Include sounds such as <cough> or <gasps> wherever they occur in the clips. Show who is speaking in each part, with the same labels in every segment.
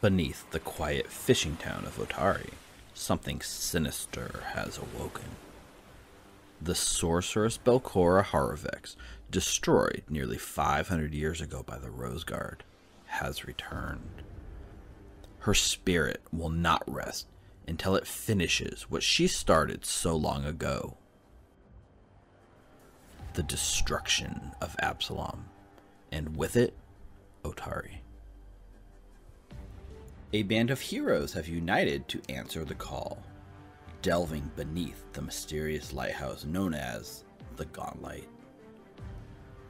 Speaker 1: Beneath the quiet fishing town of Otari, something sinister has awoken. The sorceress Belcorra Haravex, destroyed nearly 500 years ago by the Rose Guard, has returned. Her spirit will not rest until it finishes what she started so long ago the destruction of Absalom, and with it, Otari. A band of heroes have united to answer the call, delving beneath the mysterious lighthouse known as the Gauntlight.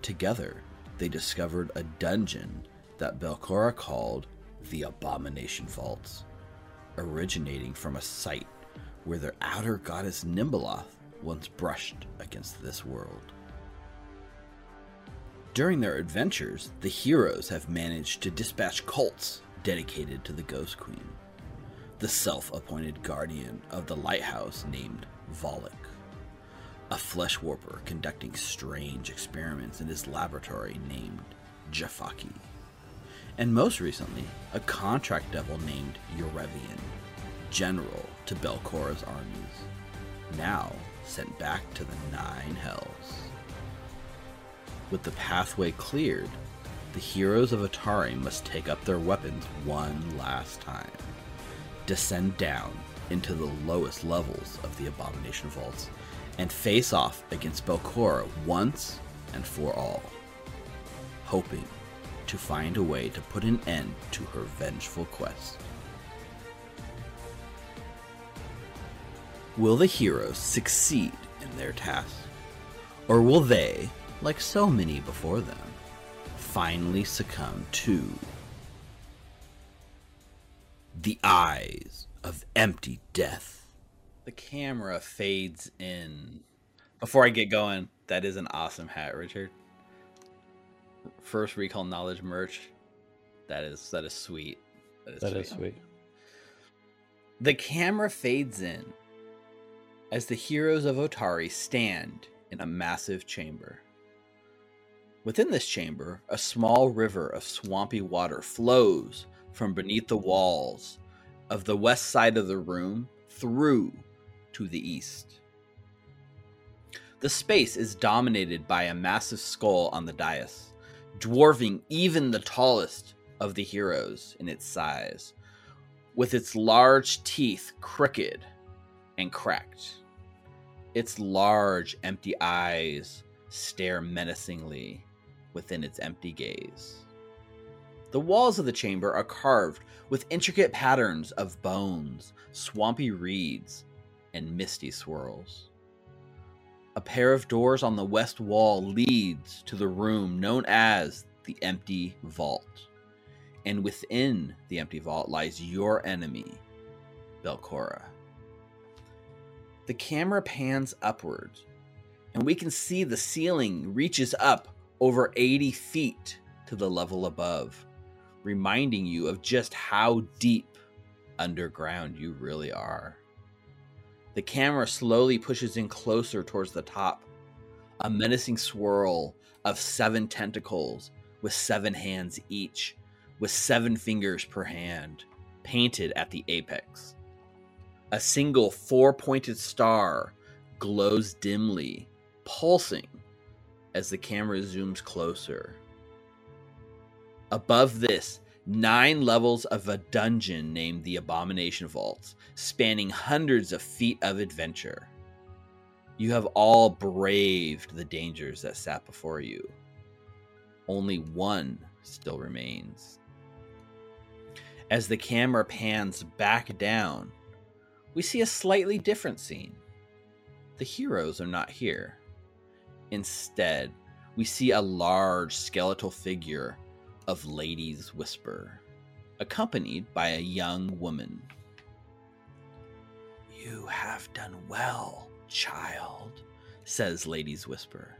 Speaker 1: Together, they discovered a dungeon that Belcorra called the Abomination Vaults, originating from a site where their outer goddess Nhimbaloth once brushed against this world. During their adventures, the heroes have managed to dispatch cults dedicated to the Ghost Queen, the self appointed guardian of the lighthouse named Volok, a flesh warper conducting strange experiments in his laboratory named Jafaki, and most recently, a contract devil named Urevian, general to Belcorra's armies, now sent back to the Nine Hells. With the pathway cleared, the heroes of Otari must take up their weapons one last time, descend down into the lowest levels of the Abomination Vaults, and face off against Belcorra once and for all, hoping to find a way to put an end to her vengeful quest. Will the heroes succeed in their task? Or will they, like so many before them, finally succumb to the eyes of empty death? The camera fades in. Before I get going, that is an awesome hat, Richard. First recall knowledge merch. That is that is sweet.
Speaker 2: That is, that sweet. is sweet.
Speaker 1: The camera fades in as the heroes of Otari stand in a massive chamber. Within this chamber, a small river of swampy water flows from beneath the walls of the west side of the room through to the east. The space is dominated by a massive skull on the dais, dwarfing even the tallest of the heroes in its size, with its large teeth crooked and cracked. Its large, empty eyes stare menacingly within its empty gaze. The walls of the chamber are carved with intricate patterns of bones, swampy reeds, and misty swirls. A pair of doors on the west wall leads to the room known as the Empty Vault. And within the Empty Vault lies your enemy, Belcorra. The camera pans upwards, and we can see the ceiling reaches up over 80 feet to the level above, reminding you of just how deep underground you really are. The camera slowly pushes in closer towards the top, a menacing swirl of seven tentacles with seven hands each, with seven fingers per hand, painted at the apex. A single four pointed star glows dimly, pulsing as the camera zooms closer. Above this, nine levels of a dungeon named the Abomination Vaults, spanning hundreds of feet of adventure. You have all braved the dangers that sat before you. Only one still remains. As the camera pans back down, we see a slightly different scene. The heroes are not here. Instead, we see a large skeletal figure of Lady's Whisper, accompanied by a young woman. You have done well, child, says Lady's Whisper.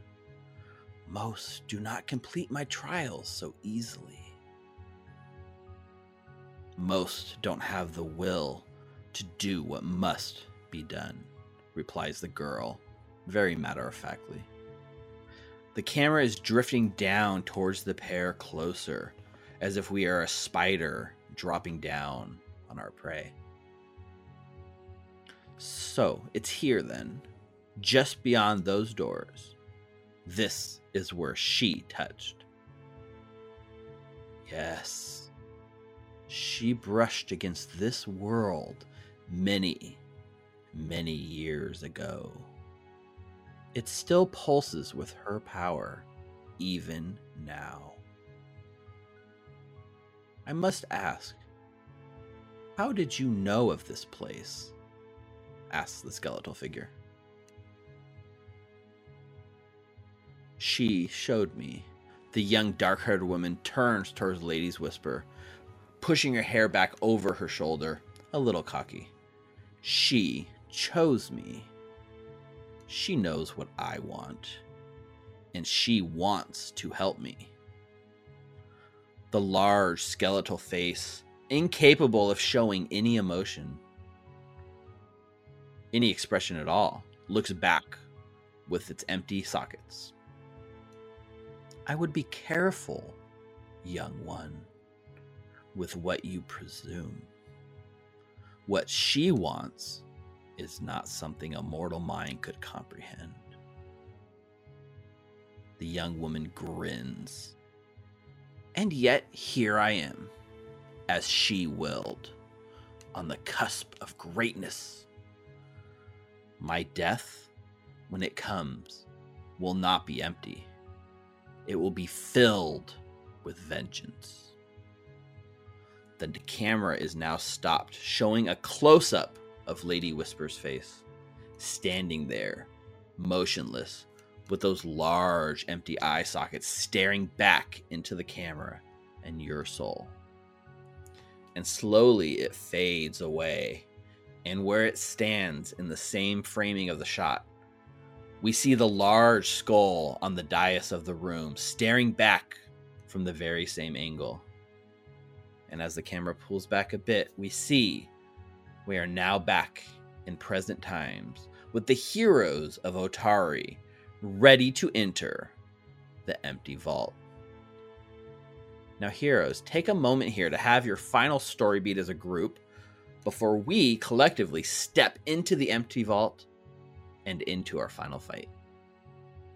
Speaker 1: Most do not complete my trials so easily. Most don't have the will to do what must be done, replies the girl, very matter of factly. The camera is drifting down towards the pair closer, as if we are a spider dropping down on our prey. So it's here then, just beyond those doors. This is where she touched. Yes, she brushed against this world many, many years ago. It still pulses with her power, even now. I must ask, how did you know of this place? asked the skeletal figure. She showed me. The young dark haired woman turns towards Lady's Whisper, pushing her hair back over her shoulder, a little cocky. She chose me. She knows what I want, and she wants to help me. The large skeletal face, incapable of showing any emotion, any expression at all, looks back with its empty sockets. I would be careful, young one, with what you presume. What she wants is not something a mortal mind could comprehend. The young woman grins. And yet here I am, as she willed, on the cusp of greatness. My death, when it comes, will not be empty it will be filled with vengeance. The camera is now stopped, showing a close up of Lady Whisper's face, standing there, motionless, with those large empty eye sockets staring back into the camera and your soul. And slowly it fades away, and where it stands in the same framing of the shot we see the large skull on the dais of the room, staring back from the very same angle. And as the camera pulls back a bit, we see we are now back in present times with the heroes of Otari ready to enter the empty vault. Now, heroes, take a moment here to have your final story beat as a group before we collectively step into the empty vault and into our final fight.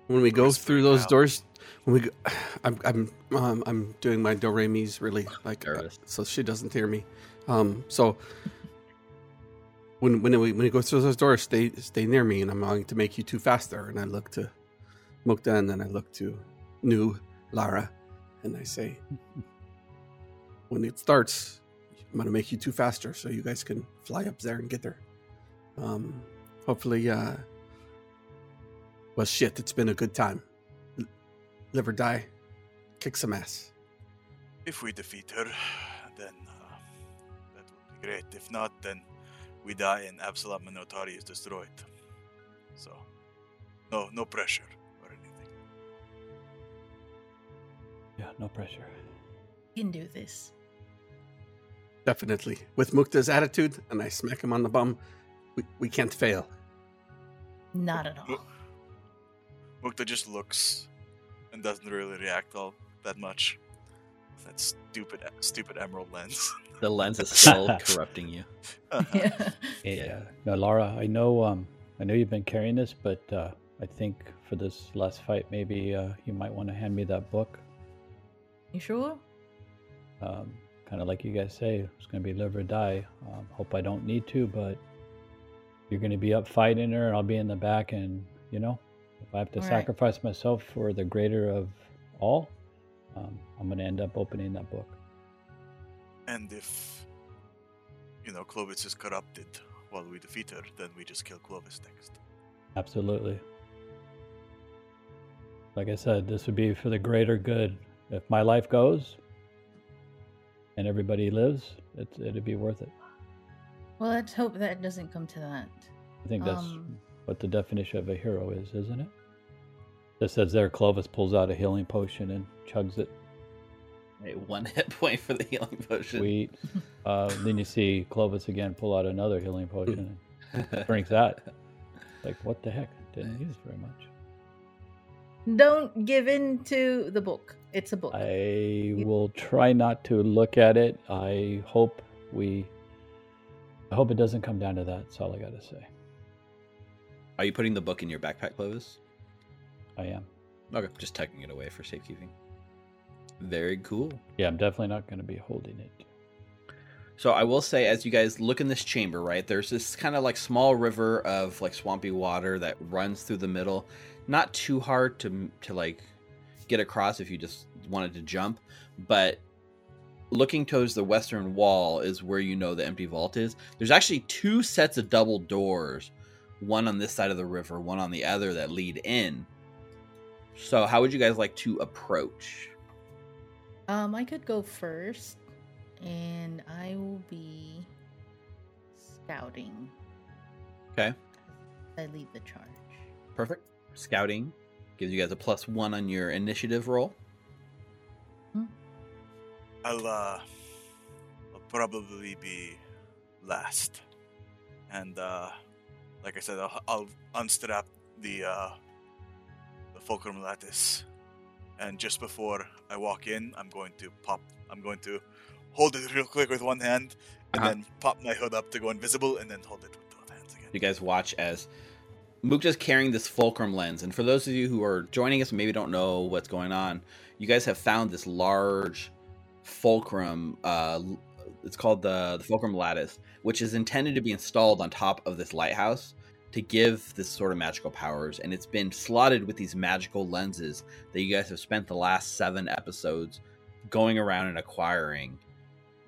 Speaker 2: When we go through those out. doors, when we, go, <sighs> I'm I'm um, I'm doing my do re mi's really like uh, so she doesn't hear me. Um, so when when we when we go through those doors, stay stay near me, and I'm going to make you two faster. And I look to Mukta, and then I look to new Lara, and I say, <laughs> when it starts, I'm going to make you two faster, so you guys can fly up there and get there. Um, hopefully, uh, well, shit, it's been a good time. L- live or die, kick some ass.
Speaker 3: If we defeat her, then uh, that would be great. If not, then we die and Absalom and Otari is destroyed. So, no, no pressure or anything.
Speaker 4: Yeah, no pressure.
Speaker 5: You can do this.
Speaker 2: Definitely. With Mukta's attitude, and I smack him on the bum, we, we can't fail.
Speaker 5: Not at all.
Speaker 3: Mukta just looks and doesn't really react all that much. That stupid, stupid emerald lens. <laughs>
Speaker 1: the lens is still <laughs> corrupting you.
Speaker 4: yeah. yeah. Now, Lara, I know, um, I know you've been carrying this, but uh, I think for this last fight, maybe uh, you might want to hand me that book.
Speaker 5: You sure?
Speaker 4: Um, kind of like you guys say, it's going to be live or die. Um, hope I don't need to, but you're going to be up fighting her, and I'll be in the back, and you know, if I have to all sacrifice right. myself for the greater of all, um, I'm going to end up opening that book.
Speaker 3: And if, you know, Clovis is corrupted while we defeat her, then we just kill Clovis next.
Speaker 4: Absolutely. Like I said, this would be for the greater good. If my life goes and everybody lives, it, it'd be worth it.
Speaker 5: Well, let's hope that it doesn't come to that.
Speaker 4: I think that's um, what the definition of a hero is, isn't it? It says there, Clovis pulls out a healing potion and chugs it.
Speaker 1: A one <laughs> hit point for the healing potion.
Speaker 4: Sweet. <laughs> Uh, then you see Clovis again pull out another healing potion and <laughs> drinks that. Like, what the heck? Didn't use very much.
Speaker 5: Don't give in to the book. It's a book.
Speaker 4: I will try not to look at it. I hope we. I hope it doesn't come down to that. That's all I got to say.
Speaker 1: Are you putting the book in your backpack, Clovis?
Speaker 4: Oh, I am.
Speaker 1: Okay, just tucking it away for safekeeping. Very cool.
Speaker 4: Yeah, I'm definitely not going to be holding it.
Speaker 1: So I will say, as you guys look in this chamber, right, there's this kind of like small river of like swampy water that runs through the middle. Not too hard to to like get across if you just wanted to jump, but looking towards the western wall is where you know the empty vault is. There's actually two sets of double doors, one on this side of the river, one on the other that lead in. So how would you guys like to approach?
Speaker 5: Um, I could go first, and I will be scouting.
Speaker 1: Okay.
Speaker 5: I lead the charge.
Speaker 1: Perfect. Scouting gives you guys a plus one on your initiative roll.
Speaker 3: I'll uh, I'll probably be last, and uh, like I said, I'll, I'll unstrap the uh, the fulcrum lattice, and just before I walk in, I'm going to pop. I'm going to hold it <laughs> real quick with one hand, and
Speaker 1: Uh-huh.
Speaker 3: then pop my hood up to go invisible, and then hold it with both hands again.
Speaker 1: You guys watch as Mukta's carrying this fulcrum lens. And for those of you who are joining us maybe don't know what's going on, you guys have found this large fulcrum. Uh, it's called the, the fulcrum lattice, which is intended to be installed on top of this lighthouse to give this sort of magical powers. And it's been slotted with these magical lenses that you guys have spent the last seven episodes going around and acquiring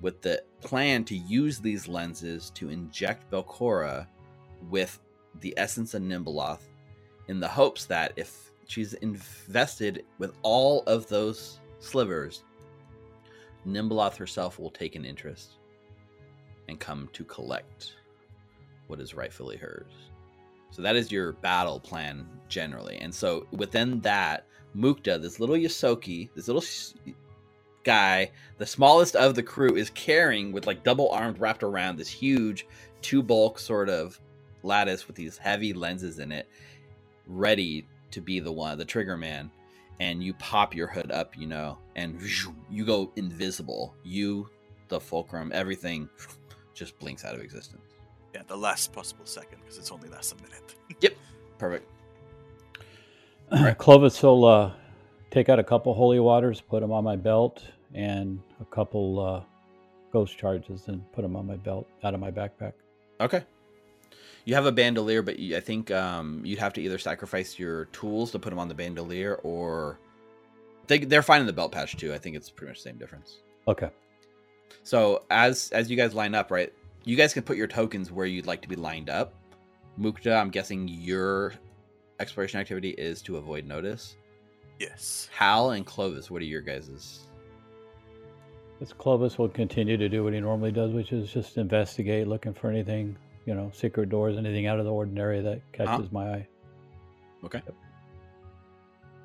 Speaker 1: with the plan to use these lenses to inject Belcorra with the essence of Nhimbaloth in the hopes that if she's invested with all of those slivers, Nhimbaloth herself will take an interest and come to collect what is rightfully hers. So that is your battle plan generally. And so within that, Mukta, this little Ysoki, this little guy, the smallest of the crew, is carrying with like double armed wrapped around this huge two bulk sort of lattice with these heavy lenses in it, ready to be the one, the trigger man. And you pop your hood up, you know, and you go invisible. You, the fulcrum, everything just blinks out of existence.
Speaker 3: Yeah, the last possible second because it's only lasts a minute. <laughs> Yep.
Speaker 1: Perfect. <clears throat> All right.
Speaker 4: Clovis will uh, take out a couple holy waters, put them on my belt, and a couple uh, ghost charges, and put them on my belt out of my backpack.
Speaker 1: Okay. You have a bandolier, but you, I think um, you'd have to either sacrifice your tools to put them on the bandolier, or they, they're fine in the belt pouch too. I think it's pretty much the same difference.
Speaker 4: Okay.
Speaker 1: So as as you guys line up, right, you guys can put your tokens where you'd like to be lined up. Mukta, I'm guessing your exploration activity is to avoid notice.
Speaker 3: yes.
Speaker 1: Hal and Clovis, what are your guys's?
Speaker 4: This Clovis will continue to do what he normally does, which is just investigate, looking for anything, you know, secret doors, anything out of the ordinary that catches ah. my eye.
Speaker 1: Okay.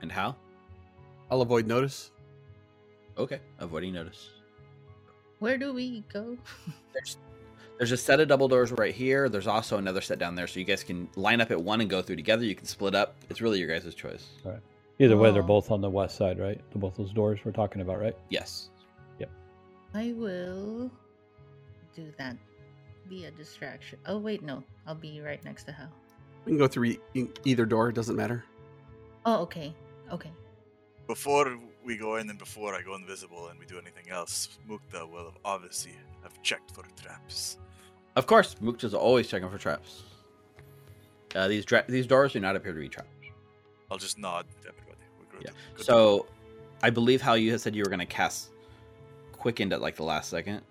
Speaker 1: And Hal?
Speaker 2: I'll avoid notice.
Speaker 1: Okay, avoiding notice.
Speaker 5: Where do we go? <laughs>
Speaker 1: There's there's a set of double doors right here. There's also another set down there, so you guys can line up at one and go through together. You can split up. It's really your guys' choice.
Speaker 4: Either way, they're both on the west side, right? The both those doors we're talking about, right?
Speaker 1: Yes. Yep.
Speaker 5: I will do that. Be a distraction. Oh wait, no. I'll be right next to Hal.
Speaker 2: We can go through e- either door. It doesn't matter.
Speaker 5: Oh, okay. Okay.
Speaker 3: Before we go in and before I go invisible and we do anything else, Mukta will have obviously have checked for traps.
Speaker 1: Of course, Mukta's always checking for traps. Uh, these dra- these doors do not appear to be traps.
Speaker 3: I'll just nod to everybody. We're good.
Speaker 1: Yeah.
Speaker 3: Good.
Speaker 1: So, I believe how you had said you were going to cast quickened at like the last second,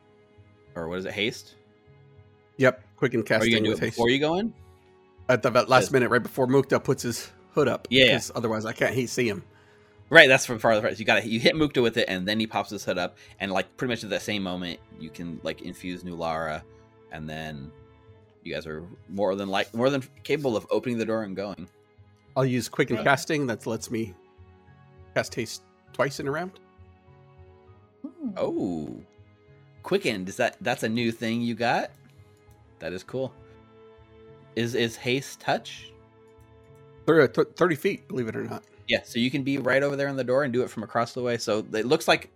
Speaker 1: or what is it, haste?
Speaker 2: Yep. Quick and
Speaker 1: Are you going to do it
Speaker 2: haste.
Speaker 1: before you go in?
Speaker 2: At the last
Speaker 1: Yes.
Speaker 2: minute, right before Mukta puts his hood up.
Speaker 1: Yeah, yeah.
Speaker 2: 'cause Otherwise, I can't see him.
Speaker 1: Right, that's from farther. Right. You got to you hit Mukta with it, and then he pops his hood up, and like pretty much at that same moment, you can like infuse Nulara, and then you guys are more than like more than capable of opening the door and going.
Speaker 2: I'll use quick and
Speaker 5: Right.
Speaker 2: casting. That lets me cast haste twice in a round.
Speaker 5: Ooh.
Speaker 1: Oh, quickened is that that's a new thing you got? That is cool. Is is haste touch?
Speaker 2: Thir- uh, th- Thirty feet, believe it or not.
Speaker 1: Yeah, so you can be right over there in the door and do it from across the way. So it looks like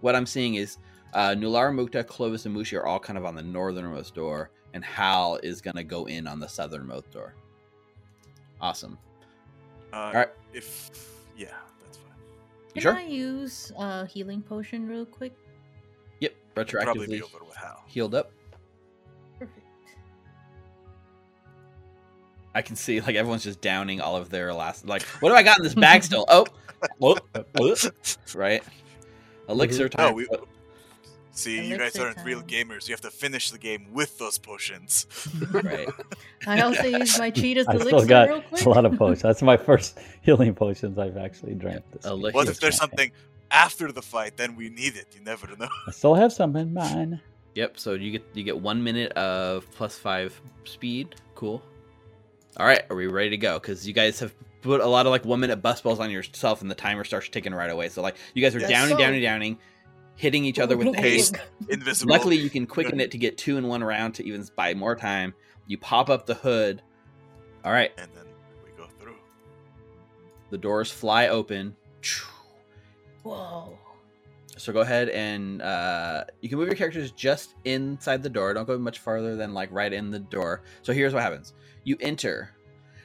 Speaker 1: what I'm seeing is uh, Nulara, Mukta, Clovis, and Mushi are all kind of on the northernmost door, and Hal is going to go in on the southernmost door. Awesome.
Speaker 3: Uh,
Speaker 1: All right.
Speaker 3: If yeah, that's fine.
Speaker 1: You
Speaker 5: Can
Speaker 1: sure?
Speaker 5: I use a healing potion real quick?
Speaker 1: Yep.
Speaker 3: It'd probably be
Speaker 1: Retroactively
Speaker 3: over with Hal.
Speaker 1: healed up.
Speaker 5: Perfect.
Speaker 1: I can see like everyone's just downing all of their last. Like, what do I got in this bag <laughs> still? Oh, whoop, whoop, <laughs> right. Elixir
Speaker 3: No,
Speaker 1: time.
Speaker 3: we see you guys aren't real gamers. You have to finish the game with those potions.
Speaker 1: right.
Speaker 5: I also use my <laughs> cheetah's
Speaker 4: I
Speaker 5: elixir
Speaker 4: still got
Speaker 5: real quick.
Speaker 4: a lot of potions. That's my first healing potions I've actually drank. This
Speaker 1: Elixir.
Speaker 3: What if there's
Speaker 4: campaign.
Speaker 3: something after the fight? Then we need it. You never know.
Speaker 4: I still have some in mine.
Speaker 1: Yep. So you get you get one minute of plus five speed. Cool. All right. Are we ready to go? Because you guys have put a lot of like one minute bus balls on yourself, and the timer starts ticking right away. So like you guys are
Speaker 3: Yes.
Speaker 1: downing, downing, downing, hitting each other with
Speaker 3: Haste.
Speaker 1: haste. <laughs>
Speaker 3: Invisible.
Speaker 1: Luckily, you can quicken it to get two in one round to even buy more time. You pop up the hood. All right.
Speaker 3: and then we go through.
Speaker 1: The doors fly open.
Speaker 5: Whoa.
Speaker 1: So go ahead and uh, you can move your characters just inside the door. Don't go much farther than like right in the door. So here's what happens: you enter.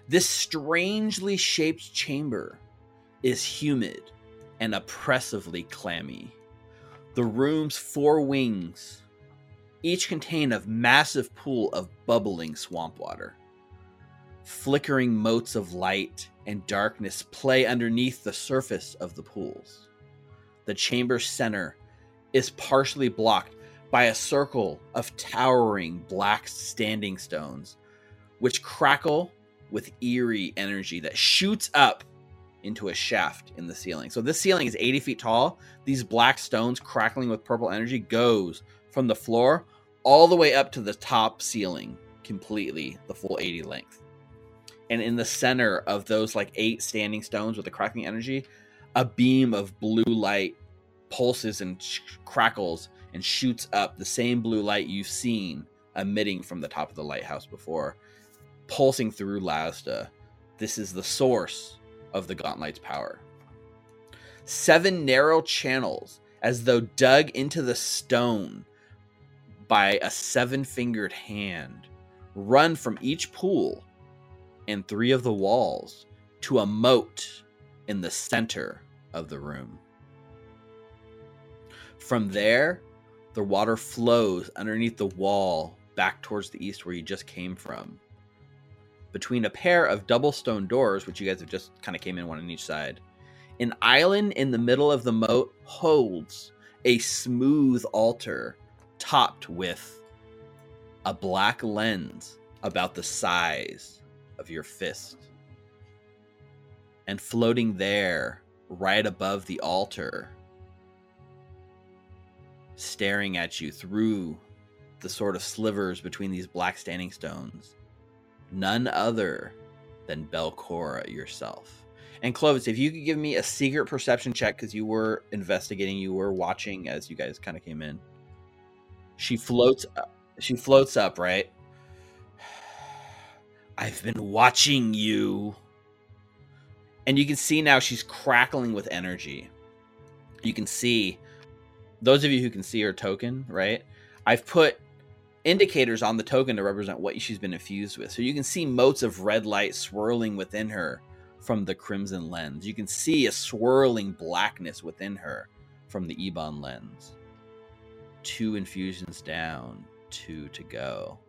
Speaker 1: This strangely shaped chamber is humid and oppressively clammy. The room's four wings each contain a massive pool of bubbling swamp water. Flickering motes of light and darkness play underneath the surface of the pools the chamber's center is partially blocked by a circle of towering black standing stones, which crackle with eerie energy that shoots up into a shaft in the ceiling. So this ceiling is 80 feet tall. These black stones crackling with purple energy goes from the floor all the way up to the top ceiling completely, the full 80 length. And in the center of those like eight standing stones with the crackling energy, a beam of blue light pulses and sh- crackles and shoots up the same blue light you've seen emitting from the top of the lighthouse before, pulsing through Lazda. This is the source of the Gauntlight's power. Seven narrow channels, as though dug into the stone by a seven fingered hand, run from each pool and three of the walls to a moat in the center of the room. From there, the water flows underneath the wall back towards the east where you just came from. Between a pair of double stone doors, which you guys have just kind of came in one on each side, an island in the middle of the moat holds a smooth altar topped with a black lens about the size of your fist. And floating there, right above the altar, staring at you through the sort of slivers between these black standing stones, none other than Belcorra yourself. And Clovis, if you could give me a secret perception check because you were investigating, you were watching as you guys kind of came in. She floats up, she floats up, right? <sighs> I've been watching you. And you can see now she's crackling with energy. You can see those of you who can see her token, right? I've put indicators on the token to represent what she's been infused with. So you can see motes of red light swirling within her from the crimson lens. You can see a swirling blackness within her from the Ebon lens. Two infusions down, two to go.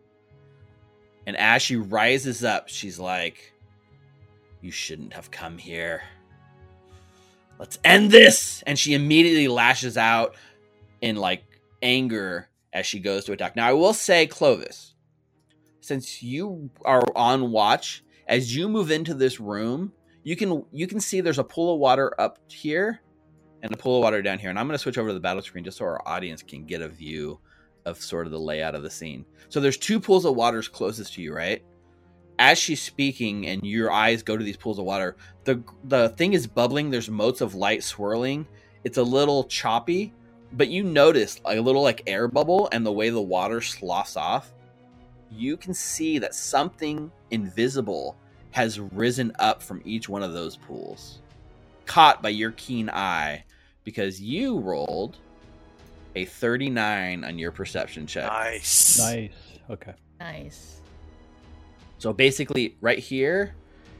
Speaker 1: And as she rises up, she's like, You shouldn't have come here. Let's end this. And she immediately lashes out in like anger as she goes to attack. Now, I will say, Clovis, since you are on watch, as you move into this room, you can you can see there's a pool of water up here and a pool of water down here. And I'm going to switch over to the battle screen just so our audience can get a view of sort of the layout of the scene. So there's two pools of waters closest to you, right? As she's speaking and your eyes go to these pools of water, the the thing is bubbling, there's motes of light swirling. It's a little choppy, but you notice a little like air bubble and the way the water sloughs off. You can see that something invisible has risen up from each one of those pools. caught by your keen eye because you rolled a 39 on your perception check.
Speaker 3: Nice.
Speaker 4: Nice. Okay.
Speaker 5: Nice.
Speaker 1: So basically, right here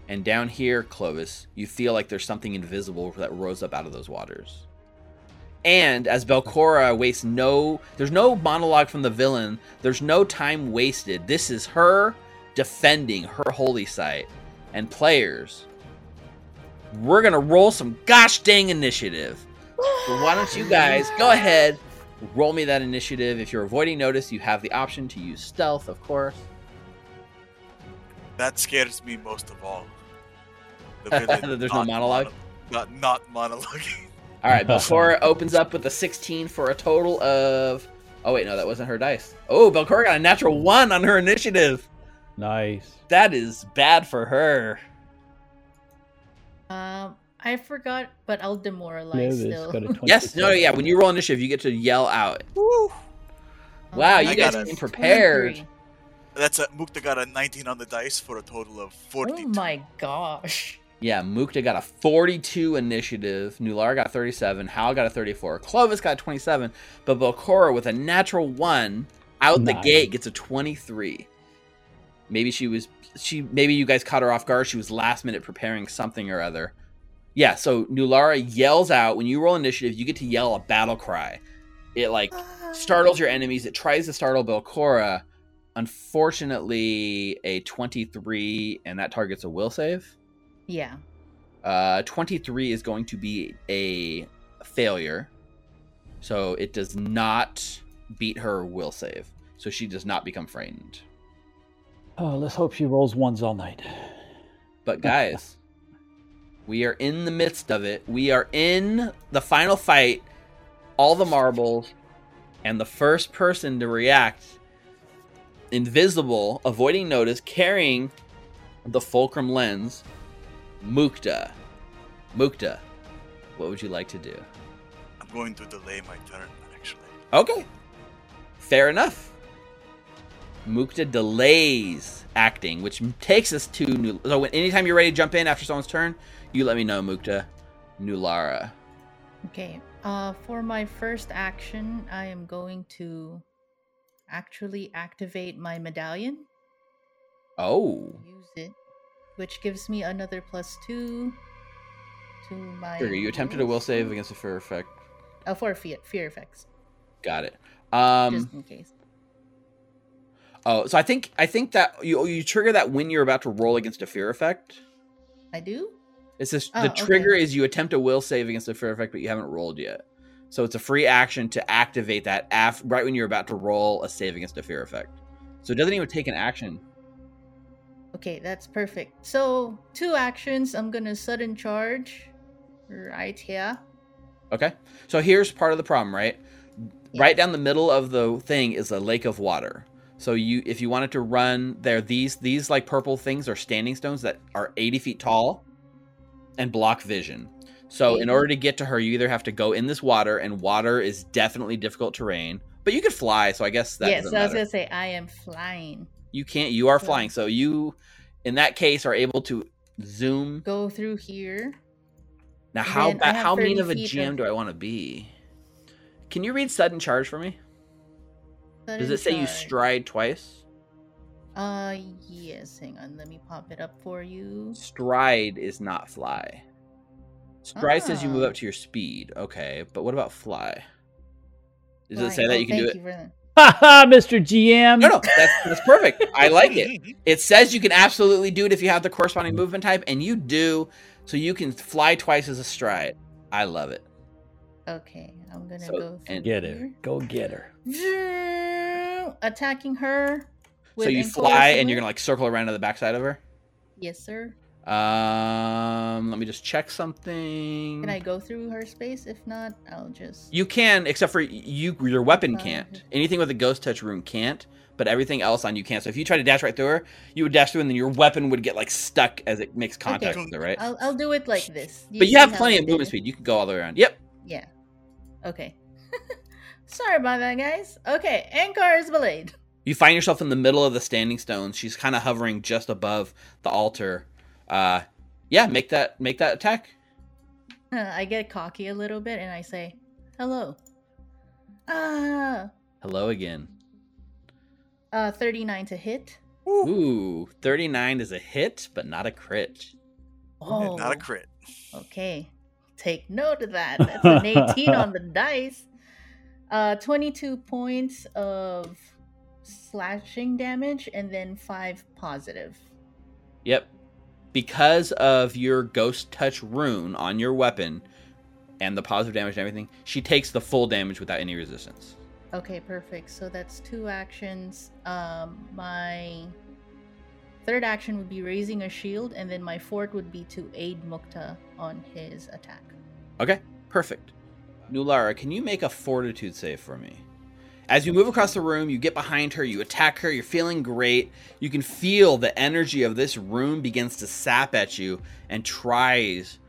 Speaker 1: and down here, Clovis, you feel like there's something invisible that rose up out of those waters. And as Belcorra wastes no, there's no monologue from the villain. There's no time wasted. This is her defending her holy site. And players, we're gonna roll some gosh dang initiative. So why don't you guys go ahead, roll me that initiative. If you're avoiding notice, you have the option to use stealth, of course.
Speaker 3: That scares me most of all. The <laughs>
Speaker 1: there's no monologue?
Speaker 3: mono- not not monologuing.
Speaker 1: All right, Belcorra <laughs> opens up with a 16 for a total of. Oh wait, no, that wasn't her dice. Oh, Belcorra got a natural one on her initiative.
Speaker 4: Nice.
Speaker 1: That is bad for her.
Speaker 5: Um, I forgot, but I'll demoralize
Speaker 4: Clovis
Speaker 5: still.
Speaker 4: got a
Speaker 1: Yes, no, yeah. When you roll initiative, you get to yell out. Woo! Wow, you
Speaker 3: I
Speaker 1: guys
Speaker 3: got a
Speaker 1: came prepared.
Speaker 5: 23.
Speaker 3: That's a Mukta got a 19 on the dice for a total of 42.
Speaker 5: Oh my gosh.
Speaker 1: Yeah, Mukta got a 42 initiative. Nular got 37. Hal got a 34. Clovis got a 27. But Belcorra with a natural one out the gate gets a 23. Maybe she was she maybe you guys caught her off guard. She was last minute preparing something or other. Yeah, so Nulara yells out when you roll initiative, you get to yell a battle cry. It like ah. startles your enemies. It tries to startle Belcorra. Unfortunately, a 23 and that targets a will save.
Speaker 5: Yeah.
Speaker 1: Uh, 23 is going to be a failure. So it does not beat her will save. So she does not become frightened.
Speaker 4: Oh, let's hope she rolls ones all night.
Speaker 1: But guys, we are in the midst of it. We are in the final fight, all the marbles, and the first person to react, invisible, avoiding notice, carrying the fulcrum lens, Mukta. Mukta, what would you like to do?
Speaker 3: I'm going to delay my turn, actually.
Speaker 1: Okay. Fair enough. Mukta delays acting, which takes us to new. So, when, anytime you're ready to jump in after someone's turn, you let me know, Mukta. Nulara.
Speaker 5: Okay. Uh, for my first action, I am going to actually activate my medallion.
Speaker 1: Oh.
Speaker 5: Use it, which gives me another plus two to my.
Speaker 1: Sure, you attempted a will save against a fear effect.
Speaker 5: Uh, for fear, fear effects,
Speaker 1: Got it. Um.
Speaker 5: just in case.
Speaker 1: Oh, so I think I think that you you trigger that when you're about to roll against a fear effect.
Speaker 5: I do.
Speaker 1: It's just
Speaker 5: Oh,
Speaker 1: the
Speaker 5: okay.
Speaker 1: trigger is you attempt a will save against a fear effect, but you haven't rolled yet. So it's a free action to activate that af- right when you're about to roll a save against a fear effect. So it doesn't even take an action.
Speaker 5: Okay, that's perfect. So two actions. I'm gonna sudden charge. Right here.
Speaker 1: Okay. So here's part of the problem, right?
Speaker 5: Yeah.
Speaker 1: Right down the middle of the thing is a lake of water. So you if you wanted to run there, these these like purple things are standing stones that are 80 feet tall and block vision. So in order to get to her, you either have to go in this water, and water is definitely difficult terrain. But you could fly, so I guess that
Speaker 5: yes,
Speaker 1: doesn't
Speaker 5: I was gonna say I am flying.
Speaker 1: You can't. You are flying, so you, in that case, are able to zoom.
Speaker 5: Go through here.
Speaker 1: Now, how ba- how mean of a GM
Speaker 5: of-
Speaker 1: do I want to be? Can you read sudden charge for me? Does it say you stride twice?
Speaker 5: Uh, yes. Hang on. Let me pop it up for you.
Speaker 1: Stride is not fly. Stride says you move
Speaker 5: Ah.
Speaker 1: up to your speed. Okay, but what about fly? Does it say that
Speaker 5: Oh,
Speaker 1: you can do
Speaker 5: thank
Speaker 1: it?
Speaker 5: For.
Speaker 4: Ha ha, Mr. GM.
Speaker 1: No, no, that's, that's perfect. I like it. <laughs> It says you can absolutely do it if you have the corresponding mm-hmm. movement type, and you do. So you can fly twice as a stride. I love it.
Speaker 5: Okay, I'm gonna
Speaker 1: So,
Speaker 5: go
Speaker 1: and-
Speaker 4: Get her. Go get her.
Speaker 5: here. Attacking her.
Speaker 1: So you fly, and you're gonna like circle around to the backside of her.
Speaker 5: Yes, sir.
Speaker 1: Um, let me just check something.
Speaker 5: Can I go through her space? If not, I'll just.
Speaker 1: You can, except for you. Your weapon can't. Anything with a ghost touch rune can't, but everything else on you can. So if you try to dash right through her, you would dash through, and then your weapon would get like stuck as it makes contact
Speaker 5: Okay.
Speaker 1: with her, right?
Speaker 5: I'll, I'll do it like this.
Speaker 1: but you have plenty of movement speed. You can go all the way around. Yep.
Speaker 5: Yeah. Okay. <laughs> Sorry about that, guys. Okay, Ankar is belayed.
Speaker 1: You find yourself in the middle of the standing stones. She's kind of hovering just above the altar. Uh, yeah, make that make that attack.
Speaker 5: I get cocky a little bit and I say, "Hello." Ah.
Speaker 1: Hello again.
Speaker 5: Uh, thirty-nine to hit.
Speaker 1: Ooh, 39 is a hit, but not a crit.
Speaker 5: Oh,
Speaker 3: Not a crit.
Speaker 5: Okay, take note of that. That's an eighteen on the <laughs> dice. Uh, twenty-two points of slashing damage and then five positive.
Speaker 1: Yep. Because of your ghost touch rune on your weapon and the positive damage and everything, she takes the full damage without any resistance.
Speaker 5: Okay, perfect. So that's two actions. Um, my third action would be raising a shield, and then my fourth would be to aid Mukta on his attack.
Speaker 1: Okay, perfect. Nulara, can you make a fortitude save for me? As you move across the room, you get behind her, you attack her, you're feeling great. You can feel the energy of this room begins to sap at you and tries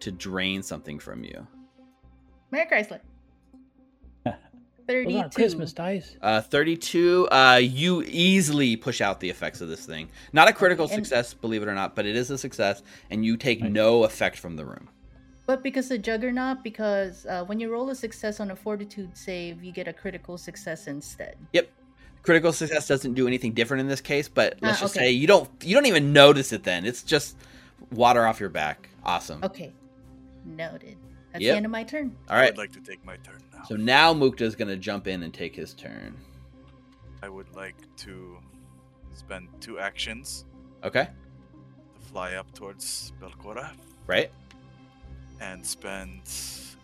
Speaker 1: to drain something from you.
Speaker 5: Mary Chrysler. <laughs> Thirty-two.
Speaker 4: Christmas dice.
Speaker 1: Uh, 32, uh, you easily push out the effects of this thing. Not a critical
Speaker 5: Okay,
Speaker 1: success, believe it or not, but it is a success, and you take
Speaker 4: Nice.
Speaker 1: no effect from the room.
Speaker 5: But because the Juggernaut, because uh, when you roll a success on a Fortitude save, you get a critical success instead.
Speaker 1: Yep. Critical success doesn't do anything different in this case, but let's
Speaker 5: Ah,
Speaker 1: just
Speaker 5: okay.
Speaker 1: say you don't you don't even notice it then. It's just water off your back. Awesome.
Speaker 5: Okay, noted. That's
Speaker 1: Yep.
Speaker 5: the end of my turn.
Speaker 1: All right.
Speaker 3: I'd like to take my turn now.
Speaker 1: So now Mukta is going to jump in and take his turn.
Speaker 3: I would like to spend two actions
Speaker 1: Okay?
Speaker 3: to fly up towards Belcorra
Speaker 1: Right?
Speaker 3: And spend,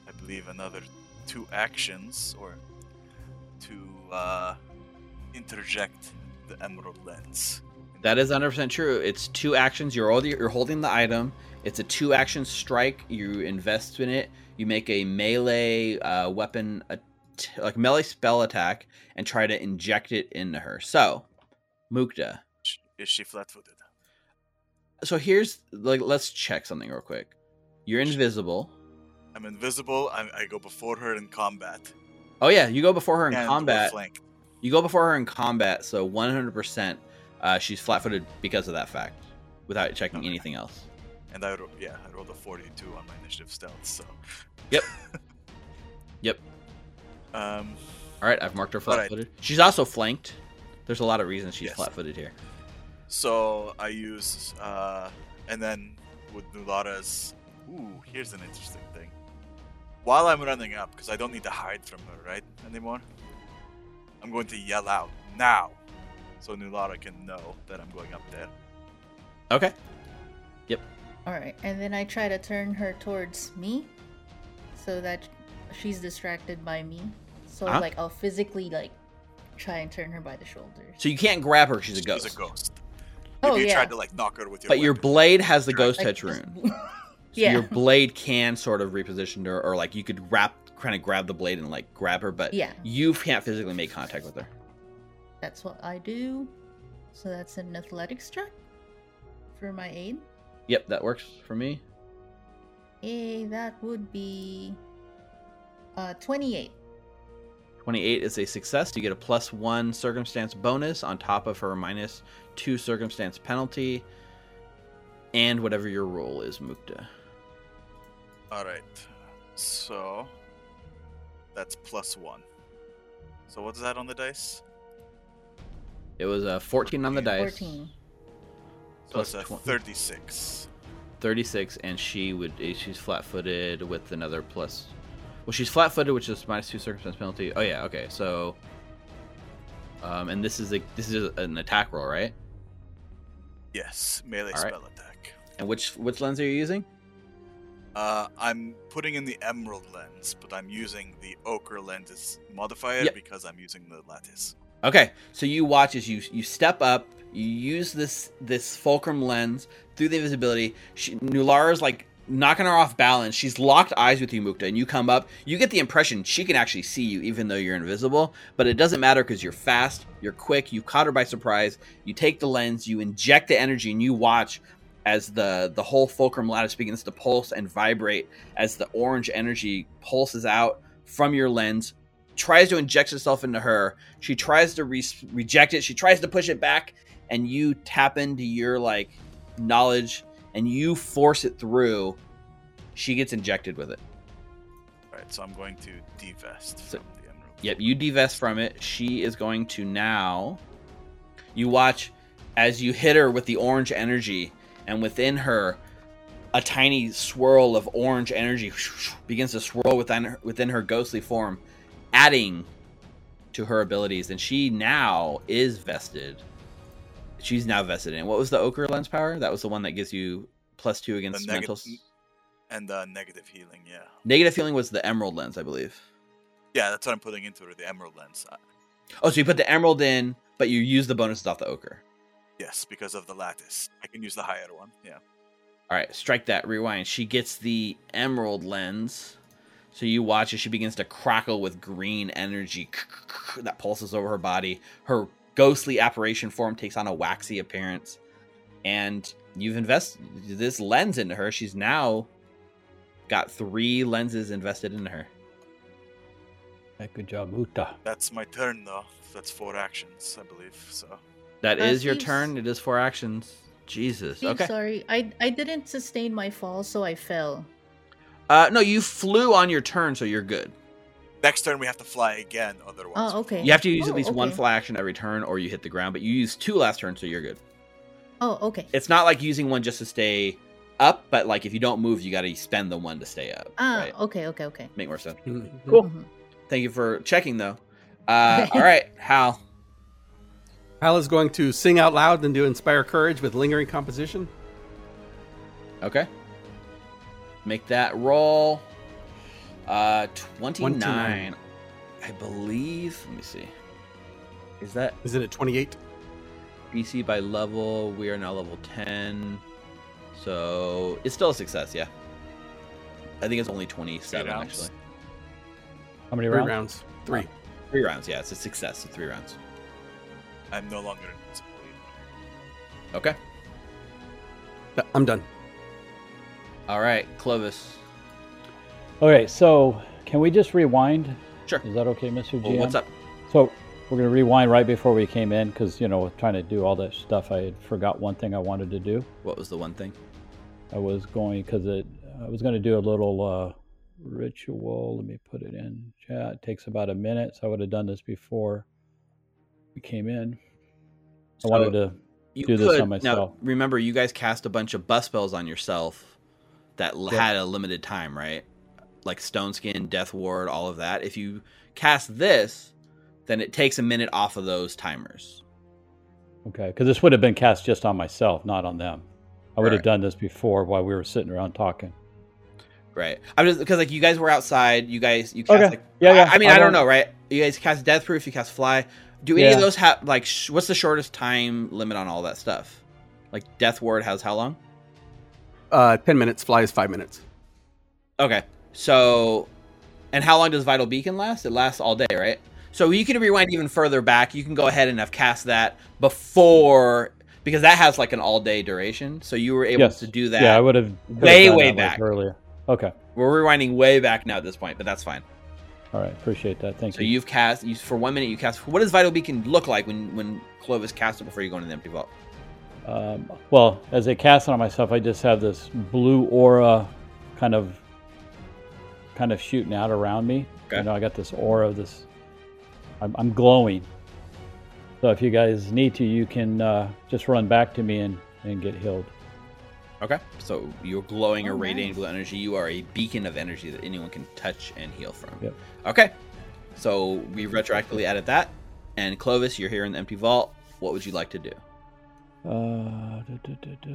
Speaker 3: I believe, another two actions or to uh, interject the Emerald Lens.
Speaker 1: That is 100% true. It's two actions. You're holding, you're holding the item. It's a two action strike. You invest in it. You make a melee uh, weapon, at- like melee spell attack, and try to inject it into her. So, Mukta.
Speaker 3: Is she flat-footed?
Speaker 1: So here's like let's check something real quick. You're invisible.
Speaker 3: I'm invisible. I, I go before her in combat.
Speaker 1: Oh yeah, you go before her in
Speaker 3: and
Speaker 1: combat. You go before her in combat, so 100% uh, she's flat-footed because of that fact, without checking
Speaker 3: Okay.
Speaker 1: anything else.
Speaker 3: And I yeah, I rolled a 42 on my initiative stealth. So.
Speaker 1: Yep. <laughs> Yep.
Speaker 3: Um.
Speaker 1: All right, I've marked her flat-footed. She's also flanked. There's a lot of reasons she's
Speaker 3: Yes.
Speaker 1: flat-footed here.
Speaker 3: So I use, uh, and then with Nulara's. Ooh, here's an interesting thing. While I'm running up, because I don't need to hide from her, right, anymore, I'm going to yell out now, so Nulara can know that I'm going up there.
Speaker 1: Okay. Yep.
Speaker 5: All right, and then I try to turn her towards me, so that she's distracted by me. So
Speaker 1: Uh-huh.
Speaker 5: like I'll physically like try and turn her by the shoulders.
Speaker 1: So you can't grab her. She's a ghost.
Speaker 3: She's a ghost.
Speaker 5: Oh
Speaker 3: if you
Speaker 5: yeah.
Speaker 3: tried to like knock her with your
Speaker 1: But your blade has the ghost
Speaker 5: Like,
Speaker 1: touch
Speaker 5: just-
Speaker 1: rune. <laughs> So
Speaker 5: yeah.
Speaker 1: your blade can sort of reposition her, or like you could wrap, kind of grab the blade and like grab her, but
Speaker 5: Yeah.
Speaker 1: you can't physically make contact with her.
Speaker 5: That's what I do. So that's an athletics check for my aid.
Speaker 1: Yep, that works for me.
Speaker 5: Eh, that would be uh 28.
Speaker 1: 28 is a success. You get a plus one circumstance bonus on top of her minus two circumstance penalty, and whatever your roll is, Mukta.
Speaker 3: All right. So that's plus one. So what's that on the dice?
Speaker 1: It was a 14 on the dice,
Speaker 5: 14.
Speaker 3: So
Speaker 1: plus
Speaker 3: it's a
Speaker 1: 20
Speaker 3: 36.
Speaker 1: 36, and she would eh, she's flat-footed with another plus. Well, she's flat-footed, which is minus two circumstance penalty. Oh yeah, okay. So, um, and this is a this is an attack roll, right?
Speaker 3: Yes, melee
Speaker 1: All right.
Speaker 3: spell attack.
Speaker 1: And which which lens are you using?
Speaker 3: Uh, I'm putting in the emerald lens, but I'm using the ochre lens modifier
Speaker 1: Yep.
Speaker 3: because I'm using the lattice.
Speaker 1: Okay, so you watch as you you step up, you use this this fulcrum lens through the invisibility. She, Nulara's like knocking her off balance. She's locked eyes with you, Mukta, and you come up. You get the impression she can actually see you, even though you're invisible. But it doesn't matter because you're fast, you're quick. You caught her by surprise. You take the lens, you inject the energy, and you watch as the the whole fulcrum lattice begins to pulse and vibrate as the orange energy pulses out from your lens tries to inject itself into her she tries to re- reject it she tries to push it back and you tap into your like knowledge and you force it through She gets injected with it.
Speaker 3: All right, so I'm going to divest
Speaker 1: So-
Speaker 3: from the emerald.
Speaker 1: Yep, you divest from it. She is going to now. You watch as you hit her with the orange energy, and within her, a tiny swirl of orange energy begins to swirl within her, within her ghostly form, adding to her abilities. And she now is vested. She's now vested in. What was the ochre lens power? That was the one that gives you plus two against
Speaker 3: neg-
Speaker 1: mental.
Speaker 3: And uh, negative healing, yeah.
Speaker 1: Negative healing was the emerald lens, I believe.
Speaker 3: Yeah, that's what I'm putting into it, the emerald lens.
Speaker 1: Oh, so you put the emerald in, but you use the bonuses off the ochre.
Speaker 3: Yes, because of the lattice. I can use the higher one, yeah.
Speaker 1: All right, strike that. Rewind. She gets the emerald lens. So you watch as she begins to crackle with green energy that pulses over her body. Her ghostly apparition form takes on a waxy appearance. And you've invested this lens into her. She's now got three lenses invested in her.
Speaker 4: Hey, good job, Uta.
Speaker 3: That's my turn, though. That's four actions, I believe, so...
Speaker 1: That
Speaker 5: Uh,
Speaker 1: is your
Speaker 5: Steve's-
Speaker 1: turn. It is four actions. Jesus.
Speaker 5: Steve,
Speaker 1: Okay.
Speaker 5: sorry. I I didn't sustain my fall, so I fell.
Speaker 1: Uh, no, you flew on your turn, so you're good.
Speaker 3: Next turn, we have to fly again, otherwise...
Speaker 5: Oh, okay.
Speaker 1: You have to use
Speaker 5: Oh,
Speaker 1: at least one
Speaker 5: okay.
Speaker 1: fly action every turn, or you hit the ground. But you use two last turn, so you're good.
Speaker 5: Oh, okay.
Speaker 1: It's not like using one just to stay up, but like if you don't move, you got to spend the one to stay up.
Speaker 5: Ah,
Speaker 1: right?
Speaker 5: okay, okay, okay.
Speaker 1: Make more sense. Cool.
Speaker 5: Mhm.
Speaker 1: Thank you for checking, though. Uh, <laughs> all right, Hal.
Speaker 2: Hal is going to sing out loud and do inspire courage with lingering composition.
Speaker 1: Okay. Make that roll. Uh, 29.
Speaker 2: 29.
Speaker 1: I believe. Let me see. Is that
Speaker 2: Is it at 28?
Speaker 1: DC by level? We are now level 10. So it's still a success, yeah. I think it's only 27, actually.
Speaker 4: How many
Speaker 2: Three
Speaker 4: rounds?
Speaker 2: rounds. Three.
Speaker 1: Three rounds, yeah. It's a success, so three rounds.
Speaker 3: I'm no longer invincible.
Speaker 1: Okay.
Speaker 2: I'm done.
Speaker 1: All right, Clovis.
Speaker 4: Okay, so can we just rewind?
Speaker 1: Sure.
Speaker 4: Is that okay, Mr. GM?
Speaker 1: What's up?
Speaker 4: So we're going to rewind right before we came in because, you know, trying to do all that stuff, I had forgot one thing I wanted to do.
Speaker 1: What was the one thing?
Speaker 4: I was going because it. I was going to do a little uh, ritual. Let me put it in chat. It takes about a minute, so I would have done this before we came in. I wanted to. do this on myself.
Speaker 1: now. Remember, you guys cast a bunch of buff spells on yourself that
Speaker 4: Yep.
Speaker 1: had a limited time, right? Like Stone Skin, Death Ward, all of that. If you cast this, then it takes a minute off of those timers.
Speaker 4: Okay, because this would have been cast just on myself, not on them. I would have done this before while we were sitting around talking.
Speaker 1: Right. I'm just because like you guys were outside. You guys you cast
Speaker 4: Okay.
Speaker 1: like
Speaker 4: Yeah, yeah.
Speaker 1: I, I mean
Speaker 4: I
Speaker 1: I don't
Speaker 4: don't-
Speaker 1: know, right? You guys cast Death Proof. You cast Fly. Do any of those have like sh- what's the shortest time limit on all that stuff? Like Death Ward has how long?
Speaker 2: Uh, 10 minutes. Fly is five minutes.
Speaker 1: Okay. So, and how long does Vital Beacon last? It lasts all day, right? So you can rewind even further back. You can go ahead and have cast that before because that has like an all day duration. So you were able
Speaker 4: Yes.
Speaker 1: to do that.
Speaker 4: Yeah, I would have could
Speaker 1: way, way
Speaker 4: that, like,
Speaker 1: back.
Speaker 4: earlier. Okay.
Speaker 1: We're rewinding way back now at this point, but that's fine.
Speaker 4: All right. Appreciate that. Thank
Speaker 1: So
Speaker 4: you.
Speaker 1: you've cast you, for one minute. You cast. What does Vital Beacon look like when when Clovis casts it before you go into the empty vault?
Speaker 4: Um, well, as I cast it on myself, I just have this blue aura, kind of, kind of shooting out around me.
Speaker 1: Okay.
Speaker 4: You know, I got this aura. This, I'm, I'm glowing. So if you guys need to, you can uh, just run back to me and, and get healed.
Speaker 1: Okay. So you're glowing or
Speaker 5: Oh,
Speaker 1: radiating
Speaker 5: nice.
Speaker 1: blue energy. You are a beacon of energy that anyone can touch and heal from.
Speaker 4: Yep.
Speaker 1: Okay. So we retroactively added that. And Clovis, you're here in the empty vault. What would you like to do?
Speaker 4: Uh, duh, duh, duh, duh.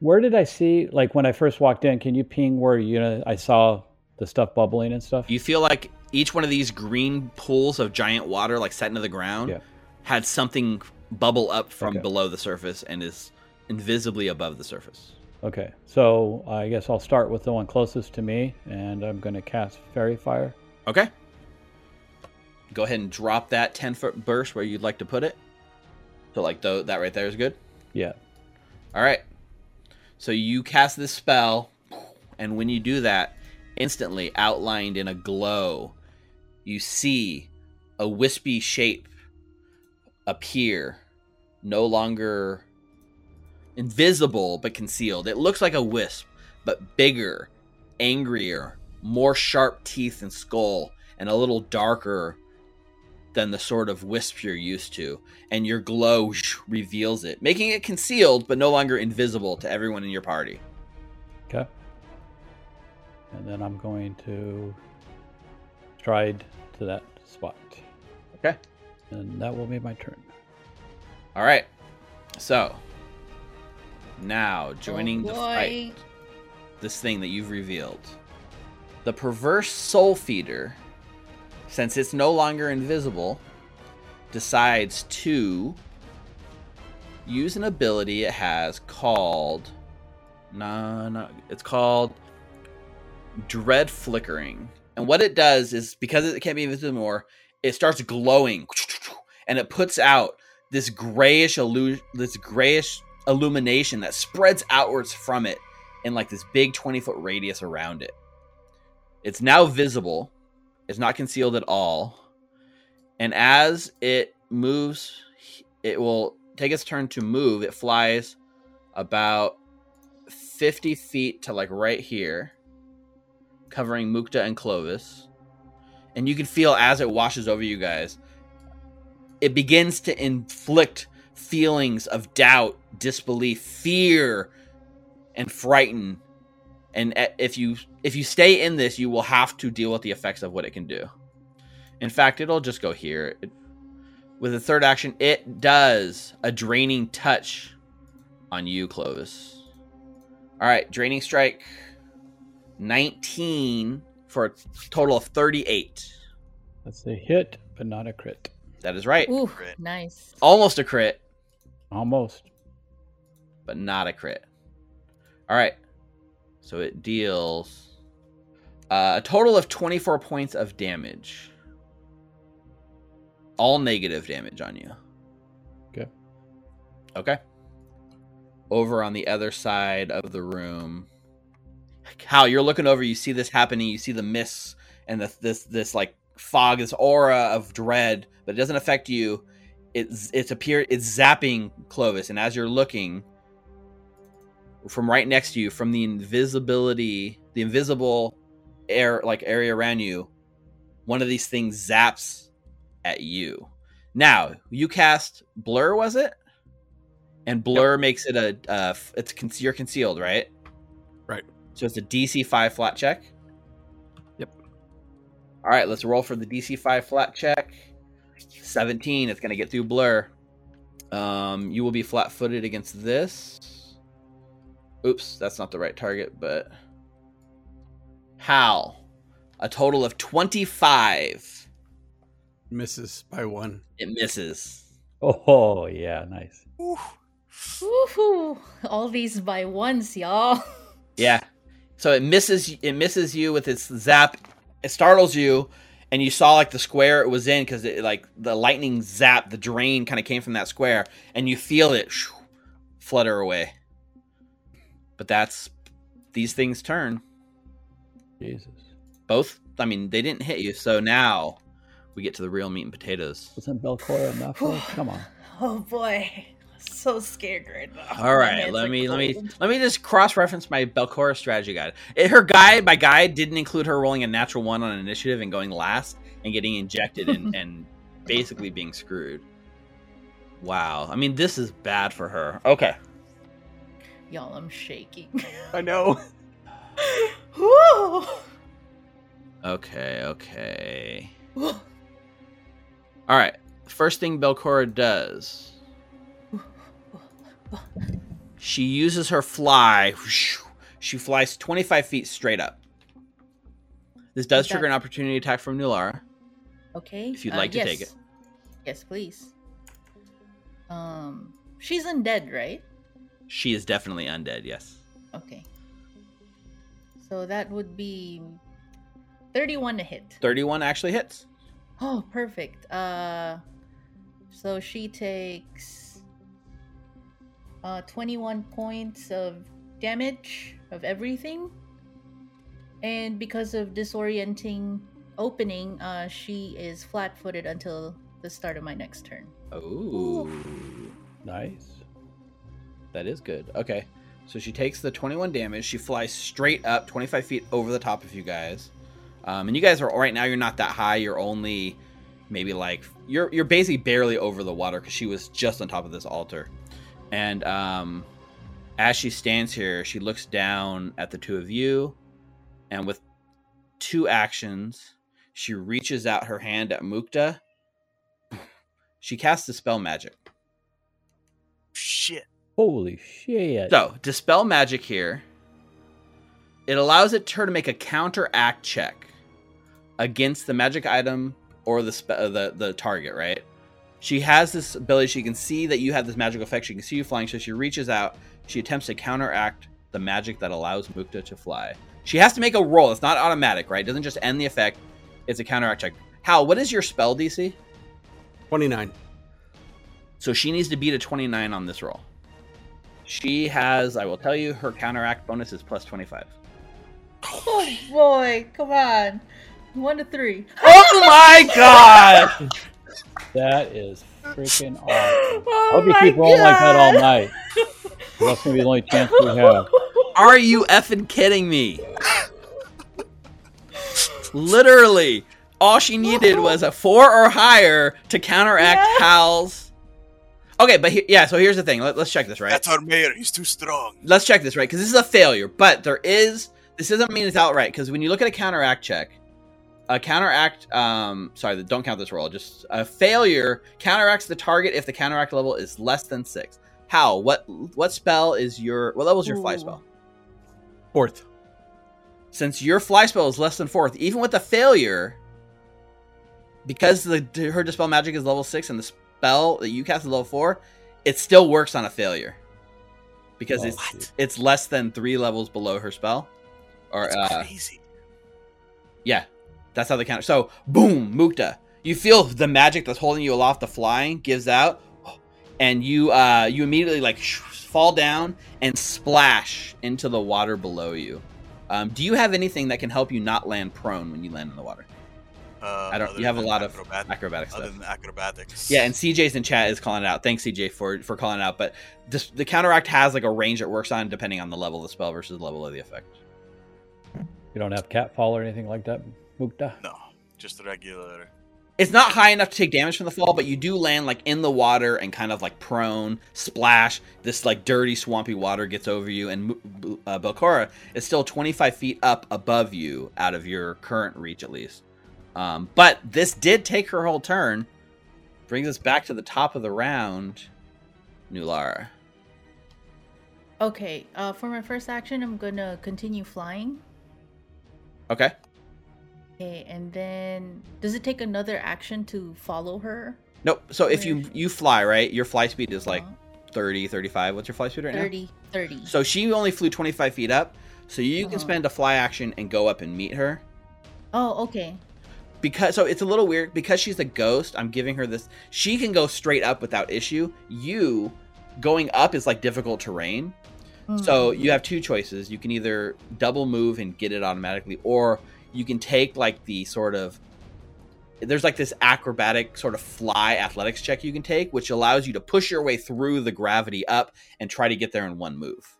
Speaker 4: Where did I see? Like when I first walked in, can you ping where you know I saw the stuff bubbling and stuff?
Speaker 1: You feel like each one of these green pools of giant water, like set into the ground,
Speaker 4: Yeah.
Speaker 1: had something bubble up from
Speaker 4: Okay.
Speaker 1: below the surface and is invisibly above the surface.
Speaker 4: Okay, so I guess I'll start with the one closest to me, and I'm going to cast Faerie Fire.
Speaker 1: Okay. Go ahead and drop that 10 foot burst where you'd like to put it. So, like, the, that right there is good.
Speaker 4: Yeah.
Speaker 1: All right. So you cast this spell, and when you do that, instantly outlined in a glow, you see a wispy shape appear, no longer invisible but concealed. It looks like a wisp, but bigger, angrier, more sharp teeth and skull, and a little darker than the sort of wisp you're used to. And your glow <laughs> reveals it, making it concealed but no longer invisible to everyone in your party.
Speaker 4: Okay. And then I'm going to stride to that spot.
Speaker 1: Okay.
Speaker 4: And that will be my turn.
Speaker 1: All right. So, now joining
Speaker 5: oh
Speaker 1: the fight, this thing that you've revealed. The perverse soul feeder, since it's no longer invisible, decides to use an ability it has called. No, no, it's called Dread Flickering. And what it does is because it can't be invisible anymore, it starts glowing and it puts out this grayish illusion, this grayish illumination that spreads outwards from it in like this big 20 foot radius around it. It's now visible. It's not concealed at all. And as it moves, it will take its turn to move. It flies about 50 feet to like right here, covering Mukta and Clovis. And you can feel as it washes over you guys, it begins to inflict feelings of doubt, disbelief, fear, and frighten. And if you if you stay in this, you will have to deal with the effects of what it can do. In fact, it'll just go here. It, with the third action, it does a draining touch on you, Clovis. All right, draining strike. 19 for a total of 38.
Speaker 4: That's a hit, but not a crit.
Speaker 1: That is right.
Speaker 5: Ooh, nice.
Speaker 1: Almost a crit.
Speaker 4: Almost.
Speaker 1: But not a crit. All right. So it deals uh, a total of 24 points of damage. All negative damage on you.
Speaker 4: Okay.
Speaker 1: Okay. Over on the other side of the room. Hal, you're looking over, you see this happening, you see the mists and the, this this like fog, this aura of dread, but it doesn't affect you. It's it's appear it's zapping Clovis, and as you're looking from right next to you, from the invisibility, the invisible air like area around you, one of these things zaps at you. Now you cast blur, was it? And blur yep. makes it a uh, it's con- you're concealed, right?
Speaker 2: Right.
Speaker 1: So it's a DC five flat check. Yep all right, let's roll for the DC 5 flat check. 17, it's going to get through blur. Um, you will be flat footed against this. Oops, that's not the right target, but. Hal. A total of 25.
Speaker 2: Misses by one.
Speaker 1: It misses.
Speaker 4: Oh, yeah, nice.
Speaker 5: Woohoo! All these by ones, y'all.
Speaker 1: Yeah. So it misses it misses you with its zap it startles you and you saw like the square it was in because it like the lightning zap the drain kind of came from that square and you feel it shoo, flutter away but that's these things turn
Speaker 4: jesus
Speaker 1: both i mean they didn't hit you so now we get to the real meat and potatoes
Speaker 4: wasn't Belcorra enough come on
Speaker 5: oh boy so scared right now.
Speaker 1: All right, let me cold. let me let me just cross reference my Belcorra strategy guide. It, her guide, my guide didn't include her rolling a natural one on initiative and going last and getting injected and, <laughs> and basically being screwed. Wow, I mean this is bad for her. Okay,
Speaker 5: y'all, I'm shaking. <laughs>
Speaker 2: I know.
Speaker 1: okay, okay. All right. First thing Belcorra does she uses her fly. She flies 25 feet straight up. This does trigger an opportunity attack from Nulara.
Speaker 5: Okay.
Speaker 1: If you'd like uh,
Speaker 5: yes.
Speaker 1: to take it.
Speaker 5: Yes, please. Um, she's undead, right?
Speaker 1: She is definitely undead. Yes.
Speaker 5: Okay. So that would be 31 to hit.
Speaker 1: 31 actually hits.
Speaker 5: Oh, perfect. Uh, so she takes uh, 21 points of damage of everything. And because of disorienting opening, uh, she is flat footed until the start of my next turn.
Speaker 1: Oh.
Speaker 4: Nice.
Speaker 1: That is good. Okay. So she takes the 21 damage. She flies straight up 25 feet over the top of you guys. Um, and you guys are right now. You're not that high. You're only maybe like you're you're basically barely over the water because she was just on top of this altar. And um, as she stands here, she looks down at the two of you, and with two actions, she reaches out her hand at Mukta. <sighs> She casts a spell Magic.
Speaker 3: Shit.
Speaker 4: Holy shit.
Speaker 1: So, Dispel Magic here, it allows it her to make a counteract check against the magic item or the spe- uh, the the target, right? She has this ability. She can see that you have this magical effect. She can see you flying, so she reaches out. She attempts to counteract the magic that allows Mukta to fly. She has to make a roll. It's not automatic, right? It doesn't just end the effect. It's a counteract check. Hal, what is your spell DC?
Speaker 2: 29.
Speaker 1: So she needs to beat a 29 on this roll. She has, I will tell you, her counteract bonus is plus 25.
Speaker 5: Oh boy, come on. One to three.
Speaker 1: Oh my <laughs> god!
Speaker 4: That is freaking <laughs> oh awesome. I
Speaker 5: Oh
Speaker 4: hope you
Speaker 5: my
Speaker 4: keep rolling like that all night. That's gonna be the only chance we have. <laughs>
Speaker 1: Are you effing kidding me? Literally, all she needed was a four or higher to counteract
Speaker 5: Yeah.
Speaker 1: Hal's. Okay, but he- yeah, so here's the thing. Let, us check this, right?
Speaker 3: That's our mayor. He's too strong.
Speaker 1: let's check this right because this is a failure but there is this doesn't mean it's outright because when you look at a counteract check a counteract um sorry don't count this roll just a failure counteracts the target if the counteract level is less than six how what what spell is your what level is your fly
Speaker 5: Ooh.
Speaker 1: spell
Speaker 2: Fourth.
Speaker 1: since your fly spell is less than fourth even with a failure because the her dispel magic is level six and the spell that you cast is level four it still works on a failure. Because
Speaker 4: Oh,
Speaker 1: it's it's less than three levels below her spell. Or
Speaker 3: That's
Speaker 1: uh
Speaker 3: crazy.
Speaker 1: yeah that's how they counter so boom mukta. You feel the magic that's holding you aloft the flying gives out. And you uh you immediately like sh- fall down and splash into the water below you. Um, do you have anything that can help you not land prone when you land in the water
Speaker 3: Uh,
Speaker 1: I don't- you have a
Speaker 3: than
Speaker 1: lot of
Speaker 3: acrobat-
Speaker 1: acrobatic
Speaker 3: Other
Speaker 1: stuff
Speaker 3: than acrobatics.
Speaker 1: yeah and cj's in chat is calling it out thanks cj for for calling it out but this, the counteract has like a range it works on depending on the level of the spell versus the level of the effect
Speaker 4: You don't have catfall or anything like that, Mukta?
Speaker 3: No, just the regular.
Speaker 1: it's not high enough to take damage from the fall, but you do land like in the water and kind of like prone, splash. This like dirty, swampy water gets over you, and Mu- uh, Belcorra is still 25 feet up above you, out of your current reach at least. Um, but this did take her whole turn. Brings us back to the top of the round. Nulara.
Speaker 5: Okay, uh, for my first action, I'm gonna continue flying.
Speaker 1: Okay.
Speaker 5: Okay, and then does it take another action to follow her?
Speaker 1: Nope. So if you you fly right, your fly speed is like
Speaker 5: Uh,
Speaker 1: 30, 35. What's your fly speed right now?
Speaker 5: 30, 30.
Speaker 1: So she only flew 25 feet up. So you can
Speaker 5: Uh-huh.
Speaker 1: spend a fly action and go up and meet her.
Speaker 5: Oh, okay.
Speaker 1: Because so it's a little weird because she's a ghost. I'm giving her this. She can go straight up without issue. You going up is like difficult terrain. So
Speaker 5: Hmm.
Speaker 1: you have two choices. You can either double move and get it automatically, or you can take like the sort of there's like this acrobatic sort of fly athletics check you can take, which allows you to push your way through the gravity up and try to get there in one move.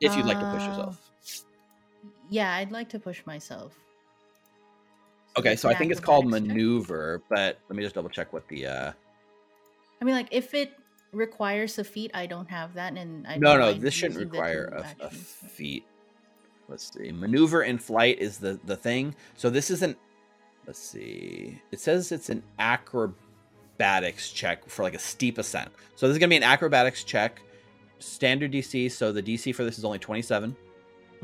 Speaker 1: If you'd like to push yourself.
Speaker 5: Yeah, I'd like to push myself.
Speaker 1: Okay, so I think it's called maneuver, but let me just double check what the uh
Speaker 5: I mean, like if it requires a feat, I don't have that, and I
Speaker 1: No, no, this shouldn't require a, a feat. Let's see. Maneuver in flight is the the thing. So this isn't let's see. It says it's an acrobatics check for like a steep ascent. So this is going to be an acrobatics check. Standard DC, so the DC for this is only 27.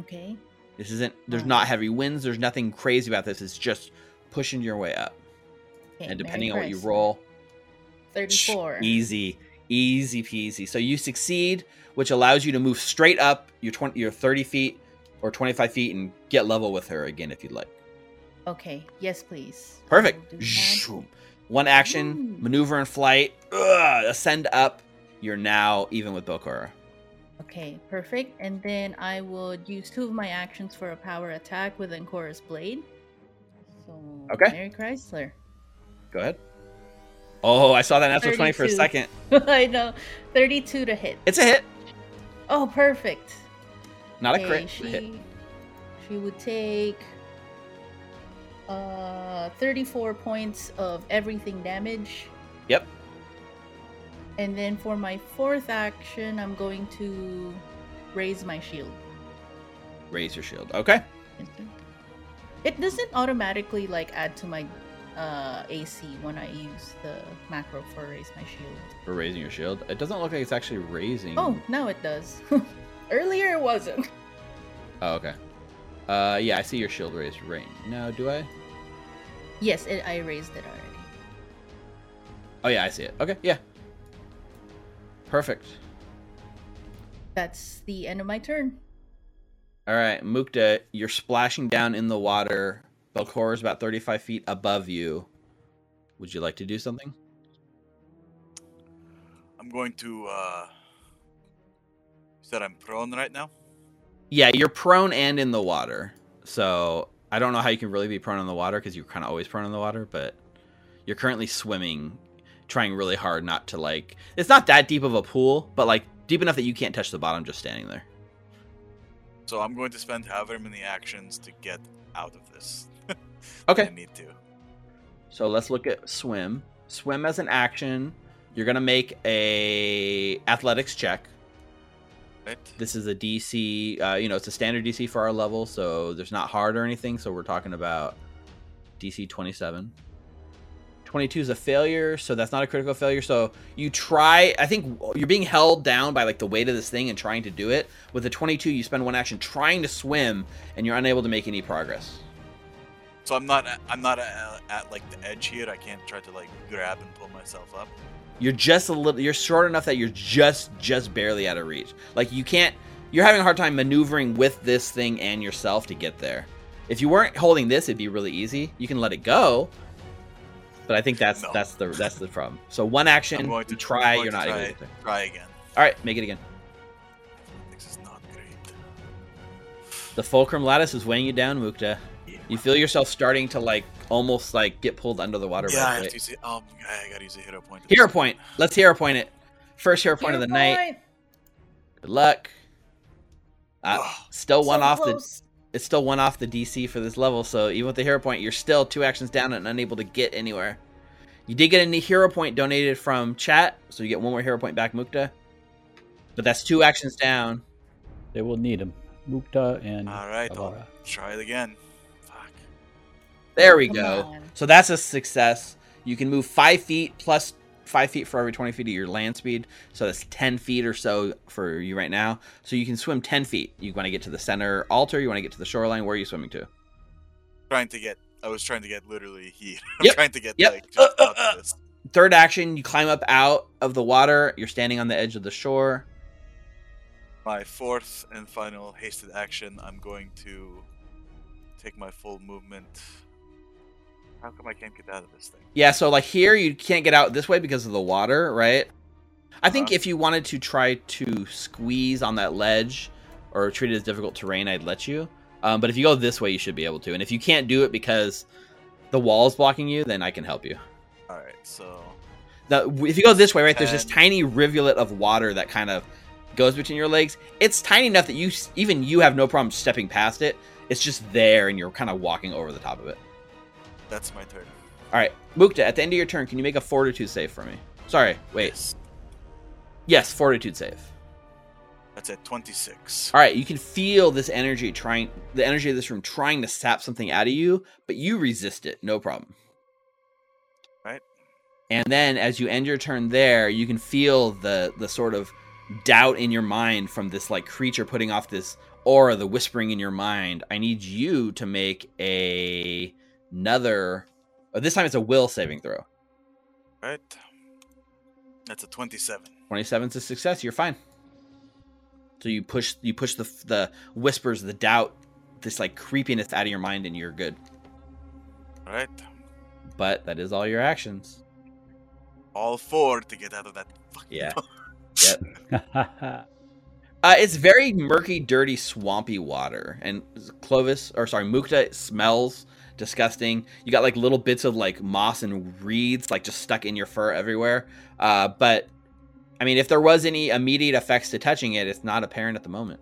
Speaker 5: Okay.
Speaker 1: This isn't there's not heavy winds, there's nothing crazy about this. It's just pushing your way up.
Speaker 5: okay
Speaker 1: and depending on what you roll,
Speaker 5: thirty-four.
Speaker 1: Easy, easy peasy. So you succeed, which allows you to move straight up your twenty, your thirty feet or twenty five feet, and get level with her again if you'd like.
Speaker 5: Okay. Yes, please.
Speaker 1: Perfect.
Speaker 5: will do that.
Speaker 1: Zoom. One action,
Speaker 5: Ooh.
Speaker 1: maneuver in flight, ugh, ascend up. You're now even with Belcorra.
Speaker 5: Okay, perfect. And then I would use two of my actions for a power attack with Encora's Blade. So,
Speaker 1: Okay.
Speaker 5: Mary Chrysler.
Speaker 1: Go ahead. Oh, I saw that natural twenty for a second. <laughs>
Speaker 5: I know. 32 to hit.
Speaker 1: It's a hit.
Speaker 5: Oh, perfect.
Speaker 1: Not a
Speaker 5: Okay,
Speaker 1: crit.
Speaker 5: She,
Speaker 1: hit.
Speaker 5: she would take uh 34 points of everything damage.
Speaker 1: Yep.
Speaker 5: And then for my fourth action, I'm going to raise my shield.
Speaker 1: Raise your shield. Okay.
Speaker 5: It doesn't automatically like add to my uh AC when I use the macro for raise my shield.
Speaker 1: For raising your shield. It doesn't look like it's actually raising.
Speaker 5: Oh, now it does. <laughs> Earlier it wasn't.
Speaker 1: Oh, okay. Uh, yeah, I see your shield raised right now. Do I?
Speaker 5: Yes, it, I raised it already.
Speaker 1: Oh yeah, I see it. Okay, yeah. Perfect.
Speaker 5: That's the end of my turn.
Speaker 1: All right, Mukta, you're splashing down in the water. Belcorra is about 35 feet above you. Would you like to do something?
Speaker 3: I'm going to. uh You said I'm prone right now.
Speaker 1: Yeah, you're prone and in the water. So I don't know how you can really be prone in the water because you're kind of always prone in the water, but you're currently swimming, trying really hard not to like. It's not that deep of a pool, but like deep enough that you can't touch the bottom just standing there.
Speaker 3: So I'm going to spend however many actions to get out of this. <laughs>
Speaker 1: Okay.
Speaker 3: I need to.
Speaker 1: So let's look at swim. Swim as an action. You're gonna make a athletics check.
Speaker 3: Right.
Speaker 1: This is a DC. Uh, you know, it's a standard DC for our level, so there's not hard or anything. So we're talking about DC 27. 22 is a failure, so that's not a critical failure. So you try. I think you're being held down by like the weight of this thing and trying to do it. With the 22, you spend one action trying to swim, and you're unable to make any progress.
Speaker 3: So I'm not. I'm not at, at like the edge here. I can't try to like grab and pull myself up.
Speaker 1: you're just a little you're short enough that you're just just barely out of reach like you can't you're having a hard time maneuvering with this thing and yourself to get there if you weren't holding this it'd be really easy you can let it go but i think that's
Speaker 3: No.
Speaker 1: that's the that's the problem so one action
Speaker 3: I'm going to
Speaker 1: you try
Speaker 3: I'm going
Speaker 1: you're
Speaker 3: to
Speaker 1: not
Speaker 3: try,
Speaker 1: able to
Speaker 3: try again.
Speaker 1: all right make it again
Speaker 3: This is not great.
Speaker 1: the fulcrum lattice is weighing you down mukta you feel yourself starting to like almost like get pulled under the water
Speaker 3: Yeah, I have to use it. Um, I gotta use a hero point.
Speaker 1: hero point let's hero point it first hero point of the
Speaker 5: Hero
Speaker 1: night good luck uh,
Speaker 3: Ugh.
Speaker 1: still one
Speaker 5: So
Speaker 1: off the
Speaker 5: close.
Speaker 1: It's still one off the DC for this level, so even with the hero point, you're still two actions down and unable to get anywhere. You did get a hero point donated from chat, so you get one more hero point back, Mukta. But that's two actions down.
Speaker 4: They will need him. Mukta and
Speaker 3: All right, I'll try it again. Fuck.
Speaker 1: There we
Speaker 5: Come
Speaker 1: go.
Speaker 5: on.
Speaker 1: So that's a success. You can move five feet plus five feet for every 20 feet of your land speed. So that's 10 feet or so for you right now. So you can swim 10 feet. You want to get to the center altar, you want to get to the shoreline. Where are you swimming to?
Speaker 3: Trying to get. I was trying to get literally here. <laughs> I'm
Speaker 1: Yep,
Speaker 3: trying to get
Speaker 1: yep.
Speaker 3: like just
Speaker 1: Uh, uh,
Speaker 3: out
Speaker 1: uh.
Speaker 3: of this.
Speaker 1: Third action, you climb up out of the water. You're standing on the edge of the shore.
Speaker 3: My fourth and final hasted action. I'm going to take my full movement. How come I can't get out of this thing?
Speaker 1: Yeah, so like here you can't get out this way because of the water, right? I think
Speaker 3: Uh-huh.
Speaker 1: if you wanted to try to squeeze on that ledge or treat it as difficult terrain, I'd let you. Um, but if you go this way, you should be able to. And if you can't do it because the wall's blocking you, then I can help you.
Speaker 3: All right, so
Speaker 1: The, if you go this way, right, there's this tiny rivulet of water that kind of goes between your legs. It's tiny enough that you even you have no problem stepping past it. It's just there, and you're kind of walking over the top of it.
Speaker 3: That's my turn.
Speaker 1: All right, Mukta, at the end of your turn, can you make a fortitude save for me? Sorry, wait.
Speaker 3: Yes,
Speaker 1: Yes, fortitude save.
Speaker 3: that's at 26.
Speaker 1: All right, you can feel this energy trying, the energy of this room trying to sap something out of you, but you resist it, no problem.
Speaker 3: Right.
Speaker 1: And then as you end your turn there, you can feel the the sort of doubt in your mind from this like creature putting off this aura, the whispering in your mind. I need you to make a another. Oh, this time it's a will saving throw.
Speaker 3: Right. That's a 27.
Speaker 1: 27 is a success. You're fine. So you push you push the the whispers, the doubt, this like creepiness out of your mind, and you're good.
Speaker 3: All right.
Speaker 1: But that is all your actions.
Speaker 3: All four to get out of that. Fucking
Speaker 1: Yeah. <laughs>
Speaker 4: Yep. <laughs>
Speaker 1: Uh, it's very murky, dirty, swampy water, and Clovis, or sorry, Mukta smells disgusting. You got like little bits of like moss and reeds, like just stuck in your fur everywhere. Uh, but I mean, if there was any immediate effects to touching it, it's not apparent at the moment.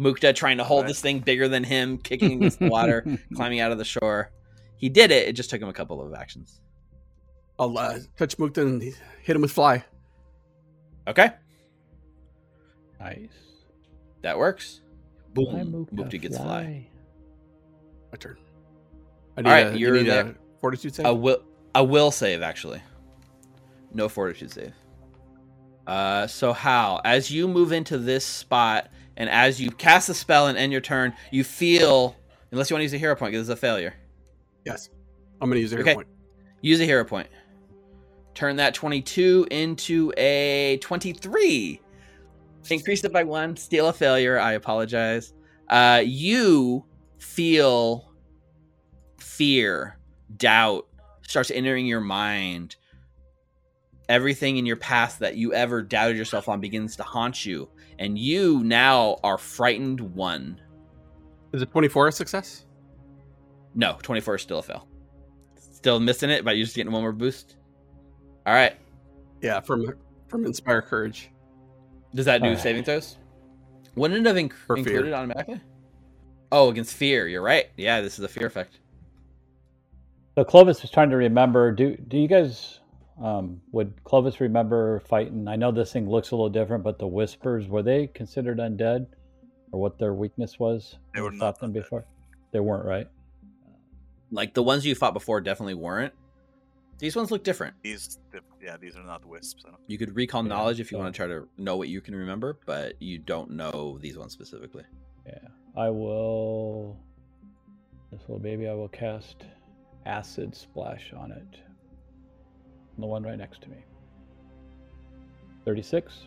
Speaker 1: Mukta trying to hold
Speaker 3: Right.
Speaker 1: this thing bigger than him, kicking <laughs> against the water, climbing out of the shore. He did it. It just took him a couple of actions.
Speaker 2: I'll uh, touch Mukta and hit him with fly.
Speaker 1: Okay,
Speaker 4: Nice.
Speaker 1: that works. Boom.
Speaker 4: Mukta,
Speaker 1: Mukta gets fly.
Speaker 2: My turn. I need
Speaker 1: All right,
Speaker 2: a, you
Speaker 1: you're
Speaker 2: need
Speaker 1: there.
Speaker 2: a fortitude save.
Speaker 1: I will a will save actually. No fortitude save. Uh, so how as you move into this spot and as you cast the spell and end your turn, you feel unless you want to use a hero point because it's a failure.
Speaker 2: yes, I'm going to use a hero
Speaker 1: Okay.
Speaker 2: point.
Speaker 1: Use a hero point. Turn that 22 into a 23. Increase it by one. Steal a failure. I apologize. Uh, you feel fear, doubt starts entering your mind. Everything in your past that you ever doubted yourself on begins to haunt you. And you now are frightened one.
Speaker 2: Is it 24 a success?
Speaker 1: No, 24 is still a fail. Still missing it, but you're just getting one more boost. All right.
Speaker 2: Yeah, from from Inspire Courage.
Speaker 1: Does that do
Speaker 4: Uh,
Speaker 1: saving throws? Wouldn't it have inc-
Speaker 2: For fear.
Speaker 1: included automatically? Oh, against fear. You're right. Yeah, this is a fear effect.
Speaker 4: So Clovis was trying to remember. Do do you guys um, would Clovis remember fighting? I know this thing looks a little different, but the whispers were they considered undead, or what their weakness was?
Speaker 3: They
Speaker 4: when
Speaker 3: were not
Speaker 4: fought them before. They weren't right.
Speaker 1: Like the ones you fought before definitely weren't. These ones look different.
Speaker 3: These, yeah, these are not the wisps. I don't-
Speaker 1: You could recall
Speaker 4: Yeah,
Speaker 1: knowledge if you
Speaker 4: so-
Speaker 1: want to try to know what you can remember, but you don't know these ones specifically.
Speaker 4: Yeah, I will. This little baby, I will cast acid splash on it. The one right next to me. Thirty-six.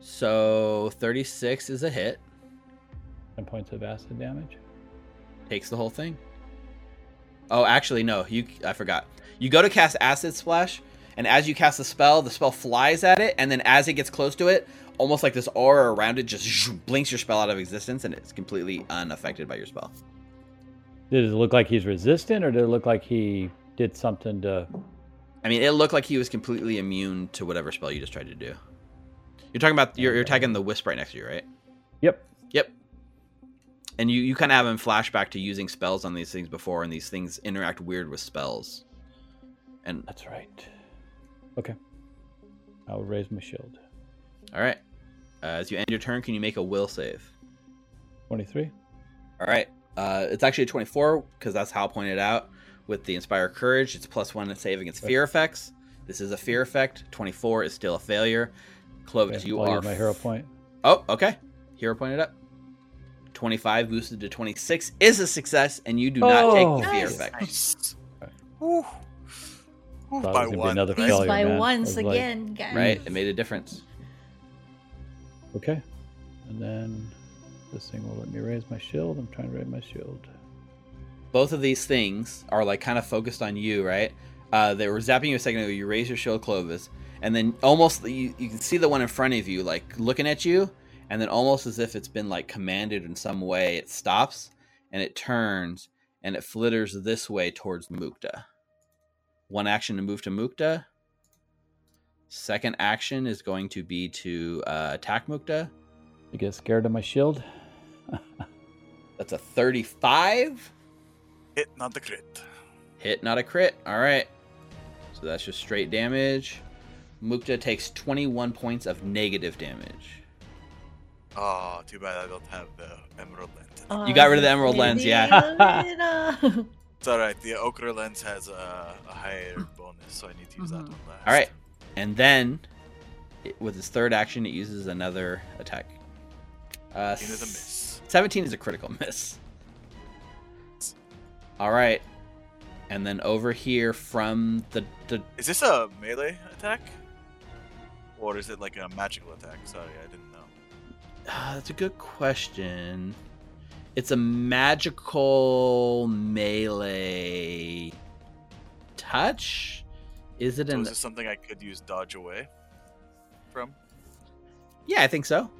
Speaker 1: So 36 is a hit.
Speaker 4: Ten points of acid damage.
Speaker 1: Takes the whole thing. Oh, actually, no. You, I forgot. You go to cast Acid Splash, and as you cast the spell, the spell flies at it, and then as it gets close to it, almost like this aura around it just blinks your spell out of existence, and it's completely unaffected by your spell.
Speaker 4: Did it look like he's resistant, or did it look like he did something to?
Speaker 1: I mean, it looked like he was completely immune to whatever spell you just tried to do. You're talking about you're, you're attacking the wisp right next to you, right?
Speaker 4: Yep.
Speaker 1: Yep. And you, you kind of have him flashback to using spells on these things before, and these things interact weird with spells. And
Speaker 4: That's right. Okay. I will raise my shield.
Speaker 1: all right, uh, as you end your turn, can you make a will save?
Speaker 4: Twenty-three.
Speaker 1: All right, uh, it's actually a 24 because that's how I pointed out with the Inspire Courage. It's plus one to save against fear effects. This is a fear effect. 24 is still a failure. Clovis,
Speaker 4: Okay,
Speaker 1: you are
Speaker 4: my hero point.
Speaker 1: Oh, okay. Hero pointed up. 25 boosted to 26 is a success, and you do not
Speaker 4: Oh.
Speaker 1: take the fear
Speaker 5: Nice.
Speaker 1: effect.
Speaker 3: Nice.
Speaker 4: Right.
Speaker 3: Whew. Whew,
Speaker 4: Thought it
Speaker 3: by
Speaker 4: was gonna be
Speaker 3: one.
Speaker 4: another
Speaker 3: Nice.
Speaker 5: Beast
Speaker 4: failure,
Speaker 5: by
Speaker 4: man.
Speaker 5: Once
Speaker 4: was like-
Speaker 5: again, guys.
Speaker 1: Right? It made a difference.
Speaker 4: Okay. And then this thing will let me raise my shield. I'm trying to raise my shield.
Speaker 1: Both of these things are like kind of focused on you, right? Uh, they were zapping you a second ago. You raise your shield, Clovis, and then almost you, you can see the one in front of you, like looking at you, and then almost as if it's been like commanded in some way, it stops and it turns and it flitters this way towards Mukta. One action to move to Mukta. Second action is going to be to uh, attack Mukta.
Speaker 4: You get scared of my shield? <laughs>
Speaker 1: That's a 35.
Speaker 3: Hit, not a crit.
Speaker 1: Hit, not a crit. All right. So that's just straight damage. Mukta takes 21 points of negative damage.
Speaker 3: Oh, too bad I don't have the emerald lens.
Speaker 1: You got rid of the emerald lens,
Speaker 5: yeah. <laughs>
Speaker 3: It's alright, the ochre lens has a, a higher bonus, so I need to use that
Speaker 5: Mhm.
Speaker 3: one last.
Speaker 1: All right. And then, it, with his third action, it uses another attack. Uh,
Speaker 3: It is a miss.
Speaker 1: 17 is a critical <laughs> miss. All right. And then over here from the, the
Speaker 3: Is this a melee attack? Or is it like a magical attack? Sorry, I didn't know.
Speaker 1: Ah, that's a good question. It's a magical melee touch. Is it
Speaker 3: So
Speaker 1: an?
Speaker 3: is this something I could use dodge away from?
Speaker 1: Yeah, I think so.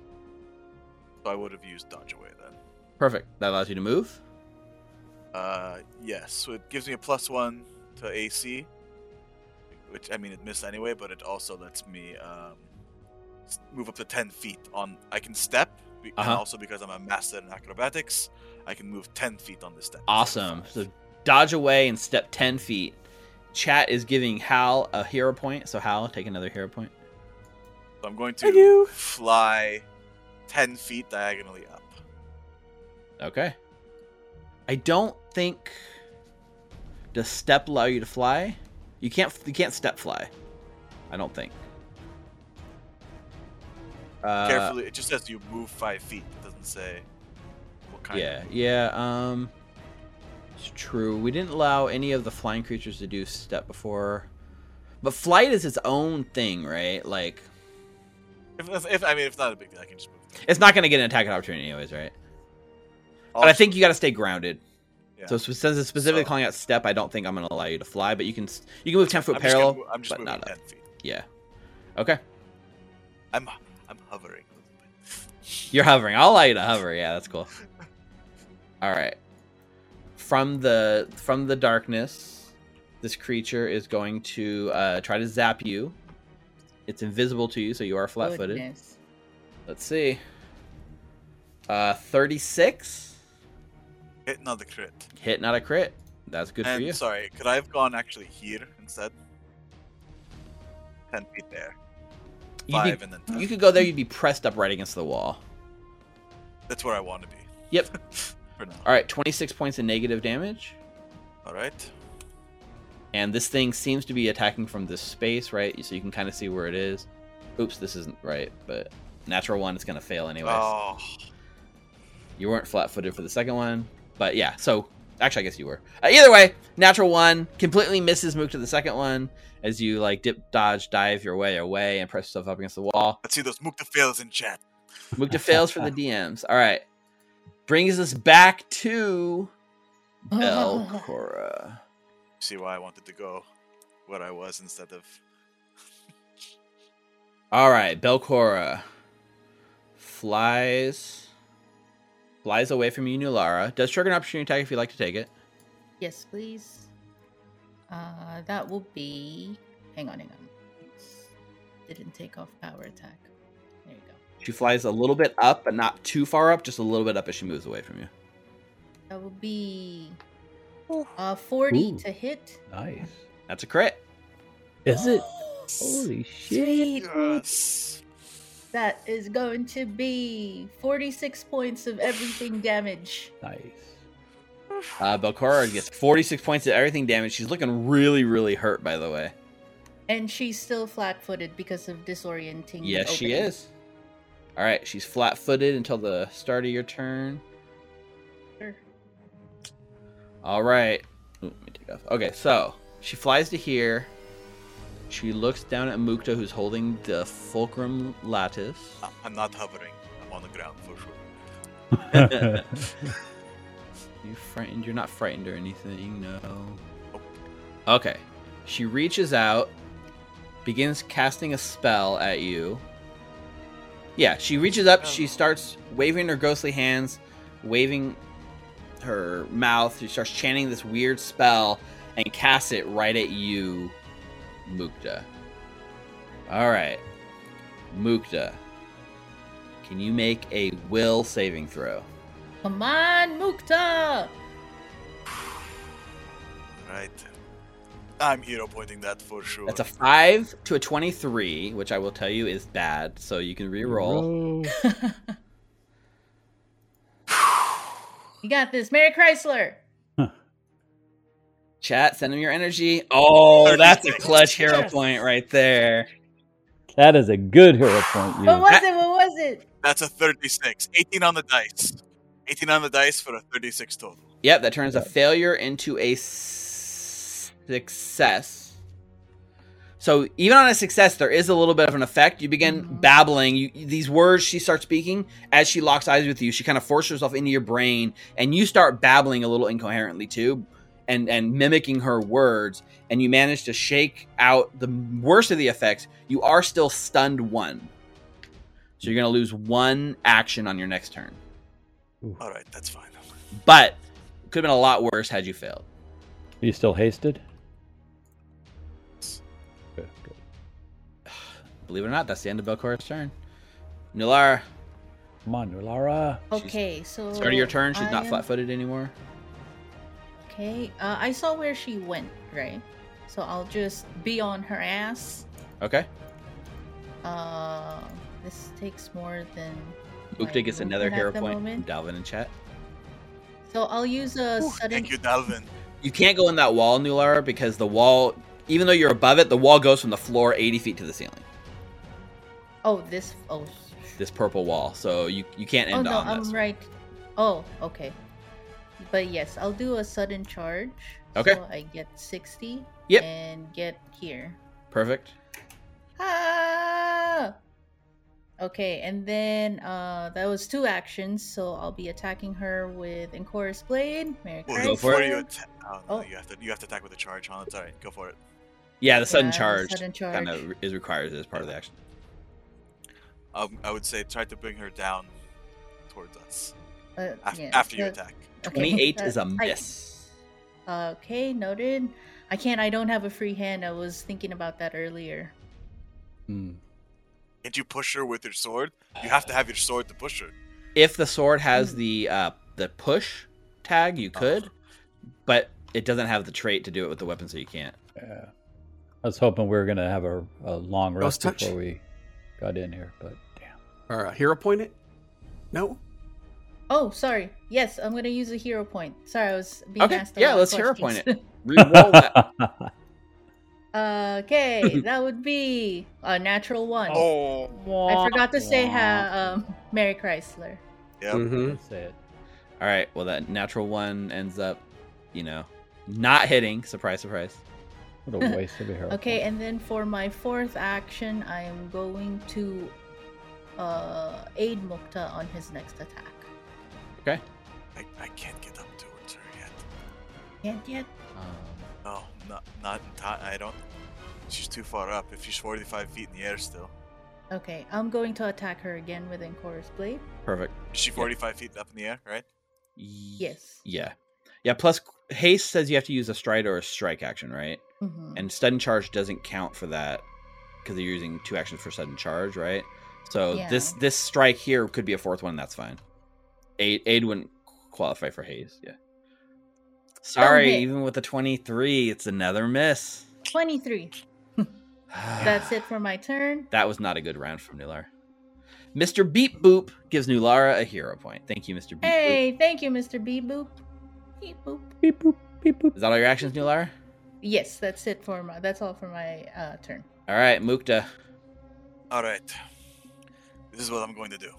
Speaker 3: So I would have used dodge away then.
Speaker 1: Perfect. That allows you to move.
Speaker 3: Uh, yes. So it gives me a plus one to AC, which I mean it missed anyway, but it also lets me um, move up to ten feet. On I can step, be- and
Speaker 1: Uh-huh.
Speaker 3: also because I'm a master in acrobatics, I can move ten feet on this step.
Speaker 1: Awesome. So dodge away and step 10 feet. Chat is giving Hal a hero point. So, Hal, take another hero point.
Speaker 3: So I'm going
Speaker 2: Thank you.
Speaker 3: to fly ten feet diagonally up.
Speaker 1: Okay. I don't think. Does step allow you to fly? You can't. You can't step fly. I don't think. Uh,
Speaker 3: Carefully, it just says you move five feet. It doesn't say what kind.
Speaker 1: Yeah, yeah. Um, it's true. We didn't allow any of the flying creatures to do step before, but flight is its own thing, right? Like,
Speaker 3: If, if, I mean, if not a big deal, I can just move.
Speaker 1: it's not going to get an attack opportunity, anyways, right? But I think you got to stay grounded.
Speaker 3: Yeah.
Speaker 1: So since it's specifically
Speaker 3: So-
Speaker 1: calling out step, I don't think I'm going to allow you to fly, but you can you can move ten foot
Speaker 3: I'm just, gonna
Speaker 1: parallel,
Speaker 3: I'm just
Speaker 1: but
Speaker 3: moving
Speaker 1: not
Speaker 3: ten
Speaker 1: up.
Speaker 3: feet.
Speaker 1: Yeah. Okay,
Speaker 3: I'm hovering a little bit.
Speaker 1: you're hovering. I'll allow you to hover. Yeah, that's cool. All right. From the from the darkness, this creature is going to uh, try to zap you. It's invisible to you, so you are flat-footed.
Speaker 5: Goodness.
Speaker 1: Let's see. Uh, thirty-six
Speaker 3: Hit not a crit.
Speaker 1: hit, not a crit. That's good for you.
Speaker 3: sorry, could I have gone actually here instead? Ten feet there.
Speaker 1: You
Speaker 3: Five
Speaker 1: could,
Speaker 3: and then ten.
Speaker 1: you could go there. You'd be pressed up right against the wall.
Speaker 3: That's where I want to be.
Speaker 1: Yep. <laughs>
Speaker 3: For now.
Speaker 1: All right, twenty-six points of negative damage.
Speaker 3: All right.
Speaker 1: And this thing seems to be attacking from this space, right? So you can kind of see where it is. Oops, this isn't right, but natural one is going to fail anyways.
Speaker 3: Oh,
Speaker 1: You weren't flat footed for the second one, but yeah, so actually, I guess you were. Uh, either way, natural one completely misses move to the second one as you like dip, dodge, dive your way away and press yourself up against the wall.
Speaker 3: let's see those Mukta fails in chat.
Speaker 1: Mukta fails for the DMs. All right. Brings us back to Belcorra. <laughs>
Speaker 3: See why I wanted to go where I was instead of.
Speaker 1: All right, Belcorra flies flies away from you, Nulara. Does trigger an opportunity attack if you'd like to take it.
Speaker 5: Yes, please. Uh, that will be. Hang on, hang on. Didn't take off power attack. There you go.
Speaker 1: She flies a little bit up, but not too far up, just a little bit up as she moves away from you.
Speaker 5: That will be. Uh, 40
Speaker 4: Ooh.
Speaker 5: to hit.
Speaker 4: Nice.
Speaker 1: That's a crit.
Speaker 4: Is it? <gasps> Holy shit.
Speaker 5: Sweet. That is going to be 46 points of everything damage.
Speaker 4: Nice.
Speaker 1: Uh, Belcorra gets 46 points of everything damage. She's looking really, really hurt, by the way.
Speaker 5: And she's still flat footed because of disorienting.
Speaker 1: Yes, she is. All right, she's flat footed until the start of your turn.
Speaker 5: Sure.
Speaker 1: All right. Ooh, let me take off. Okay, so she flies to here. She looks down at Mukta, who's holding the fulcrum lattice.
Speaker 3: I- I'm not hovering. I'm on the ground for sure. <laughs> <laughs>
Speaker 1: You frightened? You're not frightened or anything, no. Okay. She reaches out, begins casting a spell at you. Yeah, she reaches up, she um. starts waving her ghostly hands, waving her mouth. She starts chanting this weird spell and casts it right at you, Mukta. All right. Mukta. Can you make a will saving throw?
Speaker 5: Come on, Mukta!
Speaker 3: Right. I'm hero pointing that for sure.
Speaker 1: That's a 5 to a 23, which I will tell you is bad, so you can re-roll.
Speaker 4: Roll. <laughs>
Speaker 5: you got this, Mary Chrysler!
Speaker 1: Chat, send him your energy. Oh, that's a
Speaker 3: 36.
Speaker 1: clutch hero
Speaker 5: Yes.
Speaker 1: point right there.
Speaker 4: That is a good hero point.
Speaker 5: What was it? What was it?
Speaker 3: That's a 36. 18 on the dice. 18 on the dice for a 36 total.
Speaker 1: Yep, that turns a failure into a s- success. So even on a success, there is a little bit of an effect. You begin babbling. You, these words she starts speaking as she locks eyes with you. She kind of forces herself into your brain, and you start babbling a little incoherently too, and and mimicking her words. And you manage to shake out the worst of the effects. You are still stunned one, so you're gonna lose one action on your next turn.
Speaker 3: All right, that's fine.
Speaker 1: But it could have been a lot worse had you failed.
Speaker 4: Are you still hasted? Good, good.
Speaker 1: believe it or not, that's the end of Belcorra's turn. Nulara,
Speaker 4: Come on, Nulara.
Speaker 5: Okay, so
Speaker 1: start of your turn. She's
Speaker 5: I
Speaker 1: not
Speaker 5: am-
Speaker 1: flat-footed anymore.
Speaker 5: Okay, uh, I saw where she went, right? So I'll just be on her ass.
Speaker 1: Okay.
Speaker 5: Uh, this takes more than.
Speaker 1: Ukta gets another
Speaker 5: movement
Speaker 1: hero
Speaker 5: at the
Speaker 1: point from
Speaker 5: moment.
Speaker 1: Dalvin in chat.
Speaker 5: So I'll use a
Speaker 3: Whew,
Speaker 5: sudden.
Speaker 3: Thank you, Dalvin.
Speaker 1: You can't go in that wall, Nulara, because the wall, even though you're above it, the wall goes from the floor 80 feet to the ceiling.
Speaker 5: Oh, this. Oh.
Speaker 1: This purple wall, so you you can't end
Speaker 5: Oh
Speaker 1: end
Speaker 5: no,
Speaker 1: on
Speaker 5: I'm
Speaker 1: this.
Speaker 5: right. Oh, okay. But yes, I'll do a sudden charge.
Speaker 1: Okay.
Speaker 5: So I get 60.
Speaker 1: Yep.
Speaker 5: And get here.
Speaker 1: Perfect.
Speaker 5: Ah! Okay, and then uh that was two actions, so I'll be attacking her with Enchorus Blade. Merry
Speaker 3: Well,
Speaker 1: Go for it.
Speaker 3: you atta- oh, no,
Speaker 5: Oh.
Speaker 3: you have to you have to attack with a charge, huh? That's alright. Go for it.
Speaker 1: Yeah, the sudden
Speaker 5: Yeah,
Speaker 1: charge,
Speaker 5: sudden charge.
Speaker 1: kind of is required as part of the action.
Speaker 3: Um, I would say try to bring her down towards us
Speaker 5: Uh,
Speaker 3: af-
Speaker 5: yeah,
Speaker 3: after you
Speaker 5: uh,
Speaker 3: attack.
Speaker 5: okay,
Speaker 1: 28 is
Speaker 5: a
Speaker 1: a
Speaker 5: I-
Speaker 1: miss.
Speaker 5: Okay, noted. I can't. I don't have a free hand. I was thinking about that earlier.
Speaker 4: Hmm.
Speaker 3: Can't you push her with your sword? You have to have your sword to push her.
Speaker 1: If the sword has
Speaker 5: Mm.
Speaker 1: the uh, the push tag, you could, but it doesn't have the trait to do it with the weapon, so you can't.
Speaker 4: Yeah. I was hoping we were gonna have a, a long rest before we got in here, but damn.
Speaker 2: Or a hero point it? No.
Speaker 5: Oh, sorry. Yes, I'm gonna use a hero point. Sorry, I was being
Speaker 1: Okay,
Speaker 5: asked. A
Speaker 1: yeah, let's hero point
Speaker 5: questions. <laughs>
Speaker 1: Reroll that. <laughs>
Speaker 5: okay, that would be a natural one.
Speaker 3: Oh,
Speaker 5: I forgot to say ha- um, Mary Chrysler.
Speaker 3: yeah.
Speaker 2: Mm-hmm.
Speaker 4: Say it.
Speaker 1: All right. Well, that natural one ends up, you know, not hitting. Surprise, surprise.
Speaker 4: What a waste of a hero. <laughs>
Speaker 5: Okay,
Speaker 4: point.
Speaker 5: and then for my fourth action, I am going to uh, aid Mukta on his next attack.
Speaker 1: Okay.
Speaker 3: I, I can't get up towards her yet.
Speaker 5: Can't yet.
Speaker 3: No, not not in time. I don't. She's too far up. If she's 45 feet in the air still,
Speaker 5: Okay, I'm going to attack her again with Enchorus Blade.
Speaker 1: Perfect.
Speaker 3: is she 45 feet up in the air? Right?
Speaker 5: Yes.
Speaker 1: Yeah. Yeah. Plus, haste says you have to use a stride or a strike action, right?
Speaker 5: Mm-hmm.
Speaker 1: And sudden charge doesn't count for that because you're using two actions for sudden charge, right? So
Speaker 5: Yeah.
Speaker 1: this this strike here could be a fourth one. That's fine. Aid aid wouldn't qualify for haste. Yeah. Sorry,
Speaker 5: hit.
Speaker 1: even with the twenty three, it's another miss.
Speaker 5: 23. <sighs> That's it for my turn.
Speaker 1: That was not a good round from Nular. Mr. Beep Boop gives Nulara a hero point. Thank you, Mr. Beep Boop.
Speaker 5: Hey, thank you, Mr. Beep Boop. Beep Boop.
Speaker 4: Beep boop, beep boop.
Speaker 1: Is that all your actions, Nulara?
Speaker 5: Yes, that's it for my. That's all for my uh, turn.
Speaker 1: All right, Mukta.
Speaker 3: All right. This is what I'm going to do.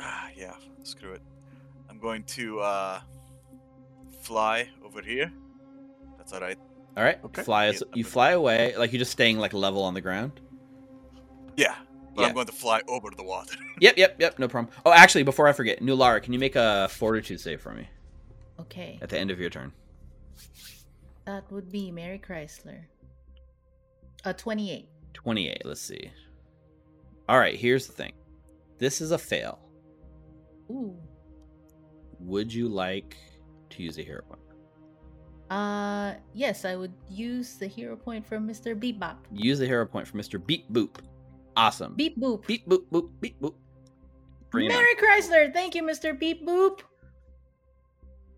Speaker 3: Ah, yeah. Screw it. I'm going to uh, fly over here. That's all right.
Speaker 1: All right,
Speaker 2: Okay.
Speaker 1: fly.
Speaker 3: Yeah,
Speaker 1: you
Speaker 3: gonna-
Speaker 1: fly away, like you're just staying like level on the ground.
Speaker 3: Yeah. But
Speaker 1: Yeah.
Speaker 3: I'm going to fly over to the water. <laughs>
Speaker 1: Yep, yep, yep. No problem. Oh, actually, before I forget, Nulara, can you make a Fortitude save for me
Speaker 5: Okay,
Speaker 1: at the end of your turn?
Speaker 5: that would be Mary Chrysler. A 28.
Speaker 1: 28. Let's see. All right, here's the thing. This is a fail.
Speaker 5: Ooh.
Speaker 1: Would you like to use a hero point?
Speaker 5: Uh, yes, I would use the hero point from Mr. Beep Bop.
Speaker 1: Use a hero point for Mr. Beep Boop. Awesome.
Speaker 5: Beep Boop.
Speaker 1: beep boop boop beep boop. Bring.
Speaker 5: Mary Chrysler, thank you, Mr. Beep Boop.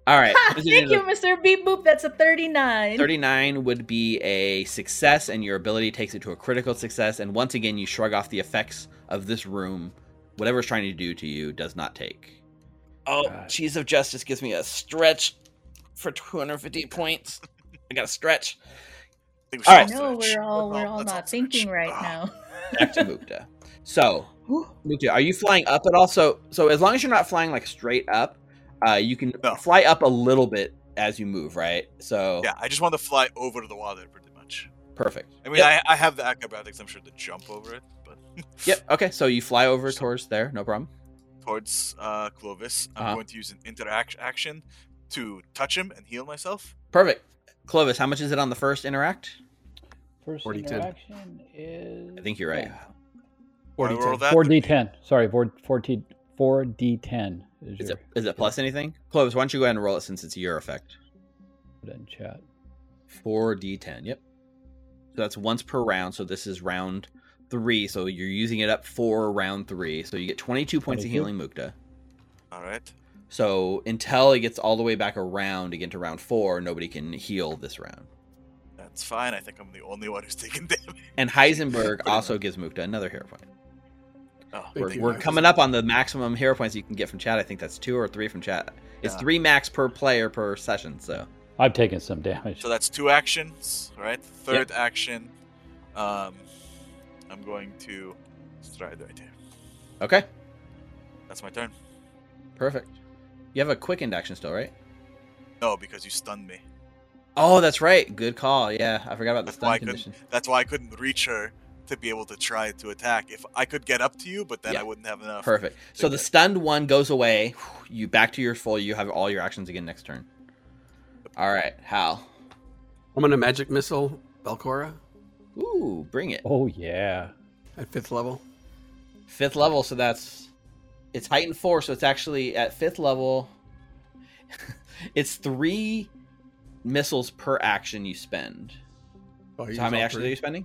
Speaker 1: All right. <laughs>
Speaker 5: Ha, thank
Speaker 1: the-
Speaker 5: you, Mr. Beep Boop. That's a 39.
Speaker 1: 39 would be a success, and your ability takes it to a critical success. And once again, you shrug off the effects of this room. Whatever it's trying to do to you does not take. Oh,
Speaker 4: God.
Speaker 1: Cheese of Justice gives me a stretch for 250 points. I got a stretch.
Speaker 3: I think we
Speaker 1: All
Speaker 3: should
Speaker 1: right.
Speaker 5: No,
Speaker 3: stretch.
Speaker 5: we're all we're all
Speaker 3: let's
Speaker 5: not
Speaker 3: stretch.
Speaker 5: thinking right
Speaker 3: Ah.
Speaker 5: now.
Speaker 1: Back to Mukta. So, Mukta, are you flying up at all? So, so as long as you're not flying like straight up, uh, you can
Speaker 3: No.
Speaker 1: fly up a little bit as you move, right? So,
Speaker 3: Yeah, I just want to fly over to the water pretty much.
Speaker 1: perfect.
Speaker 3: I mean,
Speaker 1: Yep.
Speaker 3: I, I have the acrobatics, I'm sure, to jump over it, but
Speaker 1: Yep. Okay. So you fly over towards there. No problem.
Speaker 3: towards uh, Clovis, I'm
Speaker 1: Uh-huh.
Speaker 3: going to use an interact action to touch him and heal myself.
Speaker 1: Perfect. Clovis, how much is it on the first interact?
Speaker 4: First
Speaker 2: 40, 10.
Speaker 4: interaction is.
Speaker 1: I think you're right.
Speaker 4: yeah.
Speaker 3: Wanna
Speaker 2: 40,
Speaker 3: roll that?
Speaker 4: 4d10. Sorry, 4, 4d, 4d10 is,
Speaker 1: Is
Speaker 4: your.
Speaker 1: it is it plus anything? Clovis, why don't you go ahead and roll it since it's your effect?
Speaker 4: Put it in chat.
Speaker 1: Four D ten. Yep. So that's once per round. So this is round three, so you're using it up for round three. So you get 22 points
Speaker 4: 22.
Speaker 1: of healing, Mukta.
Speaker 3: All right.
Speaker 1: So until it gets all the way back around again to round four, nobody can heal this round.
Speaker 3: That's fine. I think I'm the only one who's taking <laughs> damage.
Speaker 1: And Heisenberg <laughs> also gives Mukta another hero point.
Speaker 3: Oh,
Speaker 1: We're, we're coming up on the maximum hero points you can get from chat. I think that's two or three from chat. It's
Speaker 3: Yeah.
Speaker 1: three max per player per session. So
Speaker 4: I've taken some damage.
Speaker 3: So that's two actions, right? Third action, um, I'm going to stride right here.
Speaker 1: okay,
Speaker 3: That's my turn.
Speaker 1: perfect. You have a quickened action still, right?
Speaker 3: No, because you stunned me.
Speaker 1: Oh, that's right. Good call. Yeah, I forgot about the
Speaker 3: That's why I
Speaker 1: stun
Speaker 3: couldn't-
Speaker 1: condition.
Speaker 3: That's why I couldn't reach her to be able to try to attack. If I could get up to you, but then
Speaker 1: Yeah.
Speaker 3: I wouldn't have enough.
Speaker 1: Perfect. So the stunned one goes away. You back to your full. You have all your actions again next turn. All right, Hal.
Speaker 2: I'm gonna magic missile Belcorra
Speaker 1: Ooh, bring it.
Speaker 4: oh yeah.
Speaker 2: at fifth level.
Speaker 1: Fifth level, so that's it's heightened four, so it's actually at fifth level. <laughs> it's three missiles per action you spend.
Speaker 2: Oh,
Speaker 1: So how many actions are you spending?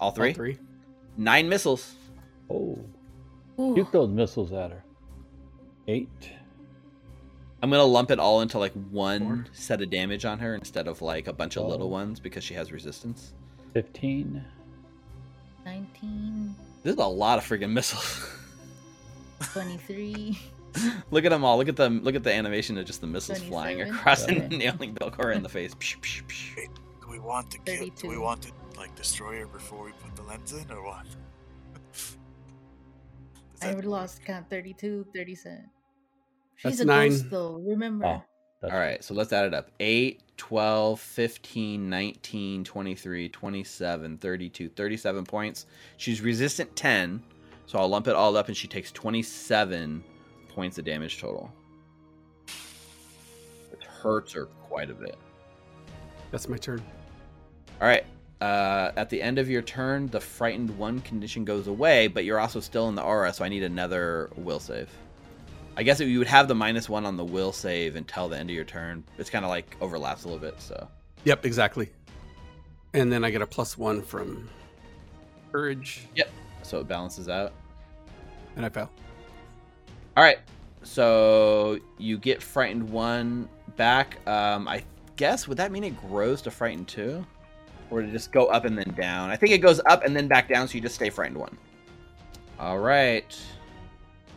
Speaker 1: All
Speaker 2: All
Speaker 1: three.
Speaker 2: three.
Speaker 1: Nine missiles.
Speaker 4: Oh,
Speaker 5: Ooh.
Speaker 4: shoot those missiles at her. Eight.
Speaker 1: I'm gonna lump it all into like one
Speaker 2: Four.
Speaker 1: set of damage on her instead of like a bunch of
Speaker 4: Oh.
Speaker 1: little ones because she has resistance.
Speaker 4: Fifteen.
Speaker 5: 19,
Speaker 1: This is a lot of freaking missiles. <laughs>
Speaker 5: 23.
Speaker 1: look at them all. Look at them. Look at the animation of just the missiles flying
Speaker 5: 27.
Speaker 1: across and nailing Belcorra in the face. Psh, psh, psh.
Speaker 3: Do we want to kill? Do we want to like destroy her before we put the lens in, or what? <laughs> Is
Speaker 5: I
Speaker 3: that-
Speaker 5: lost count 32, 37.
Speaker 2: That's
Speaker 5: She's a
Speaker 2: nine.
Speaker 5: ghost though, remember.
Speaker 4: Oh, that's
Speaker 1: All right, so let's add it up 8, 12, 15, 19, 23, 27, 32, 37 points. She's resistant 10, so I'll lump it all up and she takes 27 points of damage total. It hurts her quite a bit.
Speaker 2: That's my turn.
Speaker 1: All right. Uh, at the end of your turn, the frightened one condition goes away, but you're also still in the aura, so I need another will save. I guess you would have the minus one on the will save until the end of your turn. It's kind of like overlaps a little bit, so.
Speaker 2: Yep, exactly. And then I get a plus one from courage, Yep.
Speaker 1: So it balances out.
Speaker 2: and I fail.
Speaker 1: All right. So you get frightened one back. Um, I guess would that mean it grows to frightened two, or it just go up and then down? I think it goes up and then back down, so you just stay frightened one. All right.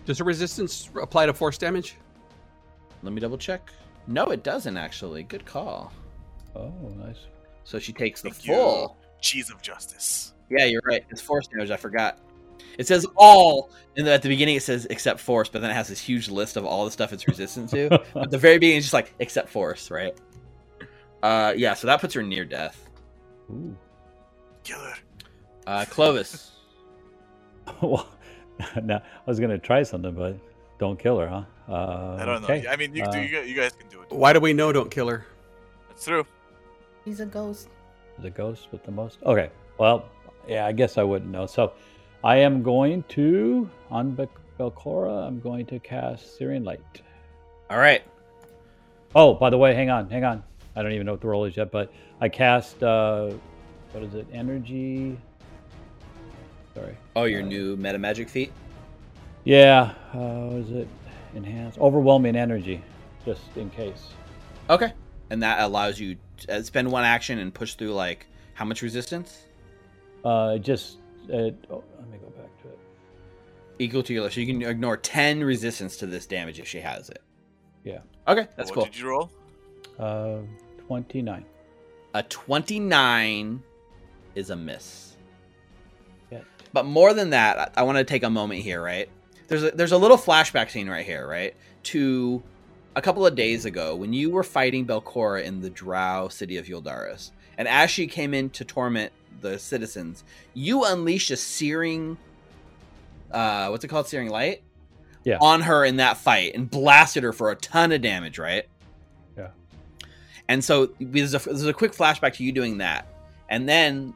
Speaker 2: Does the resistance apply to force damage?
Speaker 1: Let me double check. No, it doesn't actually. Good call.
Speaker 4: Oh, nice.
Speaker 1: So she takes the
Speaker 3: Thank you.
Speaker 1: full.
Speaker 3: cheese of justice?
Speaker 1: Yeah, you're right. It's force damage. I forgot. It says all, and at the beginning it says except force, but then it has this huge list of all the stuff it's resistant to. <laughs> At the very beginning, it's just like except force, right? Uh, yeah. So that puts her near death.
Speaker 4: Ooh.
Speaker 3: Killer.
Speaker 1: Uh, Clovis. <laughs>
Speaker 4: well, <laughs> now I was gonna try something, but don't kill her, huh? Uh,
Speaker 3: I don't know.
Speaker 4: okay.
Speaker 3: I mean, you, can do,
Speaker 4: Uh,
Speaker 3: you, guys, can do it.
Speaker 2: Why do we know don't kill her?
Speaker 3: That's true.
Speaker 5: He's a ghost.
Speaker 4: The ghost with the most. Okay. Well, yeah, I guess I wouldn't know. So, I am going to on Bel- Belcorra. I'm going to cast Searing Light.
Speaker 1: All right.
Speaker 4: Oh, by the way, hang on, hang on. I don't even know what the roll is yet, but I cast. uh What is it? Energy. Sorry.
Speaker 1: Oh, your
Speaker 4: Uh,
Speaker 1: new meta magic feat.
Speaker 4: Yeah. Uh, what is it? enhanced? Overwhelming energy, just in case.
Speaker 1: Okay. And that allows you to uh, spend one action and push through like how much resistance?
Speaker 4: Uh, just. Uh, oh, let me go back to it.
Speaker 1: Equal to your so you can ignore ten resistance to this damage if she has it.
Speaker 4: Yeah.
Speaker 1: Okay, that's
Speaker 3: what
Speaker 1: cool.
Speaker 3: did you roll?
Speaker 4: Uh, twenty-nine.
Speaker 1: A twenty-nine is a miss. But more than that, I, I want to take a moment here, right? There's a, there's a little flashback scene right here, right? To a couple of days ago when you were fighting Belcorra in the Drow city of Yuldaris. And as she came in to torment the citizens, you unleashed a searing uh what's it called? Searing light?
Speaker 4: Yeah.
Speaker 1: On her in that fight and blasted her for a ton of damage, right?
Speaker 4: Yeah.
Speaker 1: And so there's a, there's a quick flashback to you doing that. And then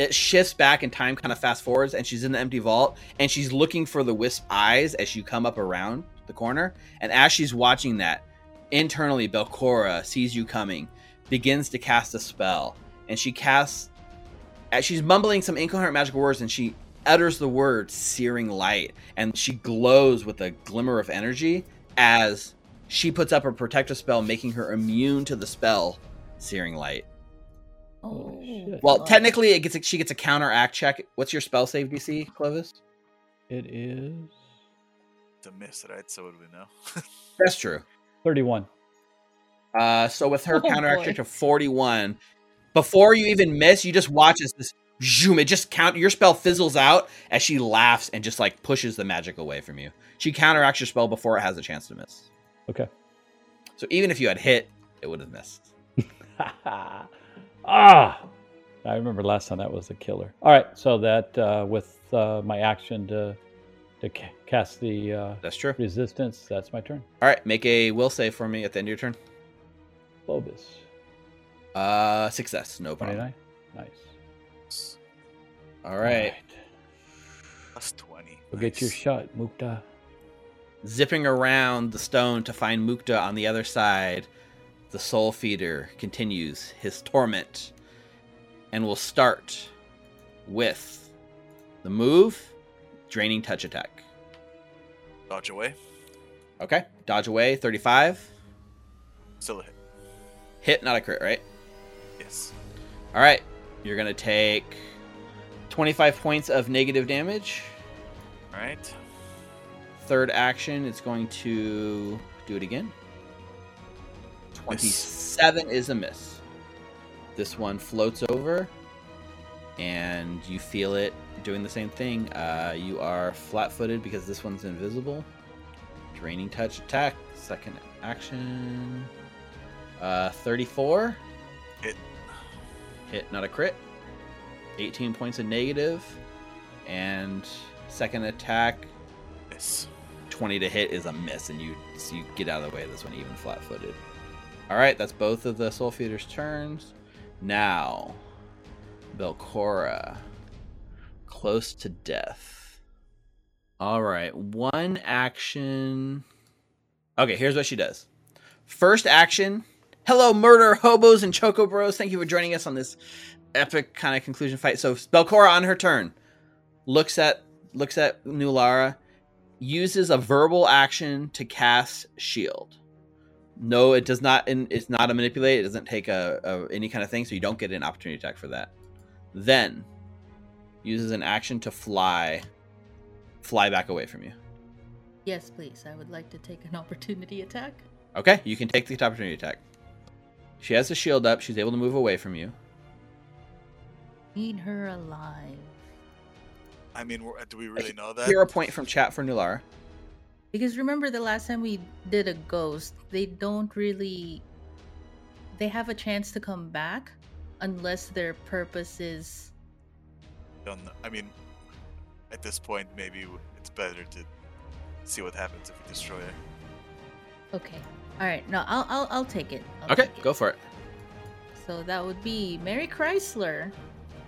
Speaker 1: it shifts back and time kind of fast forwards and she's in the empty vault and she's looking for the wisp eyes as you come up around the corner and as she's watching that internally belcorra sees you coming begins to cast a spell and she casts as she's mumbling some incoherent magical words, and she utters the word "searing light," and she glows with a glimmer of energy as she puts up a protective spell, making her immune to the spell "searing light."
Speaker 5: Oh,
Speaker 4: shit.
Speaker 1: Well, technically, it gets a, she gets a counteract check. What's your spell save DC, Clovis?
Speaker 4: It is
Speaker 3: It's a miss, right? So what do we know? <laughs>
Speaker 1: That's true.
Speaker 4: 31.
Speaker 1: Uh, so with her <laughs>
Speaker 5: Oh,
Speaker 1: counteract
Speaker 5: boy.
Speaker 1: check of 41, before you even miss, you just watch as this zoom, it just count your spell fizzles out as she laughs and just like pushes the magic away from you. She counteracts your spell before it has a chance to miss.
Speaker 4: Okay.
Speaker 1: So even if you had hit, it would have missed. <laughs>
Speaker 4: ah, I remember last time that was a killer. All right, so that uh, with uh, my action to to ca- cast the uh,
Speaker 1: That's true.
Speaker 4: resistance, that's my turn.
Speaker 1: All right, make a will save for me at the end of your turn.
Speaker 4: Phobos,
Speaker 1: Uh, success, no problem.
Speaker 4: 29. Nice.
Speaker 1: All right,
Speaker 3: Plus 20.
Speaker 4: Go get your shot, Mukta.
Speaker 1: zipping around the stone to find Mukta on the other side. The Soul Feeder continues his torment, and will start with the move, draining touch attack.
Speaker 3: Dodge away.
Speaker 1: Okay, dodge away, thirty-five.
Speaker 3: Still a hit.
Speaker 1: Hit, not a crit, right?
Speaker 3: Yes.
Speaker 1: All right, you're gonna take twenty-five points of negative damage.
Speaker 3: Alright.
Speaker 1: Third action, it's going to do it again. 27 is a miss. This one floats over, and you feel it doing the same thing. Uh, you are flat footed because this one's invisible. Draining touch attack, second action. Uh, 34.
Speaker 3: Hit.
Speaker 1: Hit, not a crit. 18 points of negative. And second attack,
Speaker 3: Miss.
Speaker 1: 20 to hit is a miss, and you so you get out of the way of this one, even flat footed. All right, that's both of the Soul Feeder's turns. Now, Belcorra, close to death. All right, one action. Okay, here's what she does. First action. Hello, murder hobos and choco bros. Thank you for joining us on this epic kind of conclusion fight. So Belcorra on her turn looks at looks at Nulara uses a verbal action to cast shield. No, it does not. and It's not a manipulate. It doesn't take a, a any kind of thing, so you don't get an opportunity attack for that. Then uses an action to fly, fly back away from you.
Speaker 5: Yes, please. I would like to take an <laughs> opportunity attack.
Speaker 1: Okay, you can take the opportunity attack. She has the shield up. She's able to move away from you.
Speaker 5: Need her alive.
Speaker 3: I mean, do we really know that?
Speaker 1: Hear a point from chat for Nulara.
Speaker 5: Because remember the last time we did a ghost, they don't really they have a chance to come back unless their purpose is
Speaker 3: Don't. I mean, at this point, maybe it's better to see what happens if we destroy it.
Speaker 5: okay. All right. No, I'll I'll, I'll take it. I'll
Speaker 1: Okay,
Speaker 5: take it.
Speaker 1: go for it.
Speaker 5: So that would be Mary Chrysler,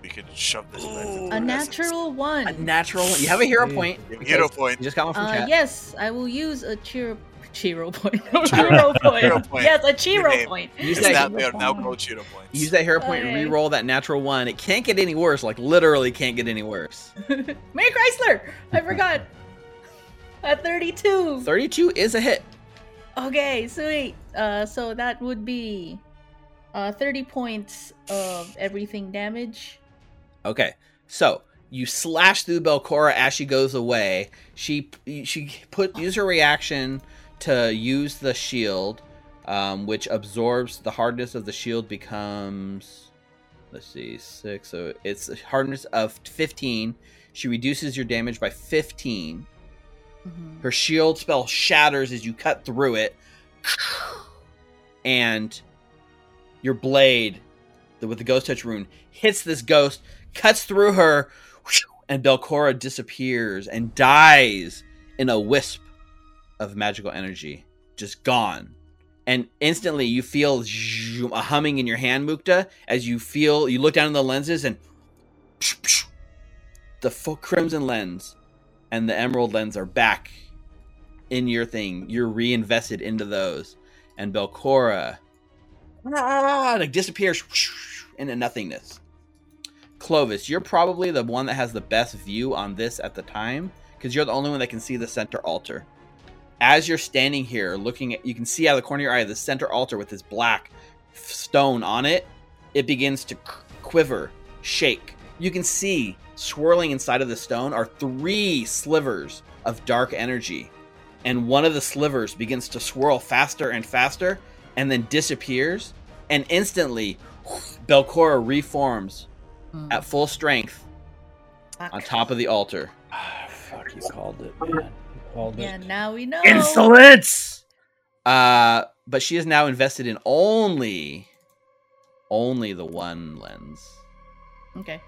Speaker 3: We could shove this lens
Speaker 1: Ooh.
Speaker 5: a
Speaker 3: her essence.
Speaker 5: natural one.
Speaker 1: A natural. one. You have a hero
Speaker 4: Hey.
Speaker 1: point.
Speaker 3: Hero point.
Speaker 1: You just got one from
Speaker 5: Uh,
Speaker 1: chat.
Speaker 5: yes, I will use a cheer Chiro point. <laughs>
Speaker 3: Chiro-
Speaker 5: Chiro point.
Speaker 3: Chiro point.
Speaker 5: Yes, a
Speaker 3: Good
Speaker 5: Chiro point.
Speaker 1: Use
Speaker 3: It's
Speaker 1: that-
Speaker 3: now, now called Cheetah points.
Speaker 1: Use that hero point and
Speaker 5: Okay.
Speaker 1: re-roll that natural one. It can't get any worse. Like literally can't get any worse. <laughs>
Speaker 5: Mary Chrysler. I forgot. <laughs> a 32.
Speaker 1: Thirty-two is a hit.
Speaker 5: Okay, sweet. Uh, so that would be uh 30 points of everything damage.
Speaker 1: Okay, so you slash through Belcorra as she goes away. She she put use her reaction to use the shield, um, which absorbs the hardness of the shield becomes. Let's see, six. So it's a hardness of fifteen. She reduces your damage by fifteen.
Speaker 5: Mhm.
Speaker 1: Her shield spell shatters as you cut through it, and your blade, with the ghost touch rune, hits this ghost, cuts through her, and Belcorra disappears and dies in a wisp of magical energy, just gone. And instantly, you feel a humming in your hand, Mukta, as you feel you look down in the lenses and the full crimson lens and the emerald lens are back in your thing. You're reinvested into those, and Belcorra ah, like disappears into nothingness. Clovis, you're probably the one that has the best view on this at the time because you're the only one that can see the center altar. As you're standing here looking at, you can see out of the corner of your eye the center altar with this black stone on it. It begins to quiver, shake. You can see swirling inside of the stone are three slivers of dark energy. And one of the slivers begins to swirl faster and faster and then disappears. And instantly, Belcorra reforms
Speaker 5: Mm.
Speaker 1: at full strength
Speaker 5: Fuck.
Speaker 1: on top of the altar.
Speaker 4: Fuck, you called it, man. You called
Speaker 5: Yeah,
Speaker 4: it.
Speaker 5: now we know.
Speaker 6: Insolence!
Speaker 1: Uh, but she is now invested in only, only the one lens.
Speaker 5: Okay.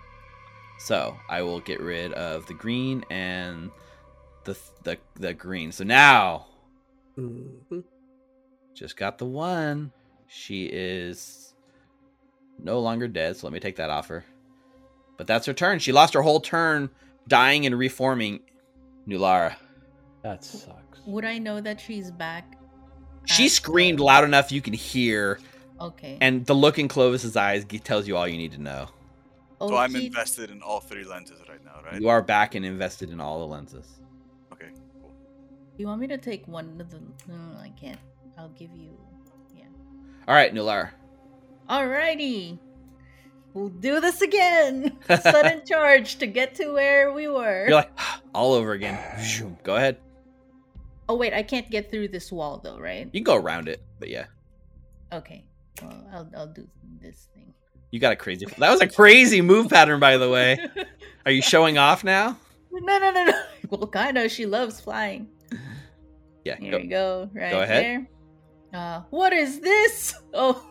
Speaker 1: So I will get rid of the green and the the the green. So now
Speaker 2: Mhm.
Speaker 1: just got the one. She is no longer dead. So let me take that off her. But that's her turn. She lost her whole turn dying and reforming. Nulara.
Speaker 4: That sucks.
Speaker 5: Would I know that she's back?
Speaker 1: She
Speaker 5: at
Speaker 1: screamed
Speaker 5: the-
Speaker 1: loud enough you can hear,
Speaker 5: Okay.
Speaker 1: and the look in Clovis's eyes tells you all you need to know.
Speaker 3: Oh, so I'm
Speaker 5: Okie-
Speaker 3: invested in all three lenses right now, right?
Speaker 1: You are back and invested in all the lenses.
Speaker 3: Okay, cool.
Speaker 5: You want me to take one of the? No, I can't. I'll give you. Yeah.
Speaker 1: All right, Nulara.
Speaker 5: Alrighty. We'll do this again. <laughs> Sudden charge to get to where we were.
Speaker 1: You're like <sighs> all over again. Go ahead.
Speaker 5: oh wait, I can't get through this wall though, right?
Speaker 1: You can go around it, but yeah,
Speaker 5: Okay. Well, I'll I'll do this thing.
Speaker 1: you got a crazy. That was a crazy move pattern, by the way. <laughs> Are you showing off now?
Speaker 5: no, no, no, no. <laughs> Well, kind of. She loves flying.
Speaker 1: Yeah.
Speaker 5: Here
Speaker 1: Go.
Speaker 5: we go. Right
Speaker 1: go ahead.
Speaker 5: there. Uh, what is this? Oh,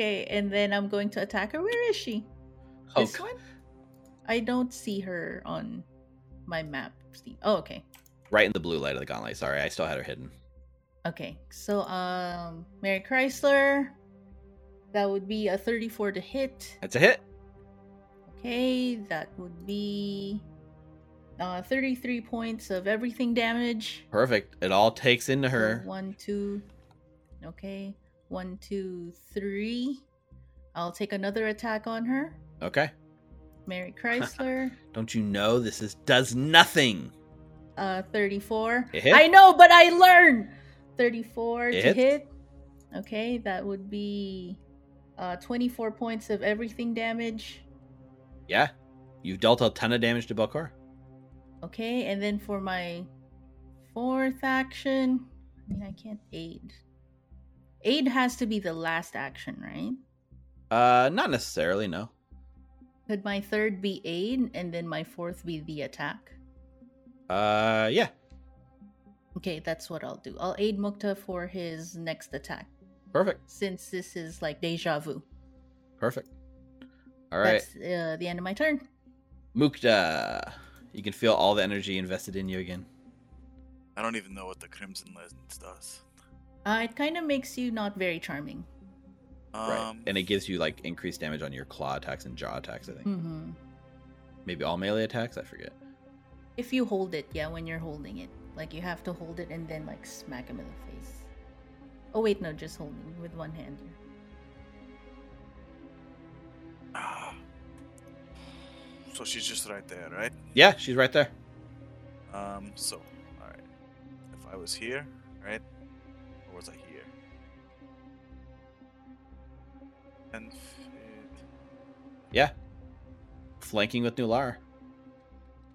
Speaker 5: okay. And then I'm going to attack her. Where is she?
Speaker 1: Oh,
Speaker 5: this one? I don't see her on my map. Oh, okay.
Speaker 1: right in the blue light of the gauntlet. Sorry, I still had her hidden.
Speaker 5: Okay. So, um, Mary Chrysler. That would be a 34 to hit.
Speaker 1: That's a hit.
Speaker 5: Okay, that would be uh 33 points of everything damage.
Speaker 1: Perfect. It all takes into
Speaker 5: So
Speaker 1: her.
Speaker 5: one, two. Okay. One, two, three. I'll take another attack on her.
Speaker 1: Okay.
Speaker 5: Mary <laughs> Chrysler.
Speaker 1: Don't you know this is does nothing?
Speaker 5: uh 34.
Speaker 1: It hit?
Speaker 5: I know, but I learn. 34
Speaker 1: It
Speaker 5: to
Speaker 1: hits.
Speaker 5: hit. Okay, that would be uh 24 points of everything damage.
Speaker 1: Yeah. You've dealt a ton of damage to Belcor.
Speaker 5: Okay, and then for my fourth action, I mean, I can't aid. Aid has to be the last action, right?
Speaker 1: Uh, not necessarily. No.
Speaker 5: Could my third be aid and then my fourth be the attack?
Speaker 1: Uh, yeah.
Speaker 5: Okay, that's what I'll do. I'll aid Mukta for his next attack
Speaker 1: Perfect.
Speaker 5: since this is like deja vu.
Speaker 1: Perfect. All right,
Speaker 5: That's uh, the end of my turn.
Speaker 1: Mukta. You can feel all the energy invested in you again.
Speaker 3: I don't even know what the Crimson Lens does.
Speaker 5: Uh, it kind of makes you not very charming.
Speaker 3: Um,
Speaker 1: right. And it gives you like increased damage on your claw attacks and jaw attacks. I think
Speaker 5: hmm
Speaker 1: maybe all melee attacks. I forget.
Speaker 5: If you hold it, yeah, when you're holding it. Like you have to hold it and then like smack him in the face. Oh wait, no, just holding with one hand.
Speaker 3: ah. <sighs> So she's just right there, right?
Speaker 1: Yeah, she's right there.
Speaker 3: Um, so, alright. If I was here, right? Or was I here? And fit.
Speaker 1: Yeah. Flanking with Nular.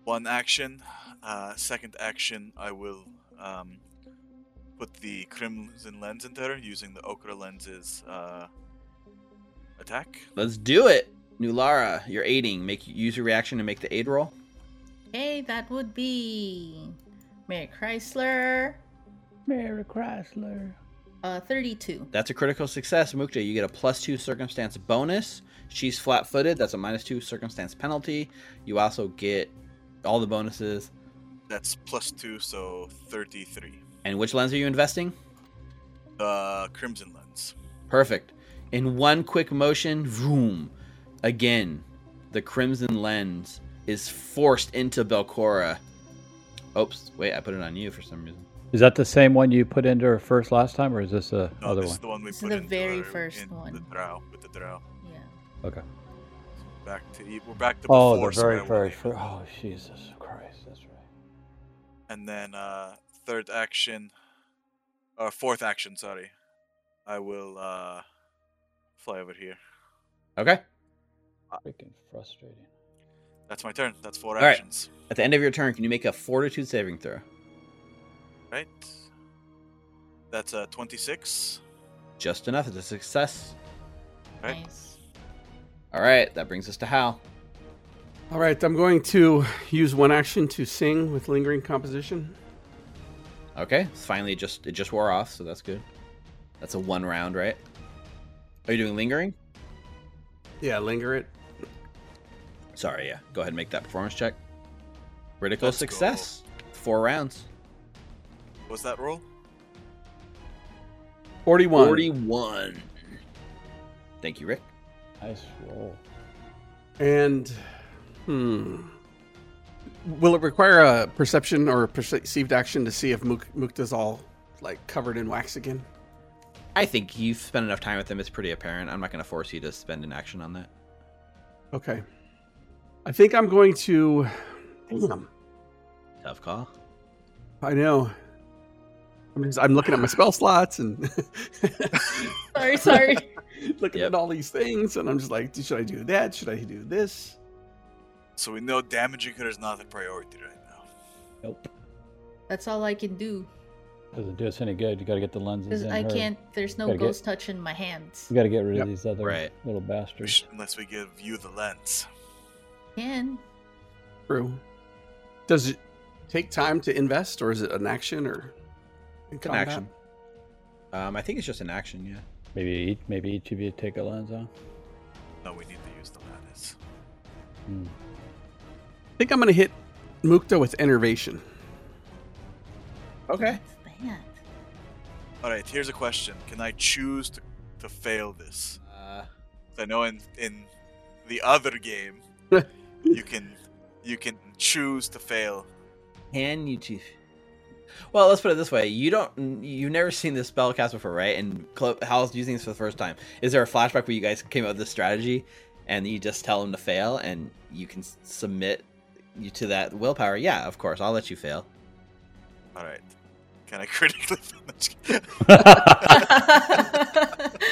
Speaker 3: One action. Uh, second action, I will um, put the Crimson Lens into her using the Okra Lens's uh, attack.
Speaker 1: Let's do it. Nulara, you're aiding. Make use your reaction to make the aid roll.
Speaker 5: Okay, that would be Mary Chrysler.
Speaker 4: Mary Chrysler.
Speaker 5: Uh, 32.
Speaker 1: That's a critical success, Mukta. You get a plus two circumstance bonus. She's flat footed. That's a minus two circumstance penalty. You also get all the bonuses.
Speaker 3: That's plus two, so 33.
Speaker 1: And which lens are you investing?
Speaker 3: The Crimson Lens.
Speaker 1: Perfect. In one quick motion, vroom. Again, the crimson lens is forced into Belcorra. Oops, wait, I put it on you for some reason.
Speaker 4: Is that the same one you put into her first last time, or is this a
Speaker 3: No,
Speaker 4: other
Speaker 3: this
Speaker 4: one?
Speaker 3: is the one we
Speaker 5: This is the
Speaker 3: into
Speaker 5: very
Speaker 3: her
Speaker 5: first
Speaker 3: in
Speaker 5: one.
Speaker 3: The drow, with the drow.
Speaker 5: Yeah.
Speaker 4: Okay.
Speaker 3: back to e- we're back to
Speaker 4: Oh,
Speaker 3: before
Speaker 4: the very,
Speaker 3: square
Speaker 4: very first. Oh, Jesus Christ. That's right.
Speaker 3: And then uh third action or fourth action, sorry. I will uh fly over here.
Speaker 1: Okay.
Speaker 4: Freaking frustrating.
Speaker 3: That's my turn. That's four
Speaker 1: All right.
Speaker 3: actions.
Speaker 1: At the end of your turn, can you make a fortitude saving throw?
Speaker 3: Right? That's a 26.
Speaker 1: Just enough. It's a success.
Speaker 3: Right.
Speaker 5: Nice.
Speaker 1: All right. That brings us to Hal.
Speaker 2: All right, I'm going to use one action to sing with lingering composition.
Speaker 1: Okay. It's finally, it just it just wore off, so that's good. That's a one round, right? Are you doing lingering?
Speaker 2: Yeah, linger it.
Speaker 1: Sorry, yeah. Go ahead and make that performance check. Critical
Speaker 3: Let's go.
Speaker 1: success. Four rounds.
Speaker 3: Was that roll?
Speaker 2: 41.
Speaker 1: 41. Thank you, Rick.
Speaker 4: Nice roll.
Speaker 2: And hmm. Will it require a perception or a perceived action to see if Mook, Mukta's all like covered in wax again?
Speaker 1: I think you've spent enough time with him. It's pretty apparent. I'm not going to force you to spend an action on that.
Speaker 2: Okay. I think I'm going to. Damn.
Speaker 1: Tough call.
Speaker 2: I know. I'm, just, I'm looking at my spell slots and <laughs>
Speaker 5: Sorry, sorry. <laughs>
Speaker 2: looking
Speaker 1: Yep.
Speaker 2: at all these things, and I'm just like, should I do that? Should I do this?
Speaker 3: So we know damaging her is not a priority right now.
Speaker 4: Nope.
Speaker 5: That's all I can do.
Speaker 4: Doesn't do us any good. You got to get the lenses
Speaker 5: Because
Speaker 4: in
Speaker 5: I
Speaker 4: her.
Speaker 5: can't, there's no
Speaker 4: Gotta get-
Speaker 5: ghost touch in my hands.
Speaker 4: We got to get rid
Speaker 2: Yep.
Speaker 4: of these other
Speaker 1: Right.
Speaker 4: little
Speaker 3: We
Speaker 4: bastards.
Speaker 3: Unless we give you the lens.
Speaker 5: Can.
Speaker 2: True. Does it take time to invest, or is it an action, or in
Speaker 1: It's an
Speaker 2: combat?
Speaker 1: action. Um, I think it's just an action, yeah.
Speaker 4: Maybe each, maybe each of you take a lens off.
Speaker 3: No, we need to use the lens.
Speaker 4: Hmm.
Speaker 2: I think I'm going to hit Mukta with enervation.
Speaker 1: Okay.
Speaker 5: What's that?
Speaker 3: Alright, here's a question. Can I choose to, to fail this?
Speaker 1: Uh,
Speaker 3: I know in in the other game <laughs> you can you can choose to fail.
Speaker 1: can you choose? Well, let's put it this way: you don't, you've never seen this spell cast before, right? And Clo- Hal's using this for the first time. Is there a flashback where you guys came up with this strategy, and you just tell him to fail, and you can s- submit you to that willpower? Yeah, of course, I'll let you fail.
Speaker 3: Alright. Can I critically finish? <laughs>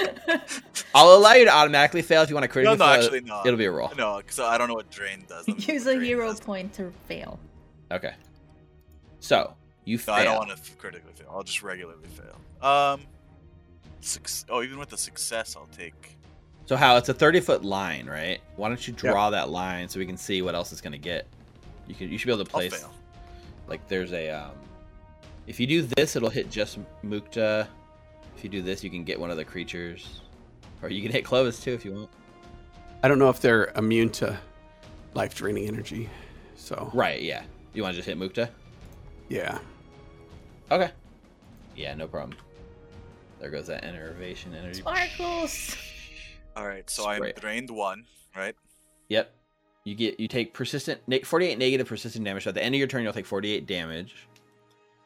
Speaker 1: I'll allow you to automatically fail if you want to
Speaker 3: no,
Speaker 1: critically
Speaker 3: no,
Speaker 1: fail.
Speaker 3: actually no.
Speaker 1: It'll be a roll.
Speaker 3: No, because I don't know what drain does. Let me see
Speaker 5: Use a
Speaker 3: drain
Speaker 5: hero
Speaker 3: does.
Speaker 5: point to fail.
Speaker 1: Okay. So you
Speaker 3: No,
Speaker 1: fail.
Speaker 3: I don't want to critically fail. I'll just regularly fail. Um, six, oh, even with the success, I'll take.
Speaker 1: So how it's a thirty foot line, right? Why don't you draw that line so we can see what else it's gonna get? You can you should be able to
Speaker 3: I'll
Speaker 1: place
Speaker 3: fail.
Speaker 1: like there's a um if you do this it'll hit just Mukta. If you do this you can get one of the creatures. Or you can hit Clovis too if you want.
Speaker 2: I don't know if they're immune to life draining energy. So,
Speaker 1: Right, yeah. You wanna just hit Mukta?
Speaker 2: yeah.
Speaker 1: Okay. Yeah, no problem. There goes that enervation energy.
Speaker 5: Sparkles! <laughs>
Speaker 3: All right, so I'm
Speaker 1: Spray.
Speaker 3: drained one, right?
Speaker 1: Yep. You get you take persistent 48 negative persistent damage. So at the end of your turn, you'll take 48 damage.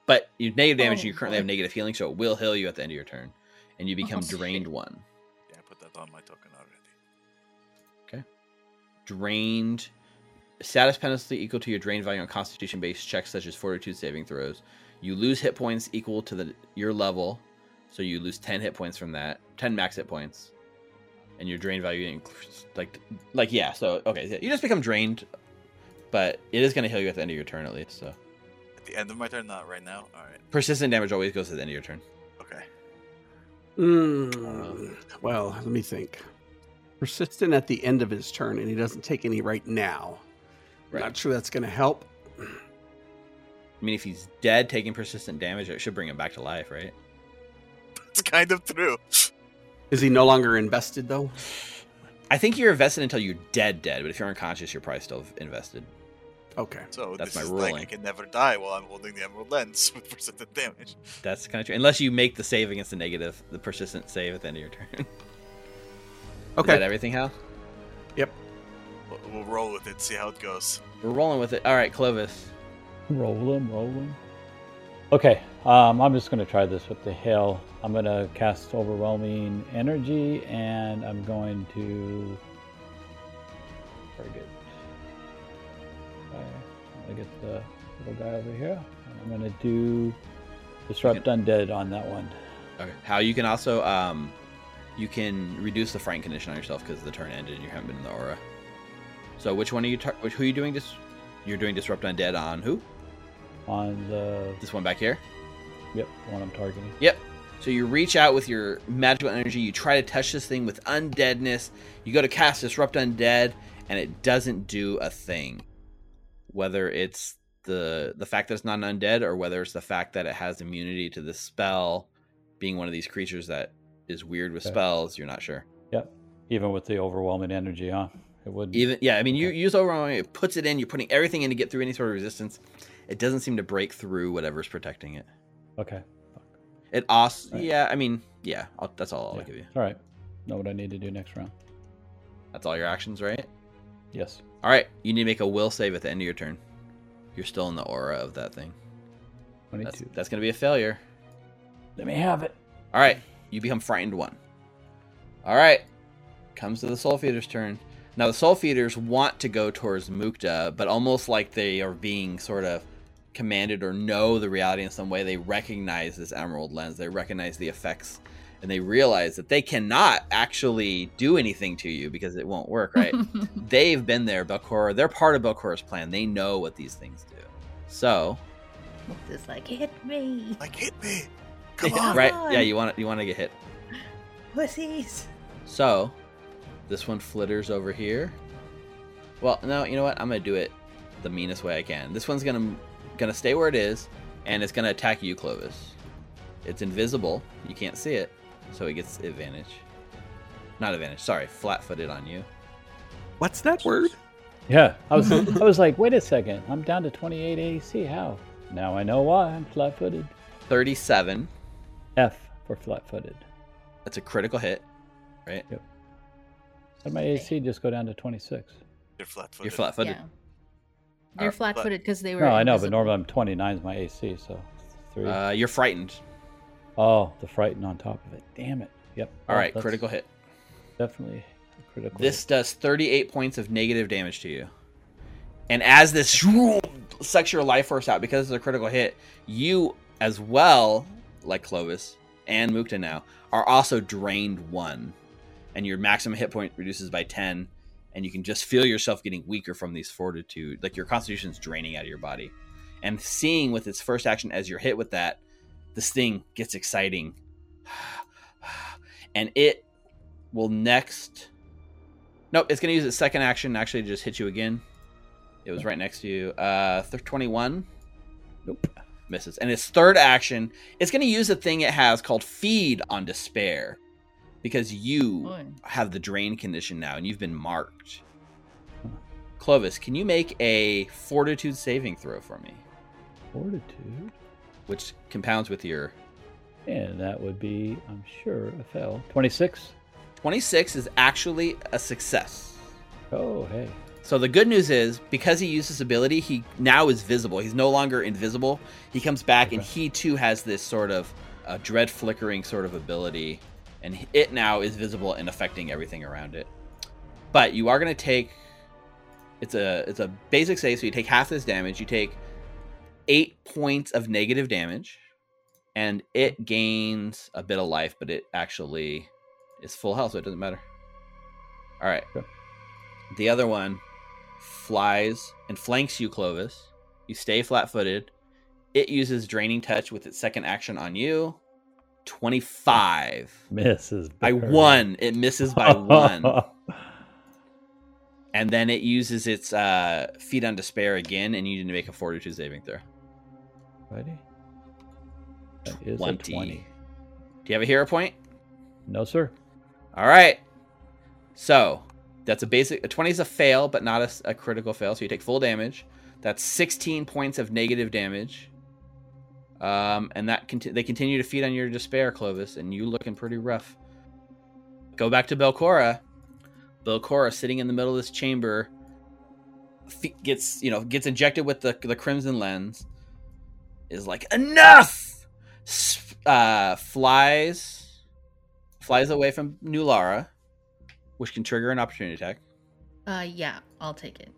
Speaker 1: But you negative damage,
Speaker 5: Oh,
Speaker 1: you currently
Speaker 5: boy.
Speaker 1: have negative healing, so it will heal you at the end of your turn, and you oh, become
Speaker 5: shit.
Speaker 1: drained one.
Speaker 3: Yeah, I put that on my token already. Okay.
Speaker 1: Drained. Status penalty equal to your drain value on Constitution-based checks such as Fortitude saving throws. You lose hit points equal to the your level, so you lose 10 hit points from that, 10 max hit points, and your drain value inc- like like yeah. So okay, you just become drained, but it is going to heal you at the end of your turn at least. So
Speaker 3: At the end of my turn, not right now. All right,
Speaker 1: persistent damage always goes at the end of your turn.
Speaker 3: okay.
Speaker 2: Mm, well, let me think. Persistent at the end of his turn, and he doesn't take any right now.
Speaker 1: Right.
Speaker 2: Not sure that's going to help.
Speaker 1: I mean, if he's dead, taking persistent damage, it should bring him back to life, right?
Speaker 3: It's kind of true.
Speaker 2: Is he no longer invested though?
Speaker 1: I think you're invested until you're dead, dead. But if you're unconscious, you're probably still invested.
Speaker 2: Okay.
Speaker 3: So
Speaker 1: That's
Speaker 3: this
Speaker 1: my
Speaker 3: is like I can never die while I'm holding the emerald lens <laughs> with persistent damage.
Speaker 1: That's kind of true. Unless you make the save against the negative, the persistent save at the end of your turn. <laughs> Is that everything, Hal?
Speaker 3: We'll, we'll roll with it, see how it goes.
Speaker 1: We're rolling with it. All right, Clovis. <laughs>
Speaker 4: Rolling, rolling. Okay, um, I'm just going to try this with the hail. I'm going to cast overwhelming energy, and I'm going to target. Gonna get the little guy over here, I'm gonna do disrupt undead on that one.
Speaker 1: Okay. How you can also um, you can reduce the frightened condition on yourself because the turn ended and you haven't been in the aura. So which one are you? Tar- which, who are you doing? Dis- you're doing disrupt undead on who?
Speaker 4: On the
Speaker 1: This one back here.
Speaker 4: yep, one I'm targeting.
Speaker 1: Yep. So you reach out with your magical energy. You try to touch this thing with undeadness. You go to cast disrupt undead, and it doesn't do a thing. Whether it's the the fact that it's not an undead, or whether it's the fact that it has immunity to this spell, being one of these creatures that is weird with
Speaker 4: Okay.
Speaker 1: spells, you're not sure.
Speaker 4: Yep. Even with the overwhelming energy, huh? It would.
Speaker 1: Even yeah, I mean, you
Speaker 4: Okay.
Speaker 1: use overwhelming. It puts it in. You're putting everything in to get through any sort of resistance. It doesn't seem to break through whatever's protecting it.
Speaker 4: Okay.
Speaker 1: It also
Speaker 4: Right.
Speaker 1: yeah. I mean yeah. I'll, that's all I'll
Speaker 4: Yeah.
Speaker 1: give you.
Speaker 4: All right. Know what I need to do next round.
Speaker 1: That's all your actions, right?
Speaker 4: Yes.
Speaker 1: All right, you need to make a will save at the end of your turn. You're still in the aura of that thing. That's,
Speaker 4: Twenty-two.
Speaker 1: that's going to be a failure.
Speaker 4: Let me have it.
Speaker 1: All right, you become frightened one. All right, comes to the Soul Feeder's turn. Now the Soul Feeders want to go towards Mukta, but almost like they are being sort of commanded or know the reality in some way. They recognize this emerald lens. They recognize the effects, and they realize that they cannot actually do anything to you because it won't work, right? <laughs> they've been there, Belcorra. They're part of Belcorra's plan. They know what these things do. So,
Speaker 5: Just like hit me,
Speaker 3: Like, hit me. <laughs> Come on.
Speaker 1: right? Yeah, you want you want to get hit.
Speaker 5: pussies.
Speaker 1: So, this one flitters over here. Well, no, you know what? I'm gonna do it the meanest way I can. This one's gonna gonna stay where it is, and it's gonna attack you, Clovis. It's invisible. You can't see it, so it gets advantage. Not advantage. Sorry, flat-footed on you.
Speaker 2: What's that word?
Speaker 4: Yeah. I was. <laughs> I was like, wait a second. I'm down to 28 AC. How? Now I know why. I'm flat-footed.
Speaker 1: Thirty-seven.
Speaker 4: F for flat-footed.
Speaker 1: That's a critical hit, right? Yep.
Speaker 4: And my AC just go down to 26.
Speaker 3: You're flat footed.
Speaker 1: You're flat-footed.
Speaker 5: Yeah. They're flat-footed because they were.
Speaker 4: No, I know, but
Speaker 5: invisible.
Speaker 4: normally I'm 29 is my AC, so three.
Speaker 1: Uh, you're frightened.
Speaker 4: oh, the frighten on top of it. Damn it. Yep.
Speaker 1: All
Speaker 4: Well,
Speaker 1: right,
Speaker 4: that's
Speaker 1: critical hit.
Speaker 4: Definitely a critical.
Speaker 1: This
Speaker 4: hit.
Speaker 1: does 38 points of negative damage to you. And as this <laughs> sucks your life force out because it's a critical hit, you as well, like Clovis and Mukta now, are also drained one. And your maximum hit point reduces by 10. And you can just feel yourself getting weaker from these fortitude. Like your constitution's draining out of your body. And seeing with its first action as you're hit with that, this thing gets exciting. <sighs> And it will next Nope, it's going to use its second action actually just hit you again. It was right next to you. Uh, th- 21. Nope. Misses. And its third action, it's going to use a thing it has called Feed on Despair. Because you
Speaker 5: Boy.
Speaker 1: have the drain condition now and you've been marked. Clovis, can you make a fortitude saving throw for me?
Speaker 4: fortitude.
Speaker 1: Which compounds with your
Speaker 4: And that would be, I'm sure, a fail. 26.
Speaker 1: 26 is actually a success.
Speaker 4: Oh, hey.
Speaker 1: So the good news is because he used this ability, he now is visible. He's no longer invisible. He comes back and he too has this sort of uh, dread flickering sort of ability, and it now is visible and affecting everything around it. But you are going to take it's a it's a basic save, so you take half this damage. You take eight points of negative damage, and it gains a bit of life, but it actually is full health, so it doesn't matter. All right.
Speaker 4: Okay.
Speaker 1: The other one flies and flanks you, Clovis. You stay flat footed. It uses Draining Touch with its second action on you. 25.
Speaker 4: Misses.
Speaker 1: By
Speaker 4: barely.
Speaker 1: one. It misses by one. <laughs> And then it uses its uh, Feed on Despair again, and you need to make a Fortitude saving throw.
Speaker 4: Ready? That is
Speaker 1: 20.
Speaker 4: a 20.
Speaker 1: Do you have a hero point?
Speaker 4: No, sir.
Speaker 1: All right. So that's a basic. A 20 is a fail, but not a critical fail. So you take full damage. That's 16 points of negative damage. Um, and that conti- they continue to feed on your despair, Clovis, and you looking pretty rough. Go back to Belcorra. Belcorra sitting in the middle of this chamber fe- gets you know gets injected with the the crimson lens. Is like enough. S- uh, flies flies away from Nulara, which can trigger an opportunity attack.
Speaker 5: Uh, yeah. I'll take it.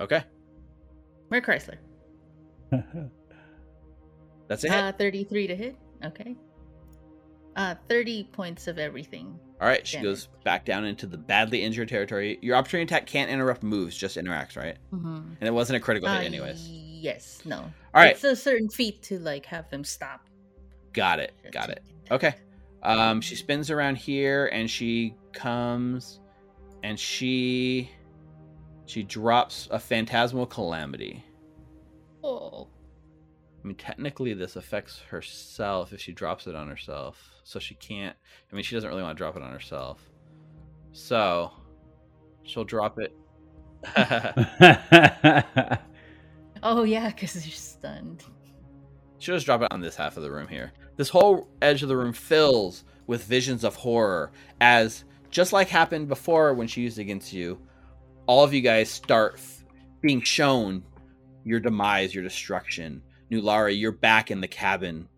Speaker 1: Okay.
Speaker 5: Merc Chrysler. <laughs>
Speaker 1: That's it.
Speaker 5: Uh, 33 to hit. Okay. Uh, 30 points of everything.
Speaker 1: All right, she
Speaker 5: damage.
Speaker 1: goes back down into the badly injured territory. Your opportunity attack can't interrupt moves, just interacts, right?
Speaker 5: Mm-hmm.
Speaker 1: And it wasn't a critical hit,
Speaker 5: Uh,
Speaker 1: anyways.
Speaker 5: Yes, no.
Speaker 1: All right,
Speaker 5: It's a certain feat to like have them stop.
Speaker 1: got it, got it. Okay. Um, she spins around here and she comes and she she drops a phantasmal calamity.
Speaker 5: Oh.
Speaker 1: I mean, technically, this affects herself if she drops it on herself. So she can't. I mean, she doesn't really want to drop it on herself. So she'll drop it. <laughs>
Speaker 5: Oh yeah, because you're stunned.
Speaker 1: She'll just drop it on this half of the room here. This whole edge of the room fills with visions of horror as, just like happened before when she used it against you, all of you guys start f- being shown your demise, your destruction. Nulara, you're back in the cabin.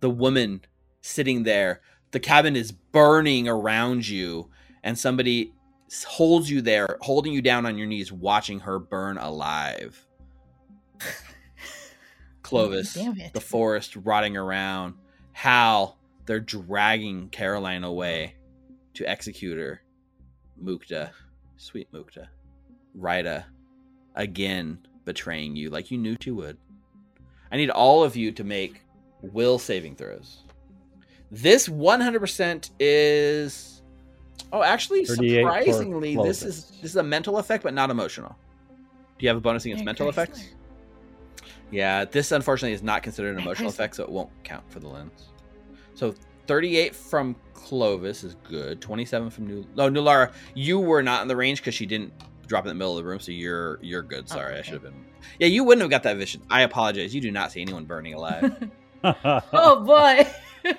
Speaker 1: The woman sitting there, the cabin is burning around you, and somebody holds you there, holding you down on your knees, watching her burn alive. <laughs> Clovis, the forest rotting around. Hal, they're dragging Caroline away to execute her. Mukta, sweet Mukta. Rita, again betraying you like you knew she would. I need all of you to make will saving throws. This 100% is. Oh, actually, surprisingly, this is this is a mental effect, but not emotional. Do you have a bonus against
Speaker 5: Merc
Speaker 1: mental
Speaker 5: Chrysler.
Speaker 1: effects? Yeah, this unfortunately is not considered an emotional
Speaker 5: Chrysler.
Speaker 1: effect, so it won't count for the lens. So 38 from Clovis is good. 27 from New. No, Nulara, you were not in the range because she didn't drop in the middle of the room, so you're you're good.
Speaker 5: Oh,
Speaker 1: Sorry, I should have been. Yeah, you wouldn't have got that vision. I apologize. You do not see anyone burning alive. <laughs> <laughs>
Speaker 5: oh boy. <laughs>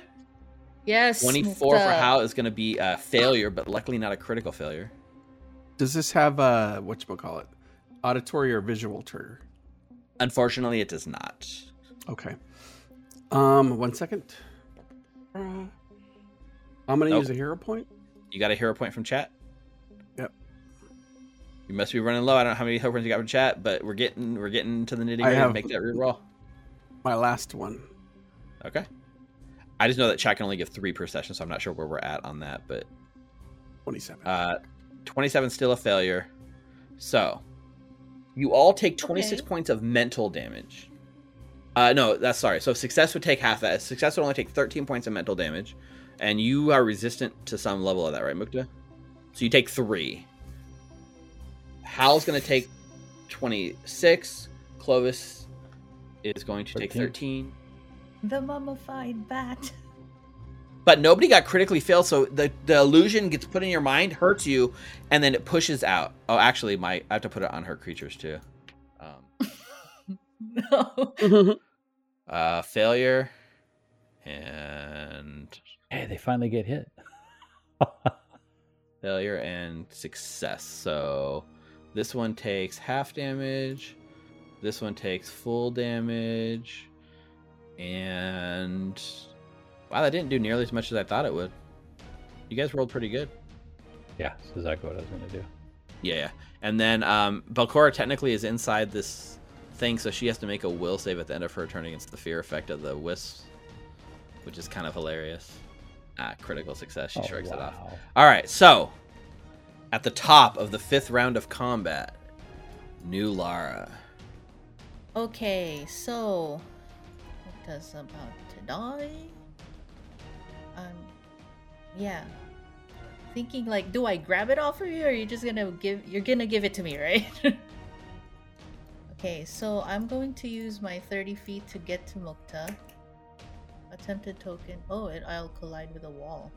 Speaker 5: yes.
Speaker 1: 24 for how is going to be a failure, but luckily not a critical failure.
Speaker 2: Does this have a what you call it, auditory or visual trigger?
Speaker 1: Unfortunately, it does not.
Speaker 2: Okay. Um, one second. Uh, I'm gonna
Speaker 1: Nope.
Speaker 2: use a hero point.
Speaker 1: You got a hero point from chat?
Speaker 2: Yep.
Speaker 1: You must be running low. I don't know how many hero you got from chat, but we're getting we're getting to the nitty
Speaker 2: I
Speaker 1: gritty.
Speaker 2: have-
Speaker 1: Make that reroll.
Speaker 2: My last one.
Speaker 1: Okay. I just know that chat can only give three per session, so I'm not sure where we're at on that. But
Speaker 2: Twenty-seven.
Speaker 1: uh, 27 still a failure. So you all take 26
Speaker 5: Okay.
Speaker 1: points of mental damage. Uh, no, that's sorry. So success would take half that. Success would only take 13 points of mental damage, and you are resistant to some level of that, right, Mukta? So you take three. Hal's going to take 26. Clovis is going to take
Speaker 4: 13.
Speaker 1: 13.
Speaker 5: The mummified bat.
Speaker 1: But nobody got critically failed, so the, the illusion gets put in your mind, hurts you, and then it pushes out. Oh, actually, my I have to put it on her creatures too. Um, <laughs>
Speaker 5: no. <laughs>
Speaker 1: uh, failure, and
Speaker 4: hey, they finally get hit. <laughs>
Speaker 1: failure and success. So this one takes half damage. This one takes full damage, and wow, that didn't do nearly as much as I thought it would. You guys rolled pretty good.
Speaker 4: yeah, that's exactly what I was going to do.
Speaker 1: Yeah, yeah. And then um, Belcorra technically is inside this thing, so she has to make a will save at the end of her turn against the fear effect of the wisps, which is kind of hilarious. Ah, critical success. She
Speaker 4: Oh,
Speaker 1: shrugs it off. All right, so at the top of the fifth round of combat, Nulara.
Speaker 5: Okay, so Mukta's about to die. Um, yeah. Thinking like, do I grab it off of you, or are you just gonna give? You're gonna give it to me, right? <laughs> okay, so I'm going to use my 30 feet to get to Mukta. Attempted token. Oh, it, I'll collide with a wall.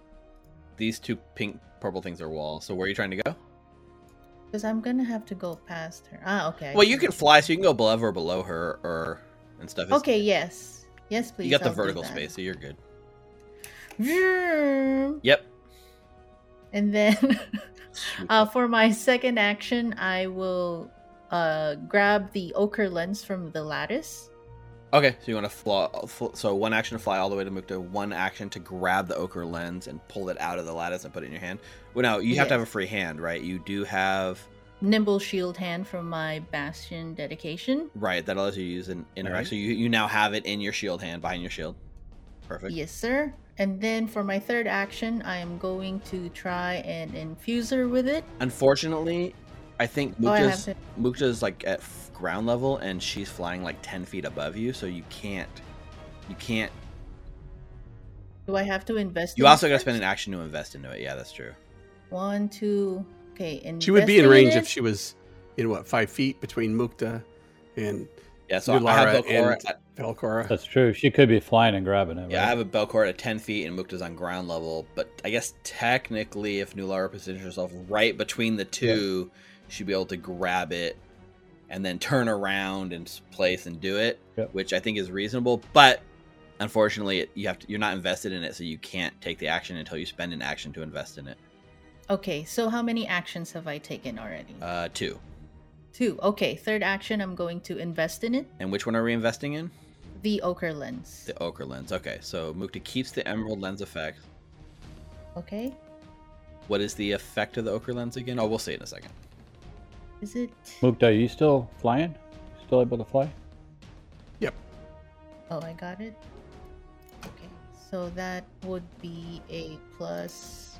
Speaker 1: These two pink purple things are walls. So where are you trying to go?
Speaker 5: Because I'm gonna have to go past her. Ah, okay.
Speaker 1: Well, you can fly, so you can go above or below her, or and stuff.
Speaker 5: Okay, yes, yes, please.
Speaker 1: you got the
Speaker 5: I'll do
Speaker 1: vertical space, so you're good.
Speaker 5: Vroom.
Speaker 1: Yep.
Speaker 5: And then <laughs> uh, for my second action, I will uh, grab the ochre lens from the lattice.
Speaker 1: Okay, so you want to fly. So one action to fly all the way to Mukta, one action to grab the ochre lens and pull it out of the lattice and put it in your hand. Well, now you have to have a free hand, right? You do have
Speaker 5: nimble shield hand from my bastion dedication.
Speaker 1: Right, that allows you to use an interact.
Speaker 2: Right.
Speaker 1: So you, you now have it in your shield hand, behind your shield. Perfect.
Speaker 5: Yes, sir. And then for my third action, I am going to try and infuse her with it.
Speaker 1: Unfortunately, I think
Speaker 5: Oh, I
Speaker 1: Mukta's,
Speaker 5: to.
Speaker 1: Mukta's like at ground level and she's flying like 10 feet above you, so you can't. You can't.
Speaker 5: Do I have to invest?
Speaker 1: You
Speaker 5: in
Speaker 1: also got to spend an action to invest into it. Yeah, that's true.
Speaker 5: One, two. Okay, and
Speaker 2: She would be in range if she was in what five feet between Mukta and
Speaker 1: Yeah, so I have
Speaker 2: Nulara
Speaker 1: Belcorra.
Speaker 2: and
Speaker 1: At,
Speaker 2: Belcorra.
Speaker 4: That's true. She could be flying and grabbing it.
Speaker 1: yeah, I have a Belcorra at 10 feet and Mukta's on ground level, but I guess technically, if Nulara positions herself right between the two, she'd be able to grab it and then turn around and place and do it,
Speaker 4: Yep.
Speaker 1: which I think is reasonable. But unfortunately, you have to, you're not invested in it, so you can't take the action until you spend an action to invest in it.
Speaker 5: Okay, so how many actions have I taken already?
Speaker 1: Uh, two.
Speaker 5: Two. Okay, third action, I'm going to invest in it.
Speaker 1: And which one are we investing in?
Speaker 5: The ochre lens.
Speaker 1: The ochre lens. Okay, so Mukta keeps the emerald lens effect.
Speaker 5: Okay.
Speaker 1: What is the effect of the ochre lens again? Oh, we'll see in a second.
Speaker 5: Is it?
Speaker 4: Mukta, are you still flying? Still able to fly? Yep.
Speaker 5: Oh, I got it. Okay, so that would be a plus.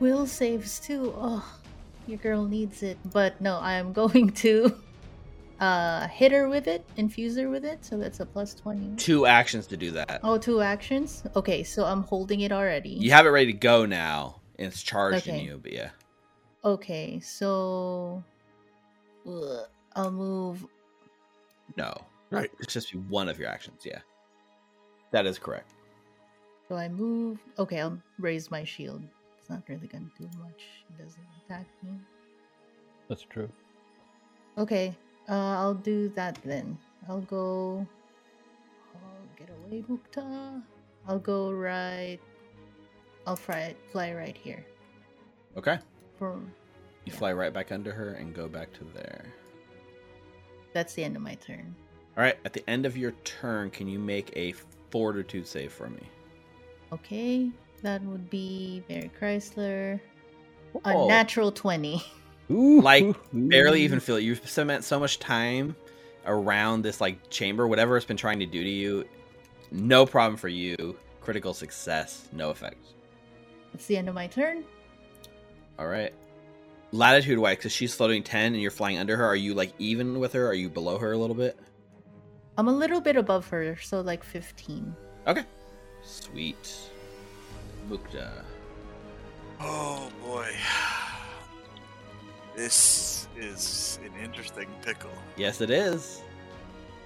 Speaker 5: Will saves too. Oh, your girl needs it. But no, I am <laughs> going to uh hit her with it, infuse her with it. So that's a plus twenty.
Speaker 1: Two actions to do that.
Speaker 5: Oh, two actions. Okay, so I'm holding it already.
Speaker 1: You have it ready to go now, and it's charging
Speaker 5: Okay.
Speaker 1: you. But yeah,
Speaker 5: Okay, so Ugh, I'll move.
Speaker 1: no,
Speaker 2: Right.
Speaker 1: it's just be one of your actions. Yeah, that is correct.
Speaker 5: So I move. Okay, I'll raise my shield. It's not really gonna do much. It doesn't attack me.
Speaker 4: That's true.
Speaker 5: Okay, uh, I'll do that then. I'll go. I'll get away, Mukta. I'll go right. I'll fly, fly right here.
Speaker 1: Okay,
Speaker 5: For
Speaker 1: you
Speaker 5: Yeah.
Speaker 1: fly right back under her and go back to there.
Speaker 5: that's the end of my turn.
Speaker 1: All right, at the end of your turn, can you make a fortitude save for me?
Speaker 5: Okay, that would be Mary Chrysler. A
Speaker 1: Oh.
Speaker 5: natural twenty.
Speaker 4: Ooh, <laughs>
Speaker 1: Like,
Speaker 4: ooh,
Speaker 1: Barely even feel it. You've spent so much time around this like chamber, whatever it's been trying to do to you. No problem for you. Critical success, no effect.
Speaker 5: That's the end of my turn.
Speaker 1: All right. Latitude wise, because she's floating 10 and you're flying under her, are you like even with her? Are you below her a little bit?
Speaker 5: I'm a little bit above her, so like fifteen.
Speaker 1: Okay. Sweet. Mukta.
Speaker 3: Uh, oh boy. <sighs> This is an interesting pickle.
Speaker 1: Yes, it is.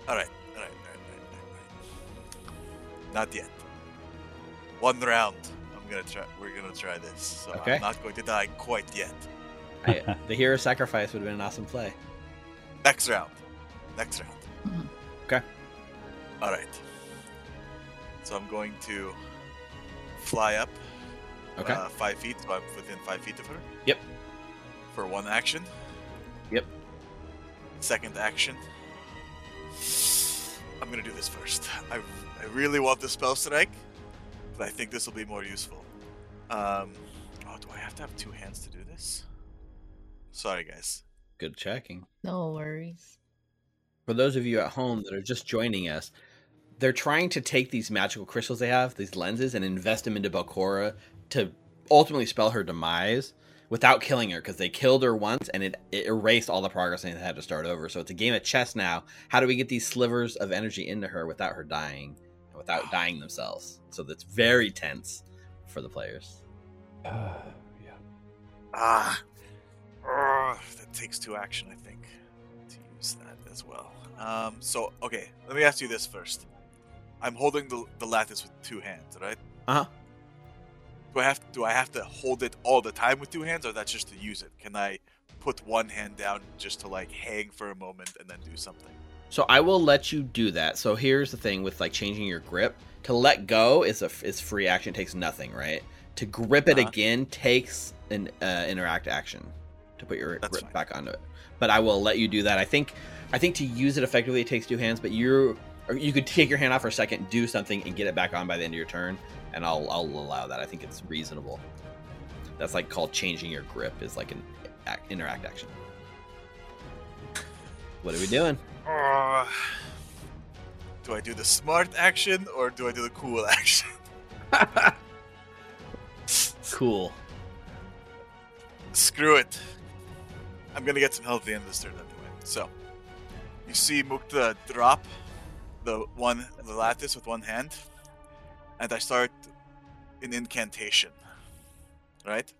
Speaker 3: Alright, alright, alright, alright, alright. Not yet. One round. I'm gonna try we're gonna try this. So
Speaker 1: Okay.
Speaker 3: I'm not going to die quite yet.
Speaker 1: I, the hero sacrifice would have been an awesome play.
Speaker 3: Next round. Next round.
Speaker 5: Mhm.
Speaker 1: Okay.
Speaker 3: Alright. So I'm going to fly up
Speaker 1: Okay.
Speaker 3: uh, five feet, so I'm within five feet of her.
Speaker 1: Yep.
Speaker 3: For one action.
Speaker 1: Yep.
Speaker 3: Second action. I'm gonna do this first. I, I really want the spell strike, but I think this will be more useful. Um, oh, do I have to have two hands to do this? Sorry, guys.
Speaker 1: Good checking.
Speaker 5: No worries.
Speaker 1: For those of you at home that are just joining us, they're trying to take these magical crystals they have, these lenses, and invest them into Belcorra to ultimately spell her demise without killing her because they killed her once and it, it erased all the progress and they had to start over. So it's a game of chess now. How do we get these slivers of energy into her without her dying, and without <sighs> dying themselves? So that's very tense for the players.
Speaker 4: Ah, yeah.
Speaker 3: Ah, Ugh, that takes two action, I think, to use that as well. Um, so okay, let me ask you this first. I'm holding the, the lattice with two hands, right?
Speaker 1: Uh huh.
Speaker 3: Do I have do I have to hold it all the time with two hands, or that's just to use it? Can I put one hand down just to like hang for a moment and then do something?
Speaker 1: So I will let you do that. So here's the thing with like changing your grip. To let go is a is free action, takes nothing, right? To grip it
Speaker 3: Uh-huh.
Speaker 1: again takes an uh, interact action to put your grip back onto it. But I will let you do that. I think I think to use it effectively it takes two hands, but you you could take your hand off for a second, do something, and get it back on by the end of your turn, and I'll I'll allow that. I think it's reasonable. That's like called changing your grip is like an act, interact action. What are we doing?
Speaker 3: Uh, do I do the smart action or do I do the cool <laughs> action? <laughs>
Speaker 1: Cool.
Speaker 3: Screw it. I'm gonna get some help at the end of this turn anyway. So, you see Mukta drop the one, the lattice with one hand, and I start an incantation. Right?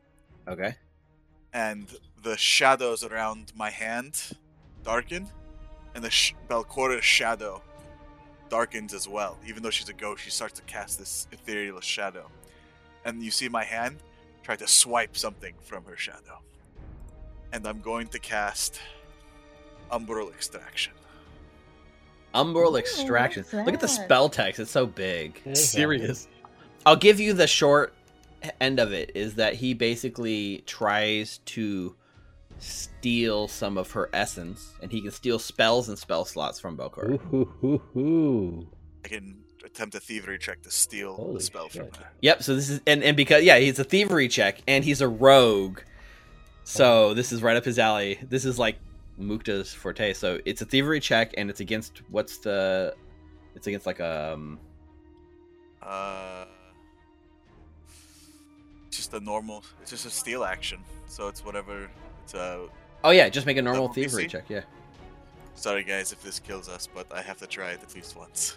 Speaker 1: Okay.
Speaker 3: and the shadows around my hand darken, and the sh- Belcorra's shadow darkens as well. Even though she's a ghost, she starts to cast this ethereal shadow. And you see my hand try to swipe something from her shadow. And I'm going to cast Umbral Extraction.
Speaker 1: Umbral
Speaker 5: Ooh,
Speaker 1: extraction.
Speaker 5: what's
Speaker 1: Look at the spell text. It's so big.
Speaker 4: What is that?
Speaker 2: Serious.
Speaker 1: I'll give you the short end of it is that he basically tries to steal some of her essence and he can steal spells and spell slots from Belcorra.
Speaker 4: Ooh, hoo, hoo, hoo.
Speaker 3: I can attempt a thievery check to steal
Speaker 4: Holy
Speaker 3: the spell from
Speaker 4: shit.
Speaker 3: her.
Speaker 1: Yep, so this is and, and because yeah, he's a thievery check and he's a rogue. So this is right up his alley. This is like Mukta's forte. So it's a thievery check and it's against what's the it's against like um
Speaker 3: Uh, just a normal. It's just a steal action, so it's whatever. It's a.
Speaker 1: Oh yeah, just make a normal thievery
Speaker 3: PC?
Speaker 1: check, yeah.
Speaker 3: Sorry guys if this kills us, but I have to try it at least once.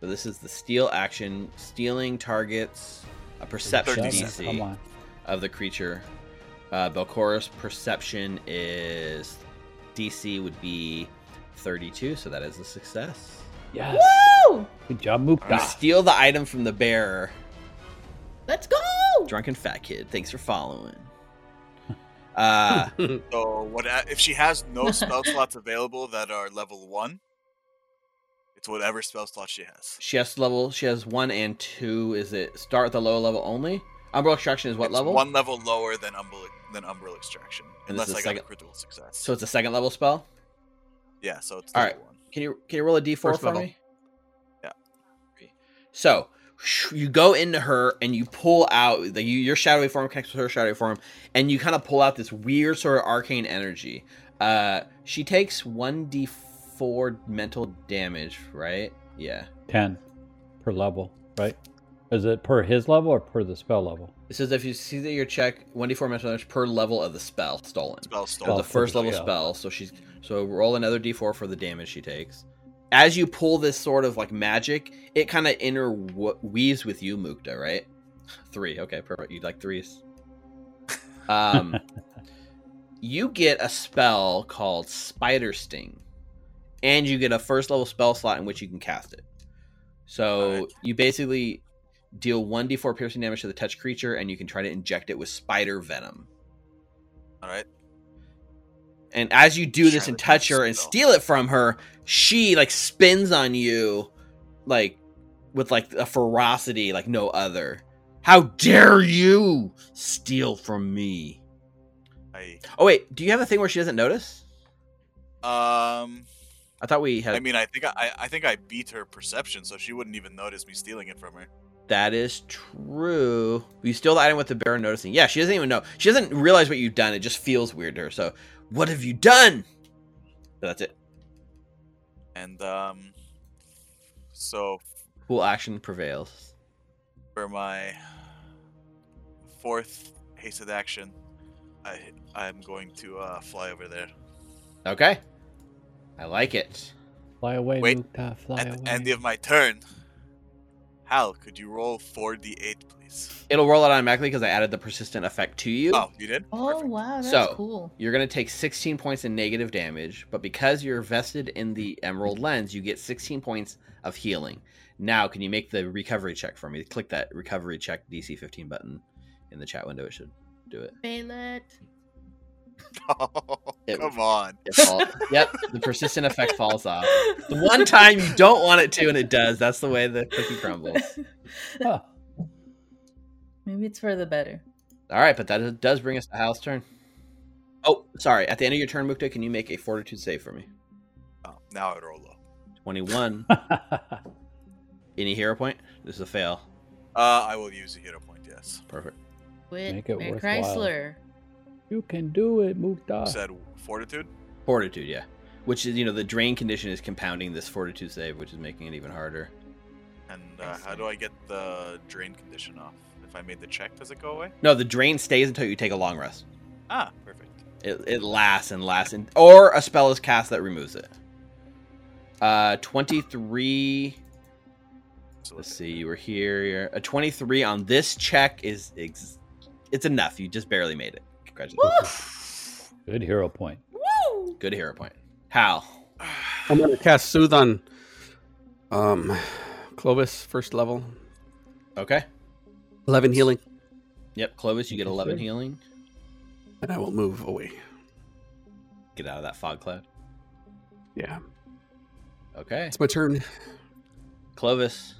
Speaker 1: So this is the steal action, stealing targets a perception DC of the creature. Uh, Belcorra's perception is DC would be 32, so that is a success.
Speaker 4: Yes.
Speaker 5: Woo!
Speaker 4: Good job,
Speaker 1: You
Speaker 4: Mukta.
Speaker 1: steal the item from the bearer.
Speaker 5: Let's go!
Speaker 1: Drunken fat kid, thanks for following. <laughs> Uh,
Speaker 3: So what if she has no spell <laughs> slots available that are level one? It's whatever spell slot she has.
Speaker 1: she has level. She has one and two. Is it start at the low level only? Umbral extraction is what
Speaker 3: It's
Speaker 1: level?
Speaker 3: One level lower than Umbral than Umbral Extraction,
Speaker 1: And
Speaker 3: unless
Speaker 1: is
Speaker 3: I got a critical success.
Speaker 1: So it's a second level spell.
Speaker 3: yeah, so it's
Speaker 1: all
Speaker 3: right. one.
Speaker 1: Can you can you roll a d4
Speaker 2: First
Speaker 1: for
Speaker 2: level.
Speaker 1: me?
Speaker 3: Yeah.
Speaker 1: So you go into her and you pull out the you, your shadowy form connects with her shadowy form, and you kind of pull out this weird sort of arcane energy. Uh, she takes one d4 mental damage, right? Yeah.
Speaker 4: 10 per level, right? Is it per his level or per the spell level?
Speaker 1: It says if you see that your check one d4 mental damage per level of the spell stolen.
Speaker 3: Spell
Speaker 1: So
Speaker 3: stolen.
Speaker 1: the first level
Speaker 4: yeah.
Speaker 1: spell. So she's so roll another d4 for the damage she takes. As you pull this sort of like magic, it kind of interweaves with you, Mukta, right? Three. Okay, perfect. You like threes. <laughs> Um, you get a spell called Spider Sting, and you get a first level spell slot in which you can cast it. So
Speaker 3: Alright.
Speaker 1: you basically deal one d4 piercing damage to the touch creature, and you can try to inject it with spider venom.
Speaker 3: All right.
Speaker 1: And as you do this and touch her and steal it from her, she like spins on you like with like a ferocity like no other. How dare you steal from me?
Speaker 3: I
Speaker 1: Oh wait, do you have a thing where she doesn't notice?
Speaker 3: um.
Speaker 1: I thought we had
Speaker 3: I mean, I think I, I think I beat her perception, so she wouldn't even notice me stealing it from her.
Speaker 1: That is true. You steal the item with the bear noticing. Yeah, she doesn't even know. She doesn't realize what you've done. It just feels weird to her. So, what have you done? So that's it.
Speaker 3: And um, so
Speaker 1: Cool action prevails.
Speaker 3: for my fourth hasted action, I I'm going to uh, fly over there.
Speaker 1: Okay. I like it.
Speaker 4: Fly away,
Speaker 3: Wait,
Speaker 4: Mukta. Fly
Speaker 3: At
Speaker 4: away.
Speaker 3: the end of my turn, Hal, could you roll four d8, please?
Speaker 1: It'll roll it automatically because I added the persistent effect to you.
Speaker 3: Oh, you did.
Speaker 5: Oh
Speaker 3: Perfect.
Speaker 5: wow, that's
Speaker 1: So-
Speaker 5: cool.
Speaker 1: You're going to take 16 points in negative damage, but because you're vested in the Emerald Lens, you get 16 points of healing. Now, can you make the recovery check for me? Click that recovery check DC 15 button in the chat window. It should do it.
Speaker 5: Fail it. <laughs>
Speaker 1: It-
Speaker 3: Come on.
Speaker 1: It fall- yep, the persistent effect falls off. The one <laughs> time you don't want it to, and it does. That's the way the cookie crumbles. <laughs>
Speaker 4: Huh.
Speaker 5: Maybe it's for the better.
Speaker 1: All right, but that does bring us to Hal's turn. Oh, sorry. At the end of your turn, Mukta, can you make a fortitude save for me?
Speaker 3: Oh, now I roll low.
Speaker 1: 21. Any hero point? This is a fail.
Speaker 3: Uh, I will use a hero point. Yes.
Speaker 1: Perfect.
Speaker 5: Quit.
Speaker 4: Make it
Speaker 5: Mary
Speaker 4: worthwhile.
Speaker 5: Chrysler.
Speaker 4: You can do it, Mukta.
Speaker 3: Said fortitude.
Speaker 1: Fortitude, yeah. which is you know the drain condition is compounding this fortitude save, which is making it even harder.
Speaker 3: And uh, how do I get the drain condition off? If I made the check, does it go away?
Speaker 1: No, the drain stays until you take a long rest.
Speaker 3: Ah, perfect.
Speaker 1: It, it lasts and lasts, and, or a spell is cast that removes it. Uh, twenty three.
Speaker 3: So
Speaker 1: Let's see, you were here. A twenty three on this check is ex- it's enough. You just barely made it. Congratulations.
Speaker 4: Good hero point.
Speaker 5: Woo!
Speaker 1: Good hero point. Hal.
Speaker 2: I'm gonna cast soothe on um Clovis first level.
Speaker 1: Okay.
Speaker 2: Eleven healing.
Speaker 1: Yep, Clovis, you get eleven
Speaker 4: sir.
Speaker 1: healing.
Speaker 2: And I will move away.
Speaker 1: Get out of that fog cloud.
Speaker 2: Yeah.
Speaker 1: Okay.
Speaker 2: It's my turn.
Speaker 1: Clovis.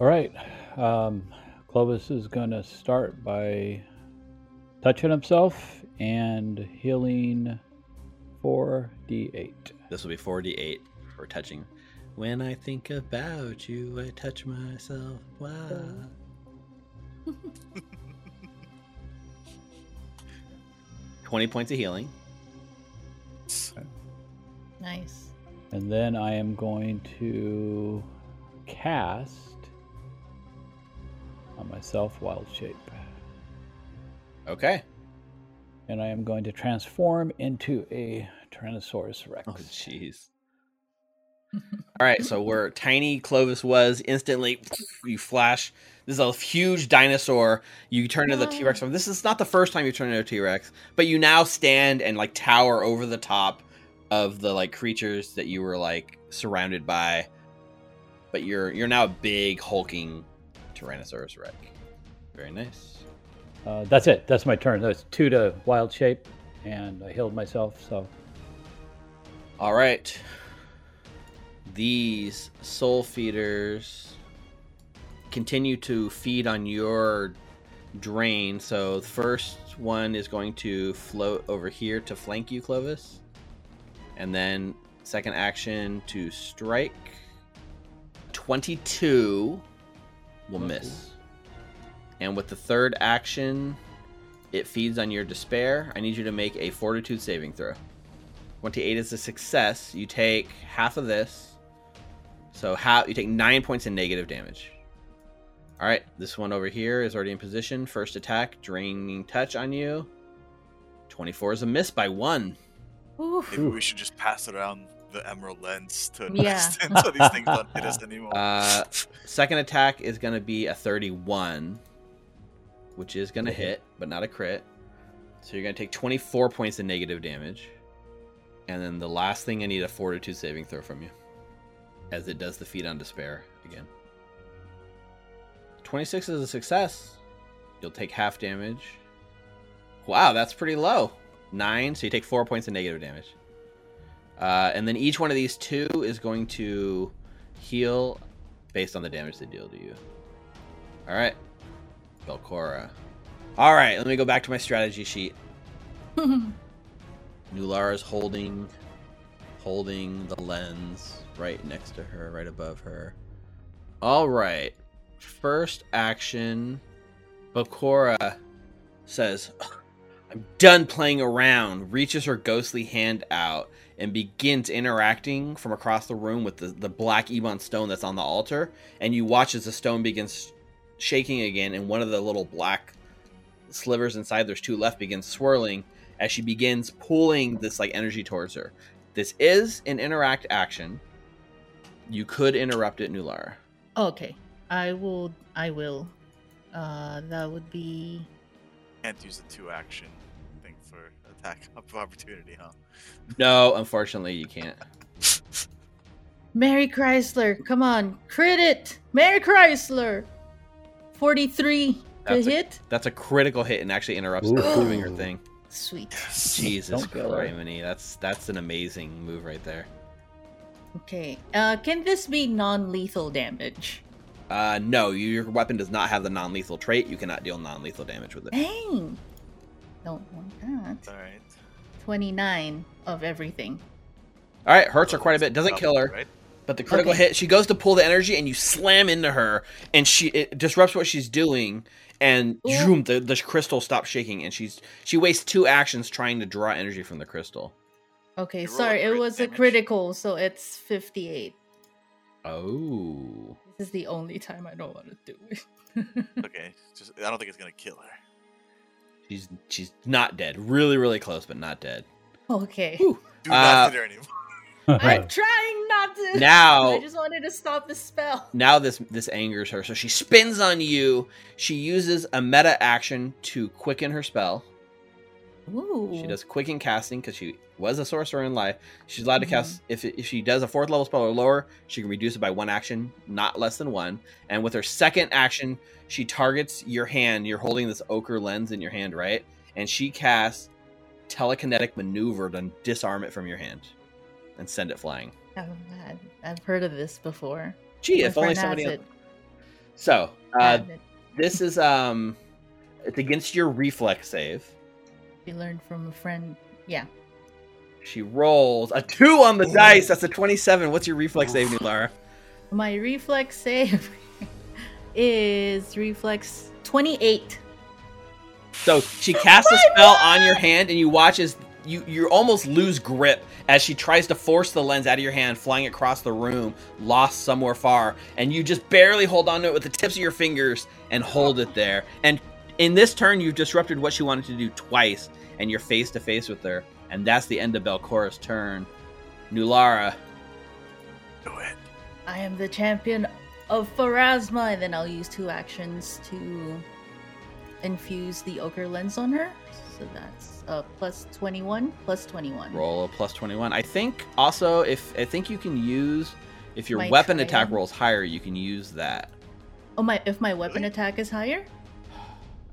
Speaker 4: All right. Um, Clovis is going to start by touching himself and healing 4d8.
Speaker 1: This will be 4d8 for touching. When I think about you, I touch myself. Wow. <laughs> Twenty points of healing.
Speaker 5: Nice.
Speaker 4: And then I am going to cast on myself Wild Shape.
Speaker 1: Okay.
Speaker 4: And I am going to transform into a Tyrannosaurus Rex.
Speaker 1: Oh, jeez. <laughs> All right, so where tiny Clovis was, instantly you flash. This is a huge dinosaur. You turn into the T Rex. This is not the first time you turn into a T Rex, but you now stand and like tower over the top of the like creatures that you were like surrounded by. But you're you're now a big hulking Tyrannosaurus Rex. Very nice.
Speaker 4: Uh, that's it. That's my turn. That's two to Wild Shape, and I healed myself. So
Speaker 1: All right. These soul feeders continue to feed on your drain. So the first one is going to float over here to flank you, Clovis. And then second action to strike. 22 will miss. And with the third action, it feeds on your despair. I need you to make a fortitude saving throw. 28 is a success. You take half of this. So half you take 9 points in negative damage. All right, this one over here is already in position. First attack, draining touch on you. 24 is a miss by 1.
Speaker 5: Oof.
Speaker 3: Maybe we should just pass around the emerald lens to <laughs>
Speaker 5: Yeah. <laughs>
Speaker 3: So these things don't hit us <laughs> anymore.
Speaker 1: Uh, second attack is going to be a 31, which is going to hit, but not a crit. So you're going to take 24 points of negative damage. And then the last thing I need a fortitude saving throw from you, as it does the feed on despair again. 26 is a success. You'll take half damage. Wow, that's pretty low. Nine, so you take four points of negative damage. Uh, and then each one of these two is going to heal based on the damage they deal to you. All right, Belcorra. All right, let me go back to my strategy sheet. <laughs> Nulara is holding, holding the lens right next to her, right above her. All right, first action. Belcorra says, "I'm done playing around." Reaches her ghostly hand out and begins interacting from across the room with the, the black Ebon stone that's on the altar. And you watch as the stone begins shaking again, and one of the little black slivers inside, there's two left, begins swirling as she begins pulling this like energy towards her. This is an interact action. You could interrupt it, Nulara.
Speaker 5: okay. I will. I will. Uh, that would be.
Speaker 3: Can't use the two action thing for attack <laughs> of opportunity, huh?
Speaker 1: No, unfortunately, you can't.
Speaker 5: Mary Chrysler, come on, crit it! Mary Chrysler! 43 to
Speaker 1: That's a-
Speaker 5: hit?
Speaker 1: That's a critical hit and actually interrupts
Speaker 4: Ooh.
Speaker 1: her doing her thing.
Speaker 5: Sweet.
Speaker 1: Jesus
Speaker 4: Don't kill her.
Speaker 1: criminy. That's that's an amazing move right there.
Speaker 5: Okay. Uh, can this be non lethal damage?
Speaker 1: Uh, no, your weapon does not have the non-lethal trait. You cannot deal non-lethal damage with it.
Speaker 5: Dang! Don't want that.
Speaker 3: All right.
Speaker 5: 29 of everything.
Speaker 1: All right, hurts her quite a bit. Doesn't kill her,
Speaker 3: Right?
Speaker 1: But the critical
Speaker 5: Okay.
Speaker 1: hit. She goes to pull the energy, and you slam into her, and she it disrupts what she's doing, and zoom, the the crystal stops shaking, and she's she wastes two actions trying to draw energy from the crystal.
Speaker 5: Okay,
Speaker 3: You
Speaker 5: sorry, it
Speaker 3: crit
Speaker 5: was a critical, so it's 58.
Speaker 1: Oh.
Speaker 5: This is the only time I don't want to do it. <laughs>
Speaker 3: Okay, just I don't think it's gonna kill her.
Speaker 1: She's she's not dead. Really, really close, but not dead.
Speaker 5: okay.
Speaker 1: Whew.
Speaker 3: Do
Speaker 1: Uh,
Speaker 3: not hit her anymore. <laughs>
Speaker 5: I'm trying not to.
Speaker 1: Now
Speaker 5: I just wanted to stop the spell.
Speaker 1: now this this angers her, so she spins on you. She uses a meta action to quicken her spell.
Speaker 5: Ooh.
Speaker 1: She does quicken casting because she was a sorcerer in life. She's allowed to
Speaker 5: Mhm.
Speaker 1: cast if if she does a fourth level spell or lower, she can reduce it by one action, not less than one. And with her second action, she targets your hand. You're holding this ochre lens in your hand, right? And she casts telekinetic maneuver to disarm it from your hand and send it flying.
Speaker 5: I've, I've heard of this before.
Speaker 1: Gee,
Speaker 5: My
Speaker 1: if only somebody.
Speaker 5: has
Speaker 1: Else... So uh, this is um, it's against your reflex save.
Speaker 5: We learned from a friend. Yeah.
Speaker 1: She rolls a two on the dice. That's a twenty-seven. What's your reflex save, Nulara?
Speaker 5: My reflex save <laughs> is reflex 28.
Speaker 1: So she casts a spell on your hand, and you watch as you you almost lose grip as she tries to force the lens out of your hand, flying across the room, lost somewhere far, and you just barely hold on to it with the tips of your fingers and hold it there. And in this turn, you've disrupted what she wanted to do twice, and you're face to face with her, and that's the end of Belcorra's turn. Nulara,
Speaker 3: Do it.
Speaker 5: I am the champion of Pharasma, and then I'll use two actions to infuse the ochre lens on her. So that's uh, plus 21, plus 21.
Speaker 1: roll a plus twenty-one. I think also if I think you can use if your
Speaker 5: My
Speaker 1: weapon attack rolls higher, you can use that.
Speaker 5: Oh my! If my weapon
Speaker 3: Really?
Speaker 5: attack is higher,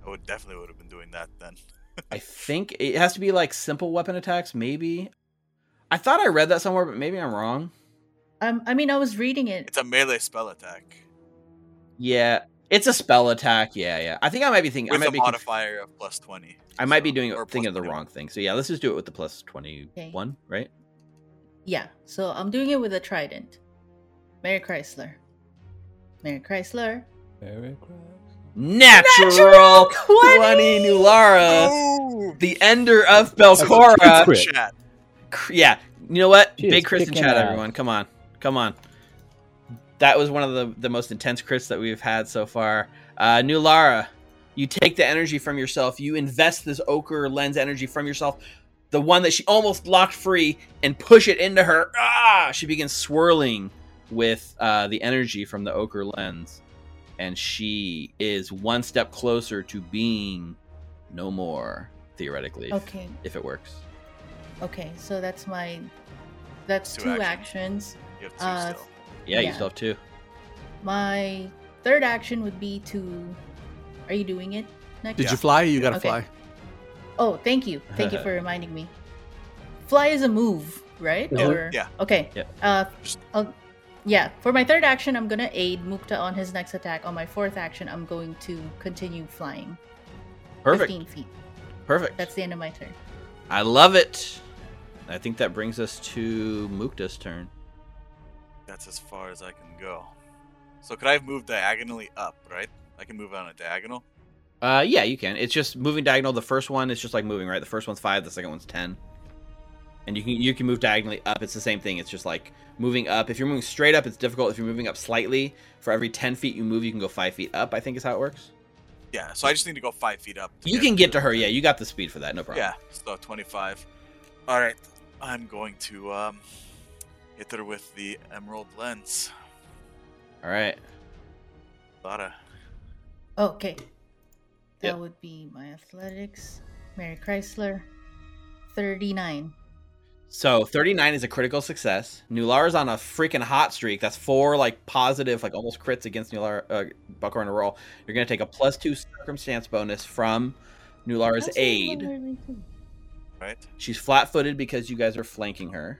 Speaker 3: I would definitely would have been doing that then. <laughs>
Speaker 1: I think it has to be like simple weapon attacks, maybe. I thought I read that somewhere, but maybe I'm wrong.
Speaker 5: um, I mean, I was reading it.
Speaker 3: It's a melee spell attack
Speaker 1: Yeah, it's a spell attack. Yeah, yeah. I think I might be thinking. I
Speaker 3: with
Speaker 1: might
Speaker 3: a
Speaker 1: be. conf-
Speaker 3: modifier of plus twenty.
Speaker 1: I might be doing thinking of the
Speaker 3: 21.
Speaker 1: wrong thing. So yeah, let's just do it with the plus twenty-one, right?
Speaker 5: Yeah, so I'm doing it with a trident. Mary Chrysler. Mary Chrysler.
Speaker 4: Very close.
Speaker 1: Natural,
Speaker 5: 20!
Speaker 1: 20, Nulara,
Speaker 3: Oh,
Speaker 1: the ender of
Speaker 4: That's
Speaker 1: Belcorra.
Speaker 4: crit.
Speaker 3: chat.
Speaker 1: Cr- Yeah, you know what?
Speaker 4: She
Speaker 1: Big
Speaker 4: is
Speaker 1: Chris in
Speaker 4: kicking
Speaker 1: chat,
Speaker 4: ass.
Speaker 1: everyone. Come on, come on. That was one of the the most intense crits that we've had so far. Uh, Nulara, you take the energy from yourself. You invest this ochre lens energy from yourself, the one that she almost locked free, and push it into her. Ah! She begins swirling with uh, the energy from the ochre lens, and she is one step closer to being no more theoretically,
Speaker 5: Okay,
Speaker 1: if it works.
Speaker 5: okay, so that's my. That's
Speaker 3: Two
Speaker 5: two,
Speaker 3: actions.
Speaker 5: actions.
Speaker 3: You have two
Speaker 5: Uh,
Speaker 3: still.
Speaker 1: Yeah, you still have two.
Speaker 5: My third action would be to. Are you doing it next?
Speaker 2: Did
Speaker 3: Yeah.
Speaker 2: you fly? You gotta
Speaker 5: Okay.
Speaker 2: fly.
Speaker 5: Oh, thank you. <laughs> Thank you for reminding me. Fly is a move, right?
Speaker 2: Yeah.
Speaker 5: Or
Speaker 3: Yeah.
Speaker 5: Okay.
Speaker 1: Yeah.
Speaker 5: Uh, I'll, yeah. For my third action, I'm gonna aid Mukta on his next attack. On my fourth action, I'm going to continue flying.
Speaker 1: Perfect.
Speaker 5: 15 feet.
Speaker 1: Perfect.
Speaker 5: That's the end of my turn.
Speaker 1: I love it. I think that brings us to Mukta's turn.
Speaker 3: That's as far as I can go. So could I have moved diagonally up, right? I can move on a diagonal.
Speaker 1: Uh, yeah, you can. It's just moving diagonal. The first one is just like moving, right? The first one's five. The second one's ten. And you can you can move diagonally up. It's the same thing. It's just like moving up. If you're moving straight up, it's difficult. If you're moving up slightly, for every ten feet you move, you can go five feet up. I think is how it works.
Speaker 3: Yeah, so I just need to go five feet up.
Speaker 1: You can get to her. Yeah, you got the speed for that. No problem.
Speaker 3: Yeah, so 25. All right, I'm going to um, hit her with the emerald lens.
Speaker 1: All right.
Speaker 3: Lara.
Speaker 5: Okay. That
Speaker 1: Yep.
Speaker 5: would be my athletics. Mary Chrysler. 39.
Speaker 1: So 39 is a critical success. Nulara's on a freaking hot streak. That's four like positive, like almost crits against Nulara, uh, Buckler in a roll. You're gonna take a plus two circumstance bonus from Nulara's
Speaker 5: That's
Speaker 1: aid.
Speaker 5: little early, too.
Speaker 3: Right?
Speaker 1: She's flat-footed because you guys are flanking her,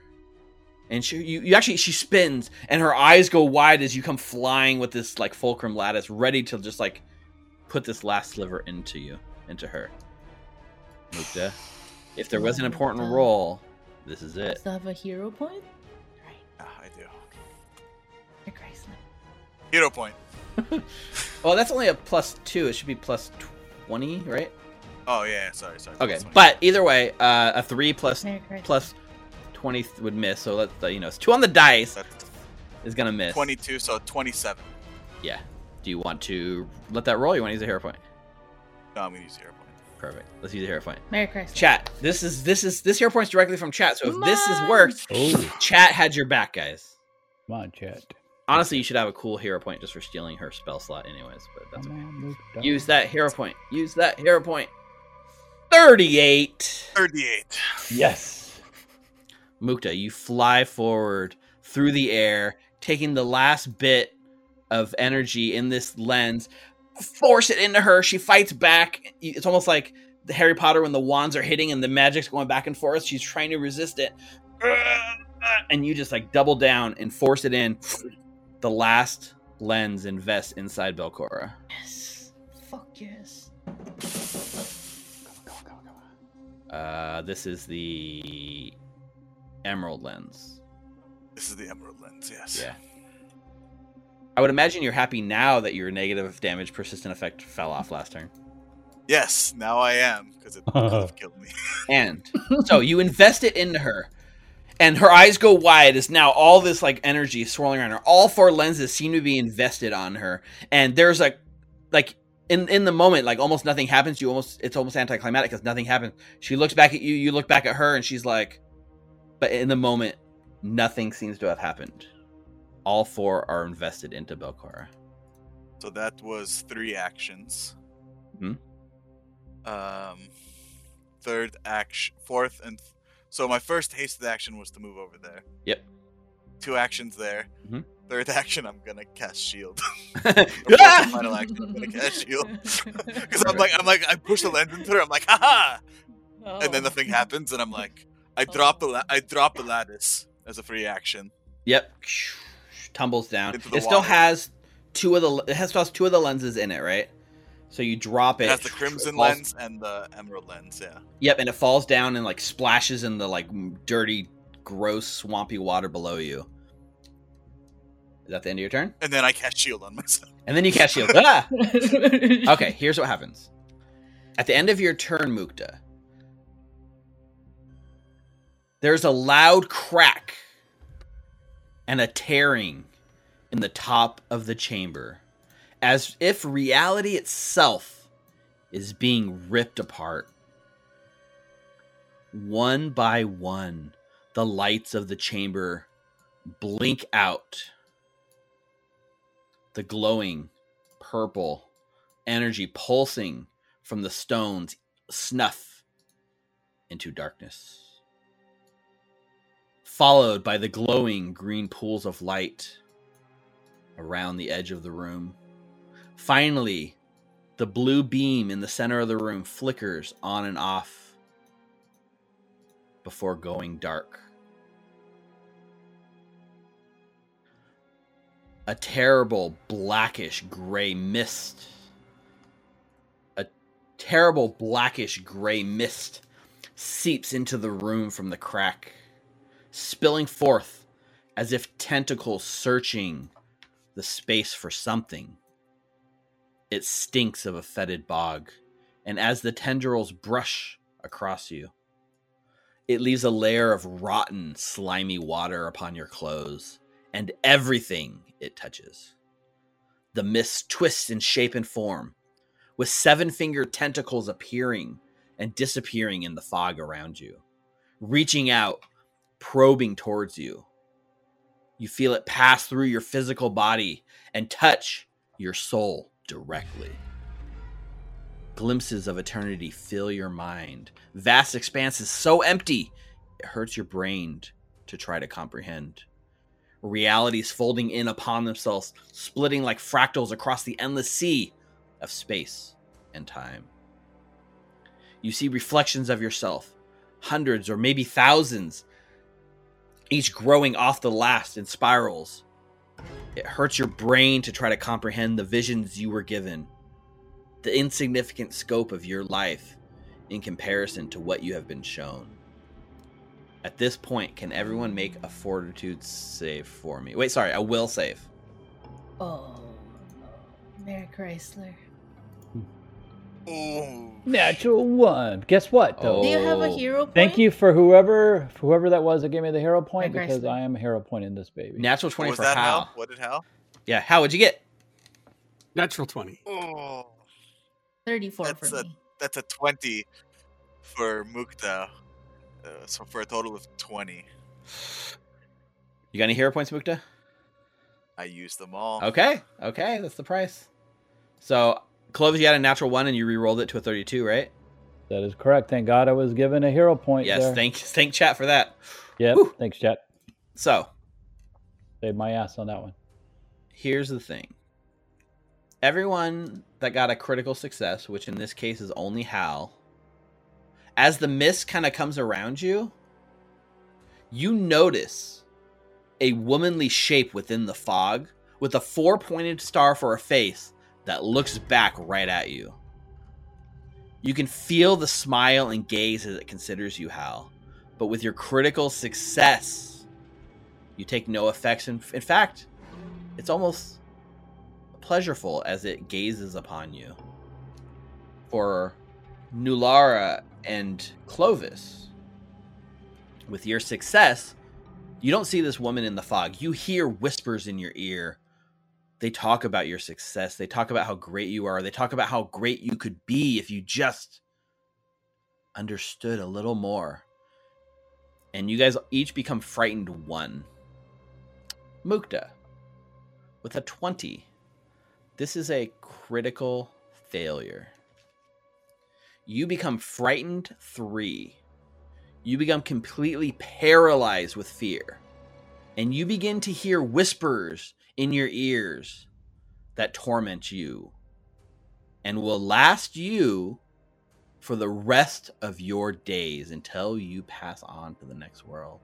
Speaker 1: and she you, you actually she spins and her eyes go wide as you come flying with this like fulcrum lattice, ready to just like put this last sliver into you, into her. Mukta, if there was an important
Speaker 5: Mukta.
Speaker 1: roll, this is
Speaker 5: I
Speaker 1: it.
Speaker 5: still have a hero point? Right.
Speaker 3: Yeah, I do.
Speaker 5: Mary Chrysler.
Speaker 3: Hero point. <laughs>
Speaker 1: Well, that's only a plus two. It should be plus twenty, right?
Speaker 3: Oh, yeah, sorry, sorry.
Speaker 1: Okay, but either way, uh, a three plus
Speaker 5: Mary Chrysler.
Speaker 1: plus 20 would miss. So let the you know it's two on the dice
Speaker 3: That's
Speaker 1: is gonna miss.
Speaker 3: 22, so 27.
Speaker 1: Yeah. Do you want to let that roll? Or you want to use a hero point?
Speaker 3: No, I'm gonna use the hero point.
Speaker 1: Perfect. Let's use a hero point.
Speaker 5: Merry Christmas.
Speaker 1: Chat. This is this is this hero point's directly from chat. So if this is worked,
Speaker 4: Oh,
Speaker 1: chat had your back, guys.
Speaker 4: come on, chat.
Speaker 1: Honestly, you should have a cool hero point just for stealing her spell slot, anyways. But that's
Speaker 4: Come
Speaker 1: okay.
Speaker 4: on, move.
Speaker 1: Use that hero point. Use that hero point. Thirty-eight.
Speaker 3: 38.
Speaker 4: Yes.
Speaker 1: Mukta, you fly forward through the air, taking the last bit of energy in this lens, force it into her. She fights back. It's almost like the Harry Potter when the wands are hitting and the magic's going back and forth. She's trying to resist it. And you just like double down and force it in. The last lens invests inside Belcorra.
Speaker 5: Yes. Fuck yes.
Speaker 1: Uh, this is the Emerald lens.
Speaker 3: This is the emerald lens, yes.
Speaker 1: Yeah. I would imagine you're happy now that your negative damage persistent effect fell off last turn.
Speaker 3: Yes, now I am, because it <laughs> could have killed me. <laughs>
Speaker 1: And so you invest it into her, and her eyes go wide as now all this like energy is swirling around her. All four lenses seem to be invested on her, and there's like, like in in the moment, like almost nothing happens. You almost it's almost anticlimactic because nothing happens. She looks back at you, you look back at her, and she's like, but in the moment, nothing seems to have happened. All four are invested into Belcorra.
Speaker 3: So that was three actions.
Speaker 1: Mhm.
Speaker 3: Um, third action, fourth and th- so my first hasted action was to move over there.
Speaker 1: Yep.
Speaker 3: Two actions there.
Speaker 1: Mhm.
Speaker 3: Third action, I'm gonna cast shield. <laughs> <laughs> Or final action, I'm gonna cast shield. <laughs> Because I'm like, I'm like, I push the lens into her. I'm like, haha, and then
Speaker 5: Oh.
Speaker 3: nothing happens, and I'm like, I drop the la- I drop the lattice as a free action.
Speaker 1: Yep. Tumbles down.
Speaker 3: Into the
Speaker 1: It still
Speaker 3: water.
Speaker 1: has two of the it has, still has two of the lenses in it, right? So you drop it.
Speaker 3: It has the crimson
Speaker 1: falls-
Speaker 3: lens and the emerald lens. Yeah.
Speaker 1: Yep, and it falls down and like splashes in the like dirty, gross, swampy water below you. Is that the end of your turn?
Speaker 3: And then I cast shield on myself.
Speaker 1: And then you cast shield. ah! <laughs> Okay, here's what happens. At the end of your turn, Mukta, there's a loud crack and a tearing in the top of the chamber, as if reality itself is being ripped apart. One by one, the lights of the chamber blink out. The glowing purple energy pulsing from the stones snuff into darkness. Followed by the glowing green pools of light around the edge of the room. Finally, the blue beam in the center of the room flickers on and off before going dark. a terrible blackish gray mist. A terrible blackish gray mist seeps into the room from the crack, spilling forth as if tentacles searching the space for something. It stinks of a fetid bog, and as the tendrils brush across you, it leaves a layer of rotten, slimy water upon your clothes and everything it touches. The mist twists in shape and form, with seven fingered tentacles appearing and disappearing in the fog around you, reaching out, probing towards you. You feel it pass through your physical body and touch your soul directly. Glimpses of eternity fill your mind. Vast expanses so empty, it hurts your brain to try to comprehend realities folding in upon themselves, splitting like fractals across the endless sea of space and time. You see reflections of yourself, hundreds or maybe thousands, each growing off the last in spirals. It hurts your brain to try to comprehend the visions you were given, the insignificant scope of your life in comparison to what you have been shown. At this point, can everyone make a fortitude save for me? Wait, sorry, a will save.
Speaker 5: Oh. Mary Chrysler.
Speaker 3: Oh,
Speaker 4: Natural one. Guess what, though?
Speaker 5: Do you have a
Speaker 1: Oh.
Speaker 5: hero point?
Speaker 4: Thank you for whoever whoever that was that gave me the hero point
Speaker 5: Greg
Speaker 4: because
Speaker 5: Greisler.
Speaker 4: I am a hero point in this baby.
Speaker 1: Natural
Speaker 3: what
Speaker 1: 20
Speaker 3: was
Speaker 1: for
Speaker 3: that,
Speaker 1: Hal.
Speaker 3: Hal? What did Hal?
Speaker 1: Yeah, Hal, what'd you get?
Speaker 2: Natural 20.
Speaker 3: Oh,
Speaker 5: 34
Speaker 3: That's
Speaker 5: for
Speaker 3: a-
Speaker 5: me.
Speaker 3: that's a 20 for Mukta. Uh, so for a total of 20.
Speaker 1: You got any hero points, Mukta?
Speaker 3: I used them all.
Speaker 1: Okay, okay, that's the price. So, Clovis, you had a natural one and you re-rolled it to a 32, right?
Speaker 4: That is correct. Thank God I was given a hero point
Speaker 1: yes,
Speaker 4: there.
Speaker 1: thank thank chat for that.
Speaker 4: Yep.
Speaker 1: Whew.
Speaker 4: Thanks, chat.
Speaker 1: So,
Speaker 4: Saved my ass on that one.
Speaker 1: here's the thing. Everyone that got a critical success, which in this case is only Hal, as the mist kind of comes around you, you notice a womanly shape within the fog with a four pointed star for a face that looks back right at you. You can feel the smile and gaze as it considers you, Hal. But with your critical success, you take no effects. In, in fact, it's almost pleasureful as it gazes upon you. For Nulara and Clovis, with your success, you don't see this woman in the fog. You hear whispers in your ear. They talk about your success. They talk about how great you are. They talk about how great you could be if you just understood a little more. And you guys each become frightened one. Mukta, with a 20, this is a critical failure. You become frightened three. You become completely paralyzed with fear. And you begin to hear whispers in your ears that torment you and will last you for the rest of your days until you pass on to the next world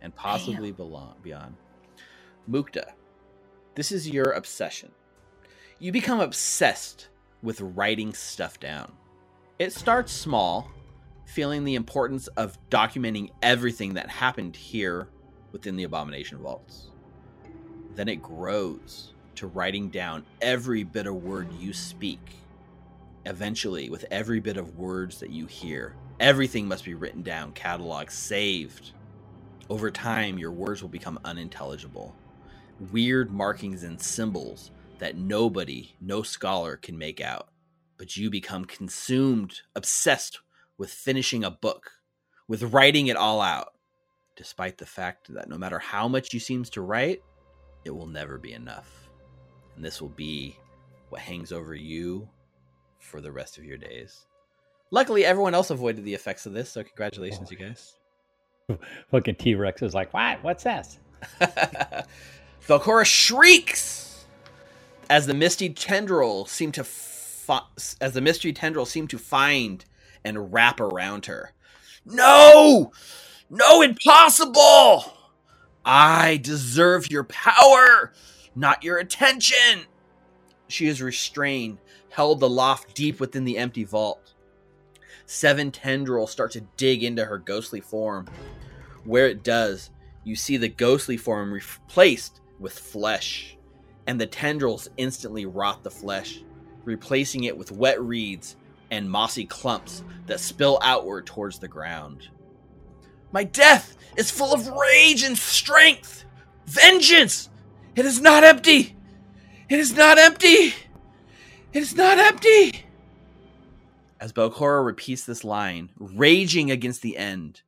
Speaker 1: and possibly beyond. Mukta, this is your obsession. You become obsessed with writing stuff down. It starts small, feeling the importance of documenting everything that happened here within the Abomination Vaults. Then it grows to writing down every bit of word you speak. Eventually, with every bit of words that you hear, everything must be written down, cataloged, saved. Over time, your words will become unintelligible. Weird markings and symbols that nobody, no scholar can make out. But you become consumed, obsessed with finishing a book, with writing it all out, despite the fact that no matter how much you seems to write, it will never be enough. And this will be what hangs over you for the rest of your days. Luckily, everyone else avoided the effects of this, so congratulations,
Speaker 4: Oh.
Speaker 1: you guys. <laughs>
Speaker 4: Fucking T Rex is like, what? What's this? <laughs>
Speaker 1: Belcorra shrieks as the misty tendril seem to fi- as the mystery tendril seem to find and wrap around her. No! No, impossible! I deserve your power, not your attention. She is restrained, held aloft deep within the empty vault. Seven tendrils start to dig into her ghostly form. Where it does, you see the ghostly form replaced with flesh, and the tendrils instantly rot the flesh, replacing it with wet reeds and mossy clumps that spill outward towards the ground. My death is full of rage and strength! Vengeance! It is not empty! It is not empty! It is not empty! As Belcorra repeats this line, raging against the end,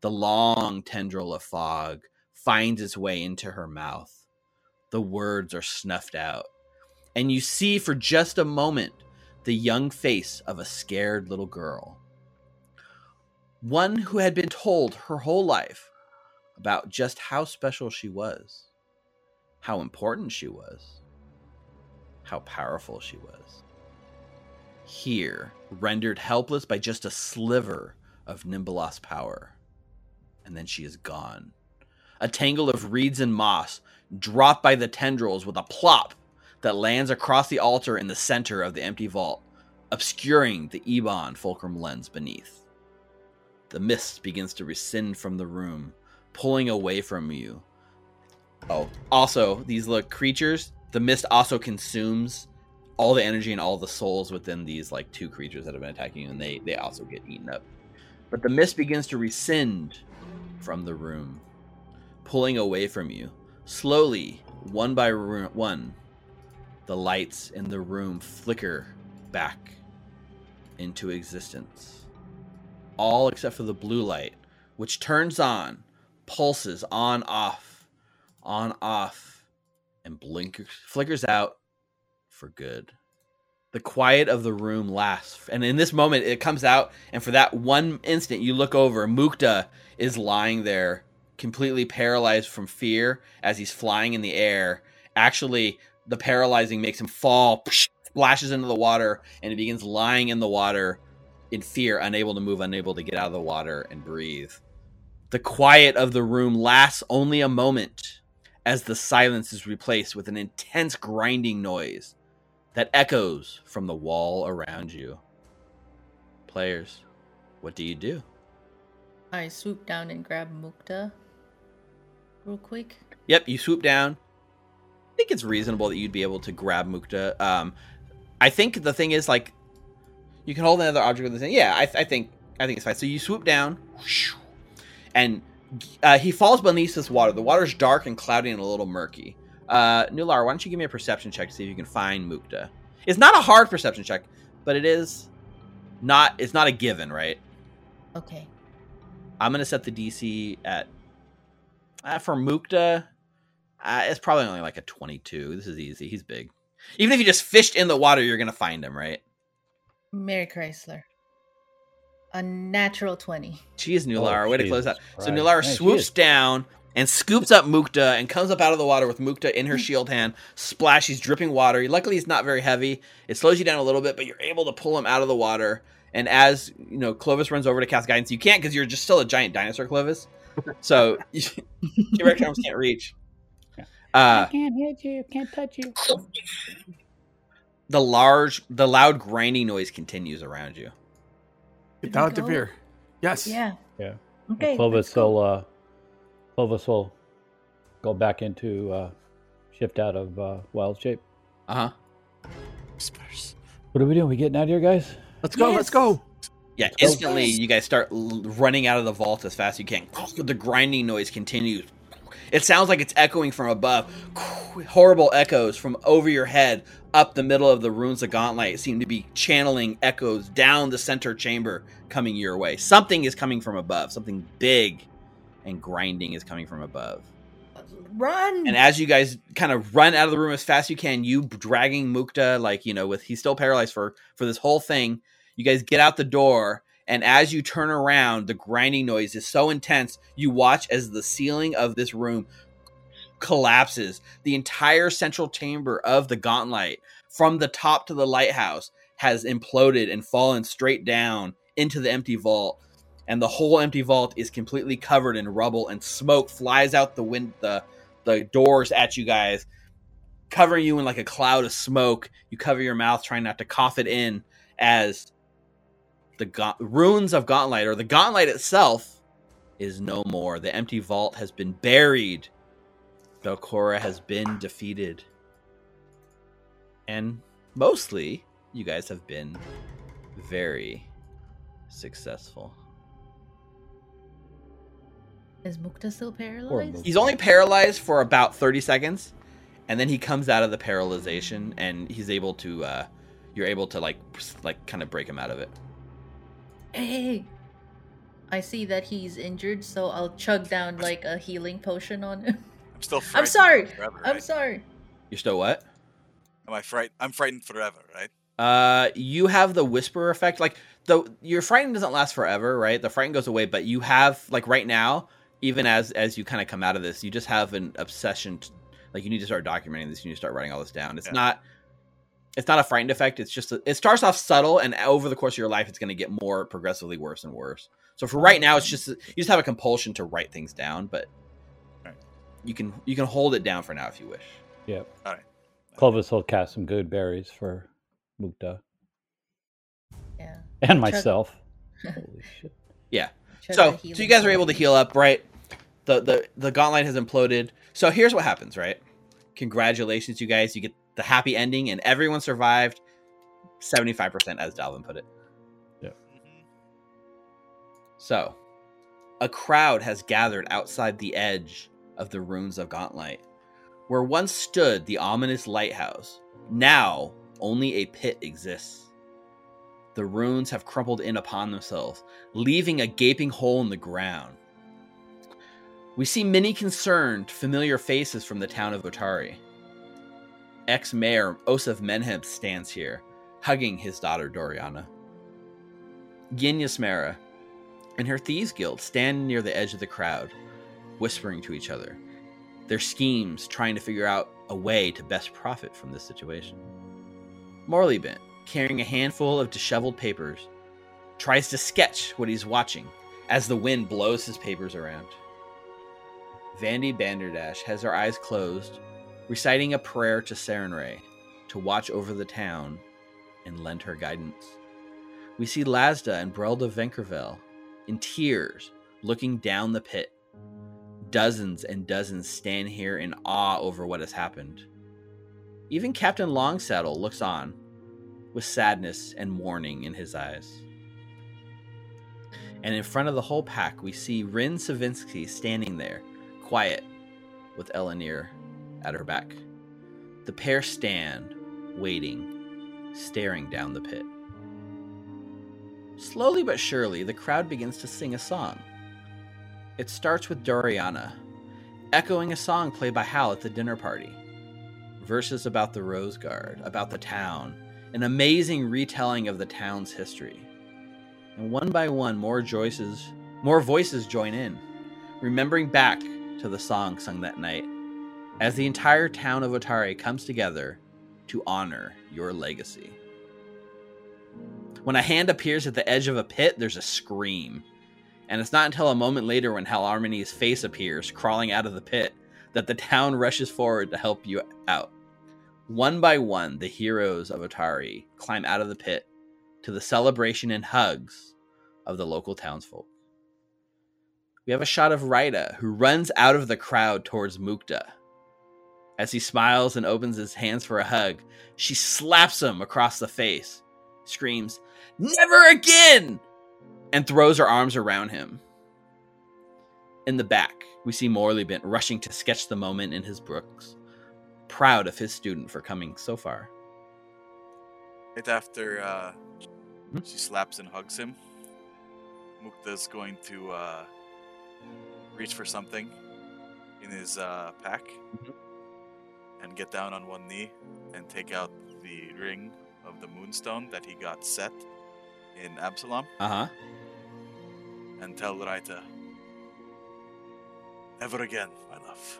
Speaker 1: the long tendril of fog finds its way into her mouth. The words are snuffed out, and you see for just a moment the young face of a scared little girl. One who had been told her whole life about just how special she was, how important she was, how powerful she was. Here, rendered helpless by just a sliver of Nhimbaloth's power. And then she is gone. A tangle of reeds and moss dropped by the tendrils with a plop that lands across the altar in the center of the empty vault, obscuring the Ebon fulcrum lens beneath. The mist begins to rescind from the room, pulling away from you. Oh, also, these little creatures, the mist also consumes all the energy and all the souls within these like two creatures that have been attacking you, and they they also get eaten up. But the mist begins to rescind from the room, pulling away from you. Slowly, one by one, the lights in the room flicker back into existence. All except for the blue light, which turns on, pulses on off, on off, and blinkers flickers out for good. The quiet of the room lasts, and in this moment, it comes out, and for that one instant, you look over. Mukta is lying there, completely paralyzed from fear as he's flying in the air. Actually, the paralyzing makes him fall, splashes into the water, and he begins lying in the water in fear, unable to move, unable to get out of the water and breathe. The quiet of the room lasts only a moment as the silence is replaced with an intense grinding noise that echoes from the wall around you. Players, what do you do?
Speaker 5: I swoop down and grab Mukta real quick.
Speaker 1: Yep, you swoop down. I think it's reasonable that you'd be able to grab Mukta. Um, I think the thing is like you can hold another object with the same. Yeah, I, I think I think it's fine. So you swoop down, and uh, he falls beneath this water. The water's dark and cloudy and a little murky. Uh, Nular, why don't you give me a perception check to see if you can find Mukta? It's not a hard perception check, but it is not. It's not a given, right?
Speaker 5: Okay.
Speaker 1: I'm gonna set the DC at uh, for Mukta. Uh, it's probably only like a 22. This is easy. He's big. Even if you just fished in the water, you're gonna find him, right?
Speaker 5: Mary Chrysler. A natural 20.
Speaker 1: Jeez, Nular, oh, way to close that. So Nular swoops down and scoops up Mukta and comes up out of the water with Mukta in her shield hand. Splash, he's dripping water. Luckily, he's not very heavy. It slows you down a little bit, but you're able to pull him out of the water. And as you know, Clovis runs over to cast guidance. You can't because you're just still a giant dinosaur, Clovis. So <laughs> T-Rex arms can't reach.
Speaker 4: Uh, I can't hit you. Can't touch you.
Speaker 1: The large, the loud grinding noise continues around you.
Speaker 2: Get down to beer. Yes.
Speaker 5: Yeah.
Speaker 4: Yeah. Okay. Clovis will. Uh, Clovis will go back into uh, shift out of uh, wild shape.
Speaker 1: Uh huh.
Speaker 4: Whispers. What are we doing? We getting out of here, guys?
Speaker 2: Let's go. Yes. Let's go.
Speaker 1: Yeah, instantly you guys start running out of the vault as fast as you can. The grinding noise continues. It sounds like it's echoing from above. Horrible echoes from over your head up the middle of the runes of Gauntlight seem to be channeling echoes down the center chamber coming your way. Something is coming from above. Something big and grinding is coming from above.
Speaker 5: Run!
Speaker 1: And as you guys kind of run out of the room as fast as you can, you dragging Mukta, like, you know, with he's still paralyzed for for this whole thing, you guys get out the door and as you turn around, the grinding noise is so intense, you watch as the ceiling of this room collapses. The entire central chamber of the Gauntlight, from the top to the lighthouse, has imploded and fallen straight down into the empty vault. And the whole empty vault is completely covered in rubble, and smoke flies out the wind, the the doors at you guys, covering you in like a cloud of smoke. You cover your mouth, trying not to cough it in, as the ga- runes of Gauntlight, or the Gauntlight itself, is no more. The empty vault has been buried. Belcorra has been defeated. And mostly, you guys have been very successful.
Speaker 5: Is Mukta still paralyzed?
Speaker 1: He's only paralyzed for about 30 seconds, and then he comes out of the paralyzation, and he's able to, uh, you're able to, like, like kind of break him out of it.
Speaker 5: Hey, I see that he's injured, so I'll chug down like a healing potion on him.
Speaker 3: I'm still.
Speaker 5: I'm sorry. Forever, right? I'm sorry.
Speaker 1: You're still what?
Speaker 3: Am I frightened? I'm frightened forever, right?
Speaker 1: Uh, you have the whisper effect. Like the your frightened doesn't last forever, right? The frightened goes away, but you have like right now, even as as you kind of come out of this, you just have an obsession. To, like you need to start documenting this. You need to start writing all this down. It's yeah. not it's not a frightened effect. It's just a, it starts off subtle, and over the course of your life, it's going to get more progressively worse and worse. So for right now, it's just you just have a compulsion to write things down, but right. you can you can hold it down for now if you wish.
Speaker 4: Yep.
Speaker 3: All right.
Speaker 4: Clovis will cast some good berries for Mukta.
Speaker 5: Yeah.
Speaker 4: And myself. <laughs>
Speaker 1: Holy shit. Yeah. So so you guys are able to heal up, right? The the the Gauntlight has imploded. So here's what happens, right? Congratulations, you guys. You get the happy ending, and everyone survived 75%, as Dalvin put it.
Speaker 3: Mhm.
Speaker 1: So, a crowd has gathered outside the edge of the ruins of Gauntlet, where once stood the ominous lighthouse. Now, only a pit exists. The ruins have crumpled in upon themselves, leaving a gaping hole in the ground. We see many concerned, familiar faces from the town of Otari. Ex mayor Osef Menheb stands here, hugging his daughter Doriana. Yin Yasmera and her Thieves Guild stand near the edge of the crowd, whispering to each other, their schemes trying to figure out a way to best profit from this situation. Morlibint, carrying a handful of disheveled papers, tries to sketch what he's watching as the wind blows his papers around. Vandy Banderdash has her eyes closed, reciting a prayer to Sarenrae to watch over the town and lend her guidance. We see Lasda and Brelda Venkervale in tears looking down the pit. Dozens and dozens stand here in awe over what has happened. Even Captain Longsaddle looks on with sadness and mourning in his eyes. And in front of the whole pack, we see Rin Sivinxi standing there, quiet, with Elanir at her back. The pair stand, waiting, staring down the pit. Slowly but surely, the crowd begins to sing a song. It starts with Doriana, echoing a song played by Hal at the dinner party. Verses about the Rose Guard, about the town, an amazing retelling of the town's history. And one by one, more voices, more voices join in, remembering back to the song sung that night, as the entire town of Otari comes together to honor your legacy. When a hand appears at the edge of a pit, there's a scream. And it's not until a moment later when Hal Armony's face appears, crawling out of the pit, that the town rushes forward to help you out. One by one, the heroes of Otari climb out of the pit to the celebration and hugs of the local townsfolk. We have a shot of Raida, who runs out of the crowd towards Mukta. As he smiles and opens his hands for a hug, she slaps him across the face, screams, Never again! and throws her arms around him. In the back, we see Morlibint rushing to sketch the moment in his books, proud of his student for coming so far.
Speaker 3: Right after uh,
Speaker 1: Hmm?
Speaker 3: she slaps and hugs him, Mukta's going to uh, reach for something in his uh, pack
Speaker 1: Mhm.
Speaker 3: and get down on one knee and take out the ring of the moonstone that he got set in Absalom
Speaker 1: Uh huh.
Speaker 3: and tell Raita, Never again, my love.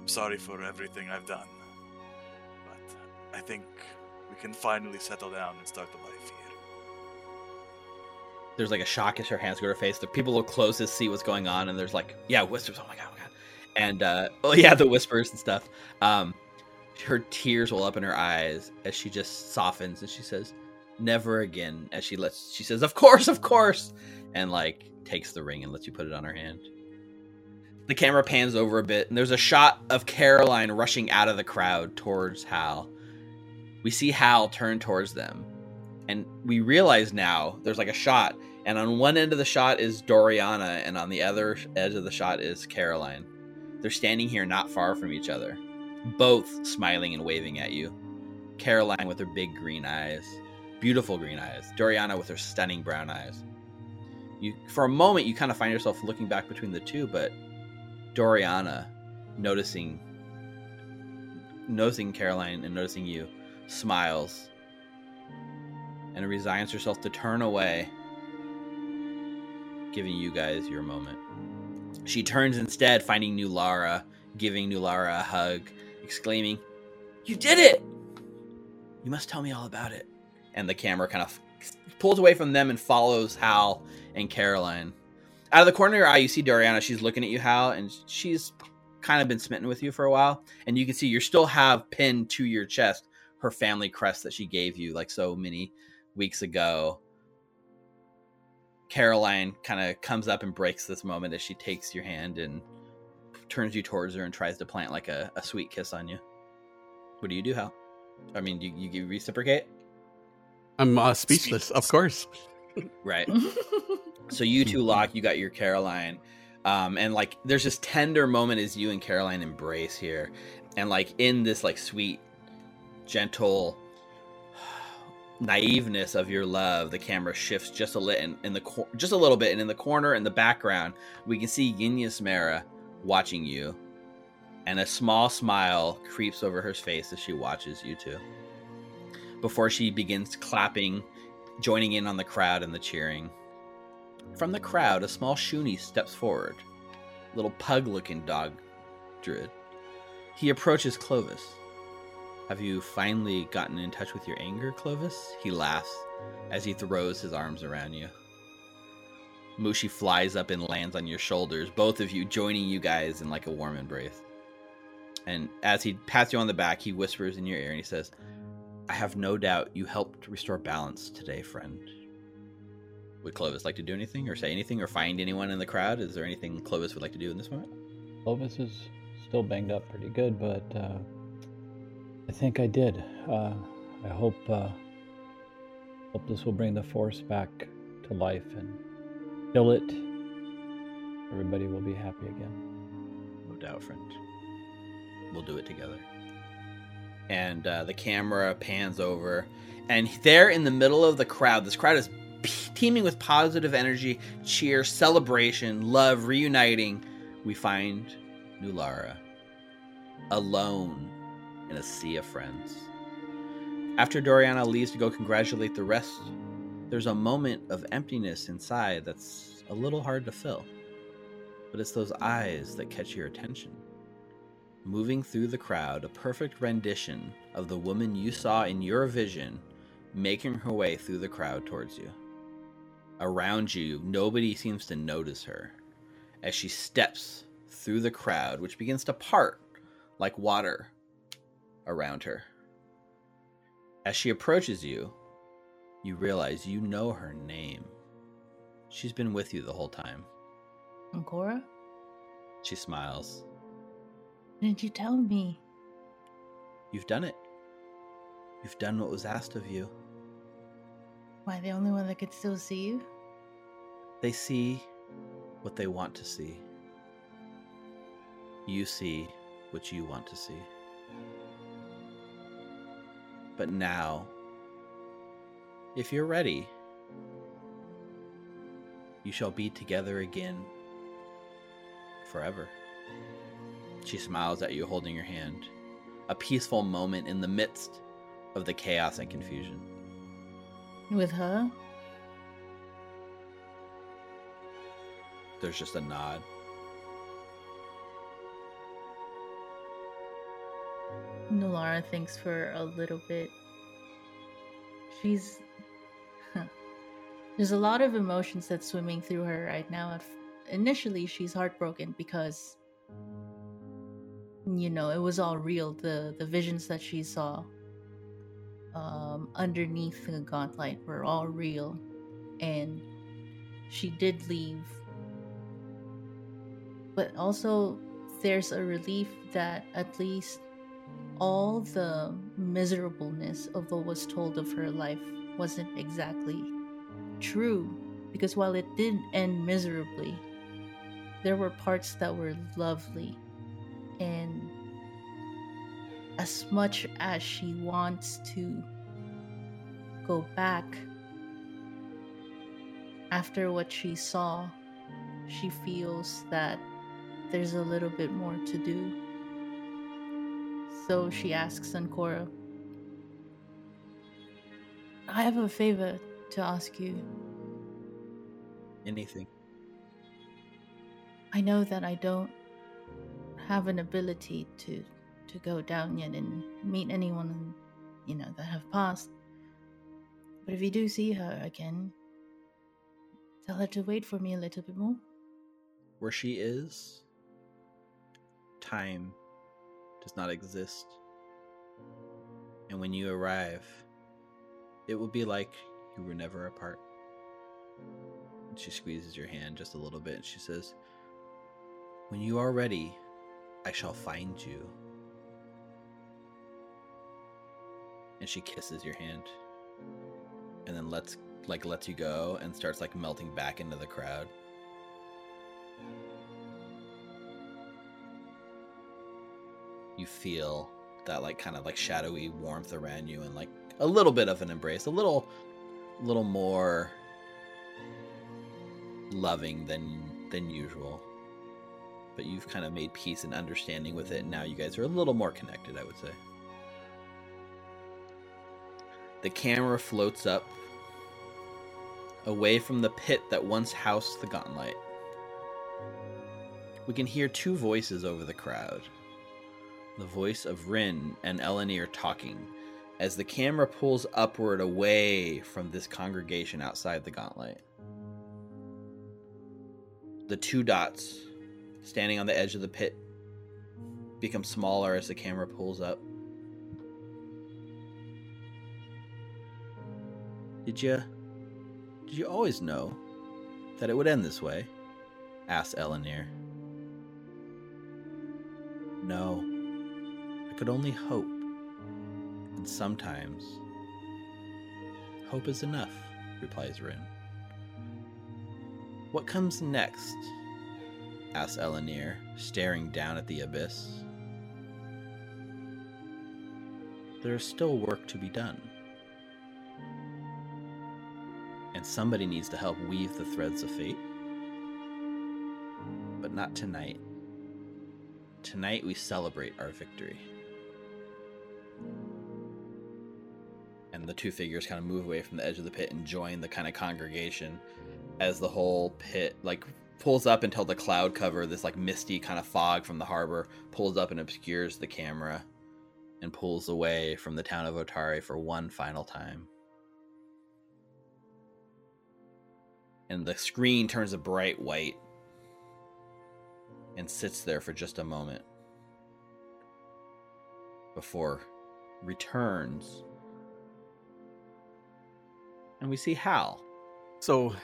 Speaker 3: I'm sorry for everything I've done. But I think we can finally settle down and start the life.
Speaker 1: There's like a shock as her hands go to her face. The people look closest see what's going on, and there's like, yeah, whispers. Oh my god, oh my god. And uh, <laughs> oh yeah, the whispers and stuff. Um, her tears well up in her eyes as she just softens and she says, "Never again." As she lets, she says, "Of course, of course," and like takes the ring and lets you put it on her hand. The camera pans over a bit, and there's a shot of Caroline rushing out of the crowd towards Hal. We see Hal turn towards them, and we realize now there's like a shot, and on one end of the shot is Doriana, and on the other edge of the shot is Caroline. They're standing here not far from each other, both smiling and waving at you. Caroline with her big green eyes, beautiful green eyes. Doriana with her stunning brown eyes. You, for a moment, you kind of find yourself looking back between the two, but Doriana, noticing, noticing Caroline and noticing you, smiles and resigns herself to turn away, giving you guys your moment. She turns instead, finding Nulara, giving Nulara a hug, exclaiming, You did it! You must tell me all about it. And the camera kind of pulls away from them and follows Hal and Caroline. Out of the corner of your eye, you see Doriana. She's looking at you, Hal, and she's kind of been smitten with you for a while. And you can see you still have pinned to your chest her family crest that she gave you like so many weeks ago. Caroline kind of comes up and breaks this moment as she takes your hand and turns you towards her and tries to plant like a, a sweet kiss on you. What do you do, Hal? I mean, you, you, you reciprocate?
Speaker 2: I'm uh, speechless, of course.
Speaker 1: Right. <laughs> so you two lock, you got your Caroline. Um, and like there's this tender moment as you and Caroline embrace here. And like in this like sweet, gentle naiveness of your love, the camera shifts just a little in, in the cor- just a little bit, and in the corner in the background, we can see Yinyas Mara watching you, and a small smile creeps over her face as she watches you two. Before she begins clapping, joining in on the crowd and the cheering. From the crowd, a small Shuni steps forward, little pug-looking dog druid. He approaches Clovis. Have you finally gotten in touch with your anger, Clovis? He laughs as he throws his arms around you. Mushi flies up and lands on your shoulders, both of you joining you guys in like a warm embrace. And as he pats you on the back, he whispers in your ear and he says, I have no doubt you helped restore balance today, friend. Would Clovis like to do anything or say anything or find anyone in the crowd? Is there anything Clovis would like to do in this moment?
Speaker 4: Clovis is still banged up pretty good, but uh, I think I did. Uh, I hope uh, hope this will bring the force back to life and kill it. Everybody will be happy again.
Speaker 1: No doubt, friend. We'll do it together. And uh, the camera pans over, and there in the middle of the crowd, this crowd is teeming with positive energy, cheer, celebration, love, reuniting. We find Nulara alone in a sea of friends. After Doriana leaves to go congratulate the rest, there's a moment of emptiness inside that's a little hard to fill. But it's those eyes that catch your attention. Moving through the crowd, a perfect rendition of the woman you saw in your vision making her way through the crowd towards you. Around you, nobody seems to notice her as she steps through the crowd, which begins to part like water around her. As she approaches you, you realize you know her name. She's been with you the whole time.
Speaker 5: Ancora?
Speaker 1: She smiles.
Speaker 5: Didn't you tell me?
Speaker 1: You've done it. You've done what was asked of you.
Speaker 5: Am I the only one that could still see you?
Speaker 1: They see what they want to see. You see what you want to see. But now, if you're ready, you shall be together again forever. She smiles at you, holding your hand. A peaceful moment in the midst of the chaos and confusion.
Speaker 5: With her?
Speaker 1: There's just a nod.
Speaker 5: Nulara thinks for a little bit. She's. There's a lot of emotions that's swimming through her right now. Initially, she's heartbroken because, you know, it was all real. The the visions that she saw um, underneath the Gauntlight were all real, and she did leave. But also, there's a relief that at least all the miserableness of what was told of her life wasn't exactly true. Because while it did end miserably, there were parts that were lovely. And as much as she wants to go back after what she saw, she feels that there's a little bit more to do. So she asks Ancora, I have a favor to ask you.
Speaker 1: Anything.
Speaker 5: I know that I don't have an ability to to go down yet and meet anyone you know that have passed. But if you do see her again, tell her to wait for me a little bit more.
Speaker 1: Where she is, time does not exist. And when you arrive, it will be like you were never apart. And she squeezes your hand just a little bit and she says, When you are ready I shall find you. And she kisses your hand. And then lets like lets you go and starts like melting back into the crowd. You feel that like kind of like shadowy warmth around you and like a little bit of an embrace, a little little more loving than than usual. But you've kind of made peace and understanding with it, and now you guys are a little more connected, I would say. The camera floats up away from the pit that once housed the Gauntlight. We can hear two voices over the crowd the voice of Rin and Elenir talking as the camera pulls upward away from this congregation outside the Gauntlight. The two dots standing on the edge of the pit become smaller as the camera pulls up. Did you did you always know that it would end this way? asked Elenir. No. Could only hope. And sometimes hope is enough, replies Rin. What comes next? asks Elenir, staring down at the abyss. There is still work to be done. And somebody needs to help weave the threads of fate. But not tonight. Tonight we celebrate our victory. And the two figures kind of move away from the edge of the pit and join the kind of congregation as the whole pit like pulls up until the cloud cover, this like misty kind of fog from the harbor, pulls up and obscures the camera and pulls away from the town of Otari for one final time. And the screen turns a bright white and sits there for just a moment before returns. And we see Hal.
Speaker 2: So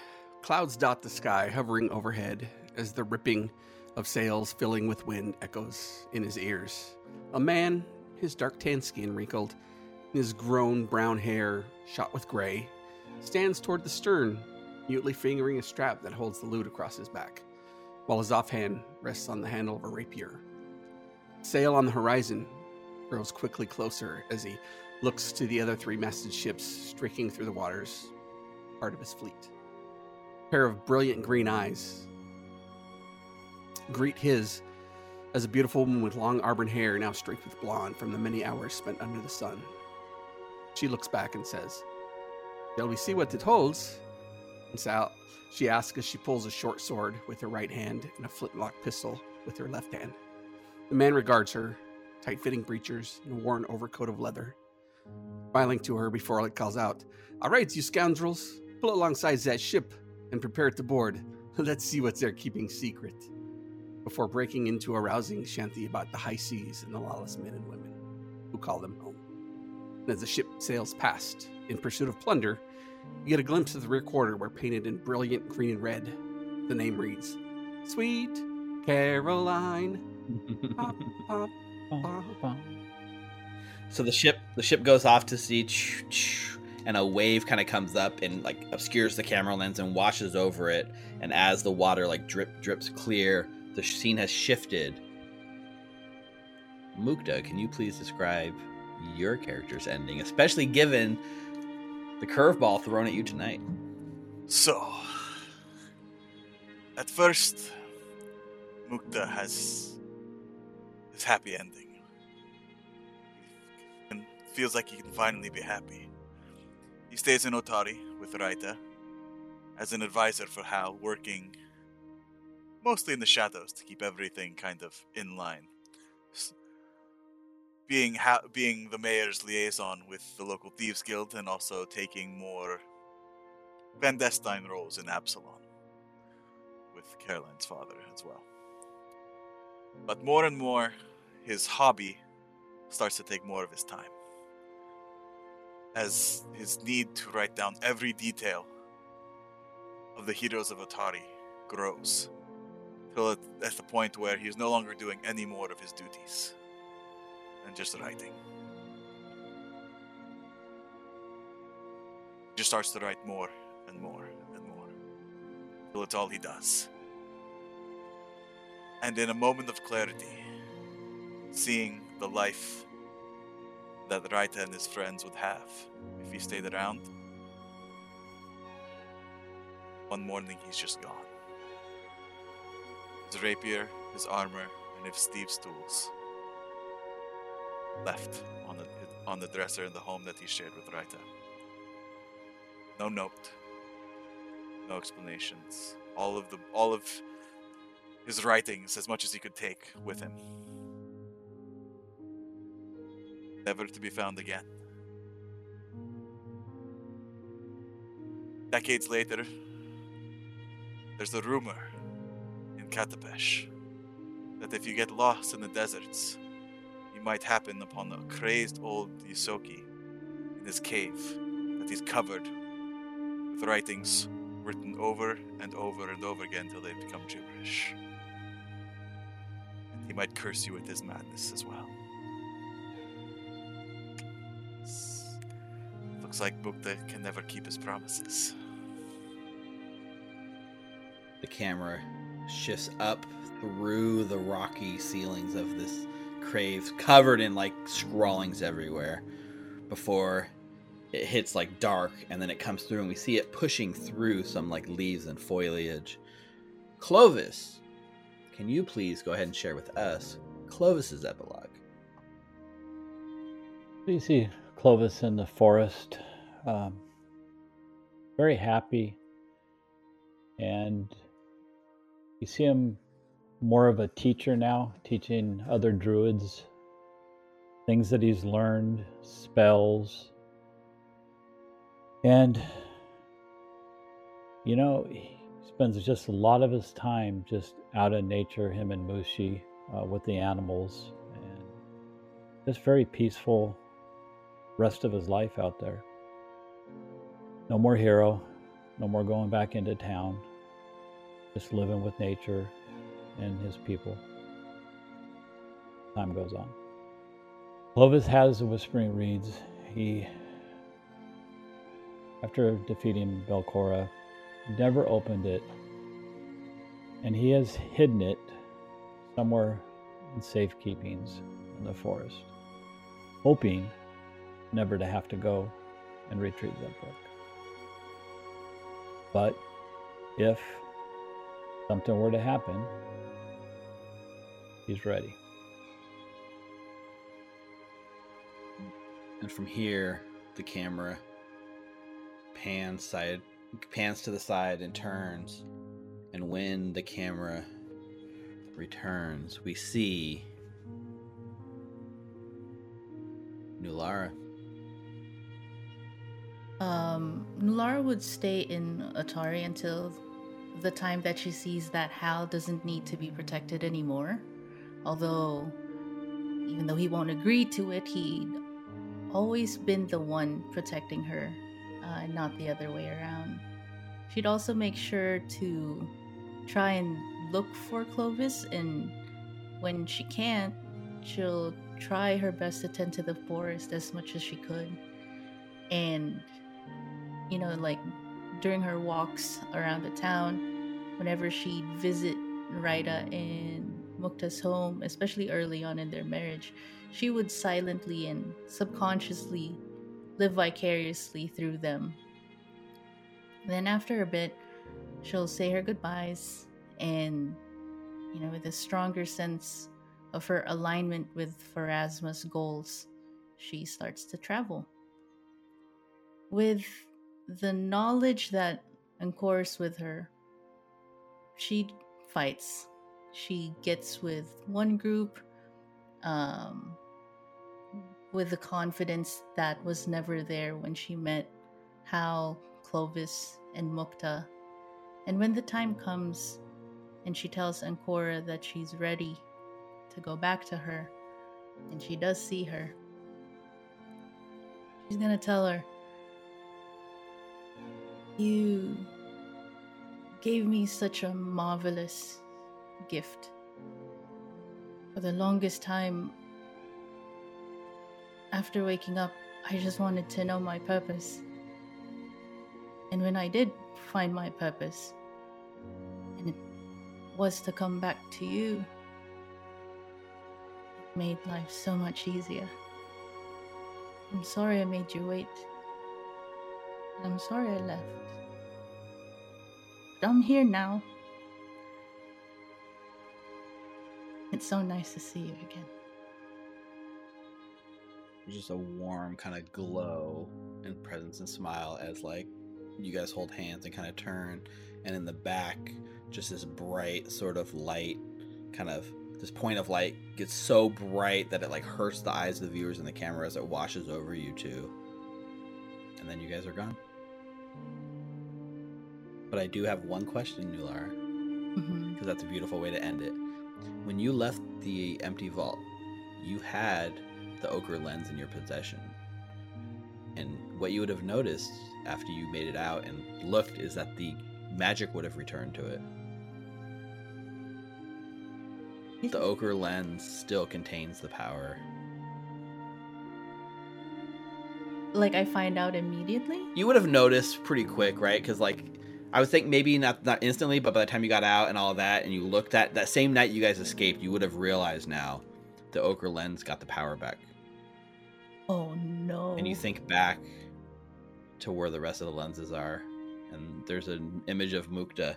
Speaker 2: Clouds dot the sky, hovering overhead as the ripping of sails filling with wind echoes in his ears. A man, his dark tan skin wrinkled, his grown brown hair shot with gray, stands toward the stern, mutely fingering a strap that holds the loot across his back, while his offhand rests on the handle of a rapier. Sail on the horizon grows quickly closer as he looks to the other three masted ships streaking through the waters, part of his fleet A pair of brilliant green eyes greet his as a beautiful woman with long auburn hair now streaked with blonde from the many hours spent under the sun. She looks back and says, Shall we see what it holds? And Sal, she asks as she pulls a short sword with her right hand and a flintlock pistol with her left hand. The man regards her, tight fitting breeches and a worn overcoat of leather, smiling to her before it calls out, All right, you scoundrels, pull alongside that ship and prepare to board. <laughs> Let's see what they're keeping secret. Before breaking into a rousing shanty about the high seas and the lawless men and women who call them home. And as the ship sails past in pursuit of plunder, you get a glimpse of the rear quarter where, painted in brilliant green and red, the name reads Sweet Caroline. <laughs> pop, pop,
Speaker 1: pop. So the ship the ship goes off to sea <tsk> and a wave kind of comes up and like obscures the camera lens and washes over it. And as the water like drip drips clear the scene has shifted. Mukta can you please describe your character's ending especially given the curveball thrown at you tonight?
Speaker 3: So at first mukta has his happy ending feels like he can finally be happy he stays in Otari with Raita as an advisor for Hal, working mostly in the shadows to keep everything kind of in line. Being ha- being the mayor's liaison with the local thieves guild, and also taking more clandestine roles in Absalom with Caroline's father as well. But more and more, his hobby starts to take more of his time as his need to write down every detail of the heroes of Otari grows. till at, at the point where he is no longer doing any more of his duties and just writing. He just starts to write more and more and more till it's all he does. And in a moment of clarity, seeing the life that Raita and his friends would have if he stayed around, one morning he's just gone. His rapier, his armor, and his thieves' tools left on the on the dresser in the home that he shared with Raita. No note, no explanations. All of the all of his writings, as much as he could take with him, never to be found again. Decades later, there's a rumor in Katapesh that if you get lost in the deserts, you might happen upon a crazed old Ysoki in his cave that he's covered with writings written over and over and over again till they become gibberish. And he might curse you with his madness as well. Looks like Mukta can never keep his promises.
Speaker 1: The camera shifts up through the rocky ceilings of this crave, covered in like scrawlings everywhere, before it hits like dark, and then it comes through, and we see it pushing through some like leaves and foliage. Clovis, can you please go ahead and share with us Clovis's epilogue?
Speaker 4: You see Clovis in the forest, um, very happy, and you see him more of a teacher now, teaching other druids things that he's learned, spells. And, you know, he spends just a lot of his time just out in nature, him and Mushi, uh, with the animals, and just very peaceful rest of his life out there. No more hero, no more going back into town, just living with nature and his people. Time goes on. Clovis has the Whispering Reeds. He, after defeating Belcorra, never opened it, and he has hidden it somewhere in safekeepings in the forest, hoping never to have to go and retrieve that book. But if something were to happen, he's ready.
Speaker 1: And from here, the camera pans side pans to the side and turns. And when the camera returns, we see Nulara.
Speaker 5: Um, Nulara would stay in Otari until the time that she sees that Hal doesn't need to be protected anymore. Although, even though he won't agree to it, he'd always been the one protecting her, uh, not the other way around. She'd also make sure to try and look for Clovis, and when she can't, she'll try her best to tend to the forest as much as she could. And, you know, like during her walks around the town, whenever she'd visit Raita in Mukta's home, especially early on in their marriage, she would silently and subconsciously live vicariously through them. Then, after a bit, she'll say her goodbyes and, you know, with a stronger sense of her alignment with Pharasma's goals, she starts to travel. With the knowledge that Ancor's with her, she fights. She gets with one group um, with the confidence that was never there when she met Hal, Clovis, and Mukta. And when the time comes and she tells Ancora that she's ready to go back to her, and she does see her, she's gonna tell her, You gave me such a marvelous gift. For the longest time, after waking up, I just wanted to know my purpose. And when I did find my purpose, and it was to come back to you, it made life so much easier. I'm sorry I made you wait. I'm sorry I left. But I'm here now. It's so nice to see you again.
Speaker 1: Just a warm kind of glow and presence and smile as like you guys hold hands and kind of turn, and in the back, just this bright sort of light, kind of this point of light gets so bright that it like hurts the eyes of the viewers in the camera as it washes over you two, and then you guys are gone. But I do have one question, Nular, because
Speaker 5: Mhm.
Speaker 1: that's a beautiful way to end it. When you left the empty vault, you had the ochre lens in your possession. And what you would have noticed after you made it out and looked is that the magic would have returned to it. The ochre lens still contains the power.
Speaker 5: Like I find out immediately?
Speaker 1: You would have noticed pretty quick, right? Because like I would think maybe not not instantly, but by the time you got out and all that, and you looked at that same night you guys escaped, you would have realized now the ochre lens got the power back.
Speaker 5: Oh no.
Speaker 1: and you think back to where the rest of the lenses are, and there's an image of Mukta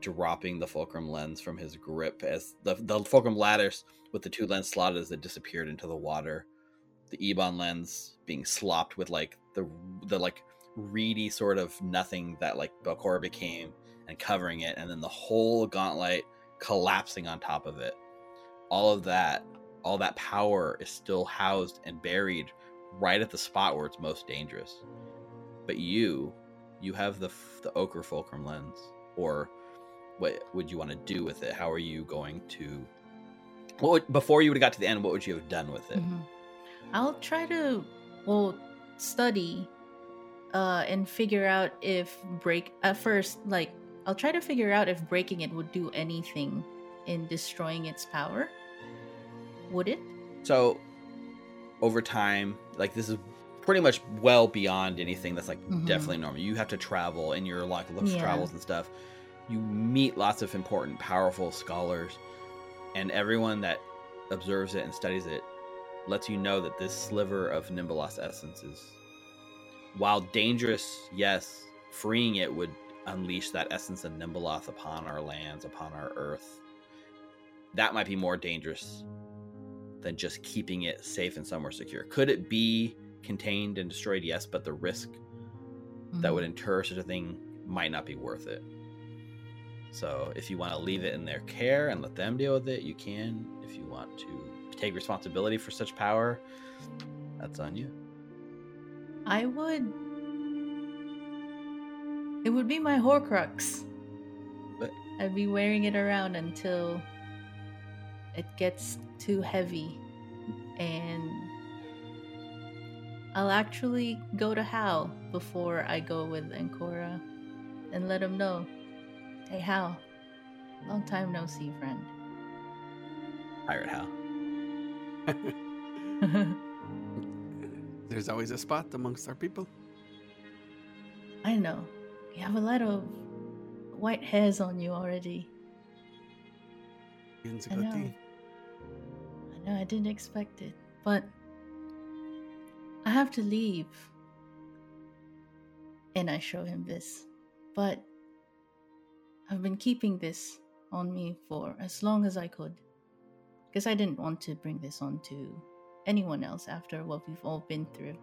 Speaker 1: dropping the fulcrum lens from his grip as the the fulcrum ladders with the two lens slotted as it disappeared into the water. The Ebon lens being slopped with like the the like reedy sort of nothing that like Belcorra became and covering it, and then the whole Gauntlight collapsing on top of it. All of that, all that power is still housed and buried right at the spot where it's most dangerous. But you, you have the the ochre fulcrum lens, or what would you want to do with it? How are you going to? What would, before you would have got to the end? What would you have done with it?
Speaker 5: Mhm. I'll try to well study uh and figure out if break at first like I'll try to figure out if breaking it would do anything in destroying its power. Would it?
Speaker 1: So, over time, like this is pretty much well beyond anything that's like
Speaker 5: Mhm.
Speaker 1: definitely normal. You have to travel in your like looks
Speaker 5: Yeah.
Speaker 1: travels and stuff. You meet lots of important, powerful scholars, and everyone that observes it and studies it lets you know that this sliver of Nhimbaloth's essence is, while dangerous, yes, freeing it would unleash that essence of Nhimbaloth upon our lands, upon our earth. That might be more dangerous than just keeping it safe and somewhere secure. Could it be contained and destroyed? Yes, but the risk that would mm-hmm. incur such a thing might not be worth it. So, if you want to leave it in their care and let them deal with it, you can. If you want to take responsibility for such power, that's on you.
Speaker 5: I would It would be my Horcrux.
Speaker 1: But-
Speaker 5: I'd be wearing it around until it gets too heavy and I'll actually go to Hal before I go with Ancora and let him know. Hey Hal, long time no see, friend.
Speaker 1: Pirate Hal. <laughs>
Speaker 2: There's always a spot amongst our people.
Speaker 5: I know. You have a lot of white hairs on you already. I know. I know I didn't expect it, but I have to leave. And I show him this. But I've been keeping this on me for as long as I could. Because I didn't want to bring this on to anyone else after what we've all been through.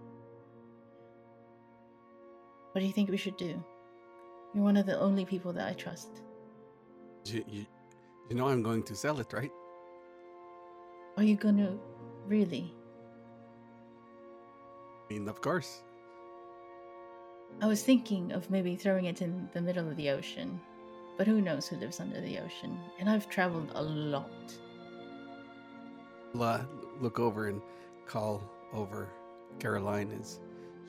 Speaker 5: What do you think we should do? You're one of the only people that I trust.
Speaker 2: You, you, you know I'm going to sell it, right?
Speaker 5: Are you gonna really?
Speaker 2: I mean, of course.
Speaker 5: I was thinking of maybe throwing it in the middle of the ocean, but who knows who lives under the ocean? And I've traveled a lot.
Speaker 2: Look over and call over Caroline as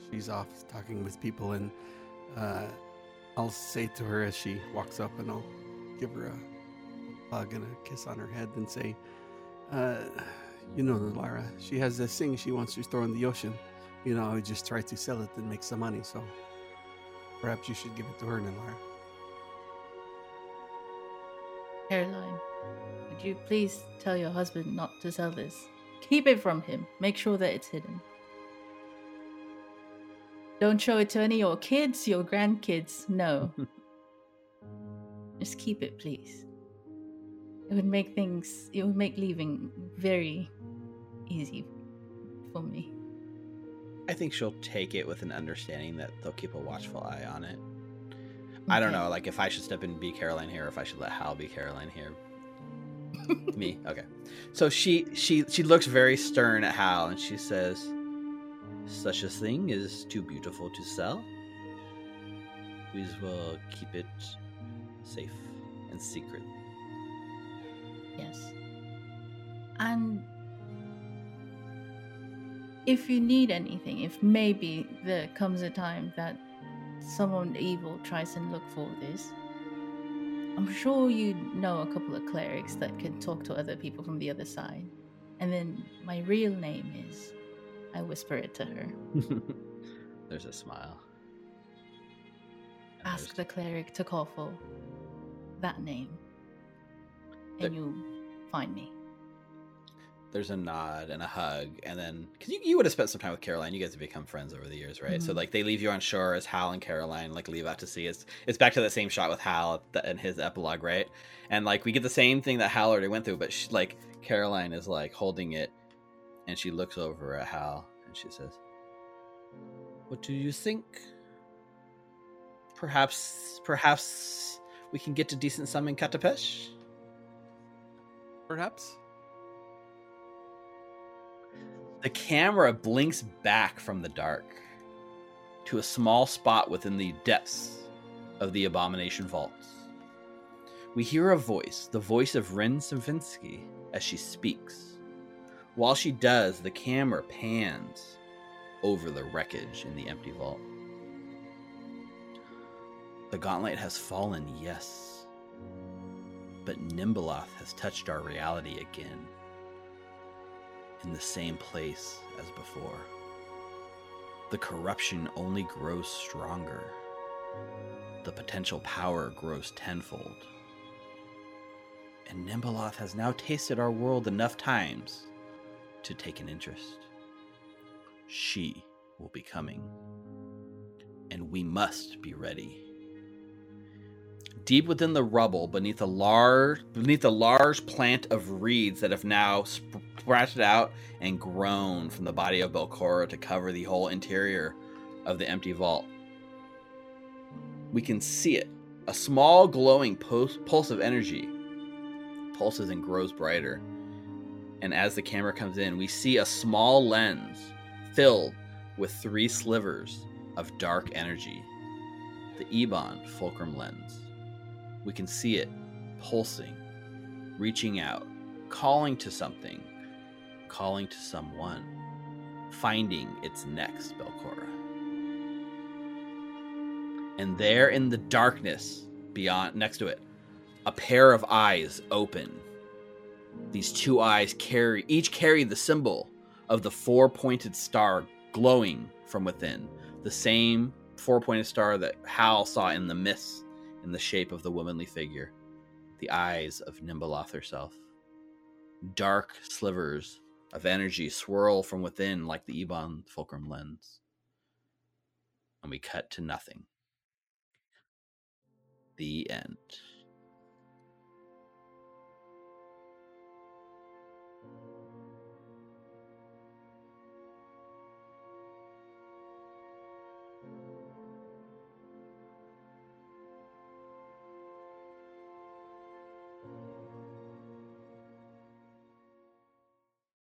Speaker 2: she's off talking with people, and uh, I'll say to her as she walks up, and I'll give her a hug and a kiss on her head and say, uh, you know, Lara, she has this thing she wants to throw in the ocean. You know, I just try to sell it and make some money. So perhaps you should give it to her, Lara.
Speaker 5: Caroline, would you please tell your husband not to sell this? Keep it from him. Make sure that it's hidden. Don't show it to any of your kids, your grandkids. No. <laughs> Just keep it, please. It would make things, it would make leaving very easy for me.
Speaker 1: I think she'll take it with an understanding that they'll keep a watchful eye on it. I don't know, like if I should step in and be Caroline here, or if I should let Hal be Caroline here. <laughs> Me, okay. So she she she looks very stern at Hal, and she says, "Such a thing is too beautiful to sell. We will keep it safe and secret."
Speaker 5: Yes. And if you need anything, if maybe there comes a time that someone evil tries and look for this, I'm sure you know a couple of clerics that can talk to other people from the other side. And then my real name is. I whisper it to her. <laughs>
Speaker 1: There's a smile. And
Speaker 5: Ask
Speaker 1: there's-
Speaker 5: the cleric to call for that name.
Speaker 1: There-
Speaker 5: And you'll find me.
Speaker 1: There's a nod and a hug and then because you, you would have spent some time with caroline. You guys have become friends over the years right? So
Speaker 5: Mhm.
Speaker 1: like they leave you on shore as hal and caroline like leave out to sea. It's it's back to that same shot with hal and his epilogue right? And like we get the same thing that hal already went through but she, like caroline is like holding it and she looks over at hal and she says what do you think? Perhaps perhaps we can get a decent sum in katapesh?
Speaker 2: Perhaps.
Speaker 1: The camera blinks back from the dark to a small spot within the depths of the Abomination vaults. We hear a voice, the voice of Wrin Sivinxi, as she speaks. While she does, the camera pans over the wreckage in the empty vault. The Gauntlight has fallen, yes, but Nhimbaloth has touched our reality again in the same place as before. The corruption only grows stronger. The potential power grows tenfold. And Nhimbaloth has now tasted our world enough times to take an interest. She will be coming. And we must be ready. Deep within the rubble, beneath a large beneath a large plant of reeds that have now sprouted out and grown from the body of Belcorra to cover the whole interior of the empty vault. We can see it, a small glowing pulse, pulse of energy pulses and grows brighter. And as the camera comes in, we see a small lens filled with three slivers of dark energy. The Ebon Fulcrum lens. We can see it pulsing, reaching out, calling to something, calling to someone, finding its next Belcorra. And there in the darkness beyond next to it, a pair of eyes open. These two eyes carry each carry the symbol of the four-pointed star glowing from within, the same four-pointed star that Hal saw in the mist in the shape of the womanly figure, the eyes of Nhimbaloth herself. Dark slivers of energy swirl from within like the Ebon fulcrum lens. And we cut to nothing. The end.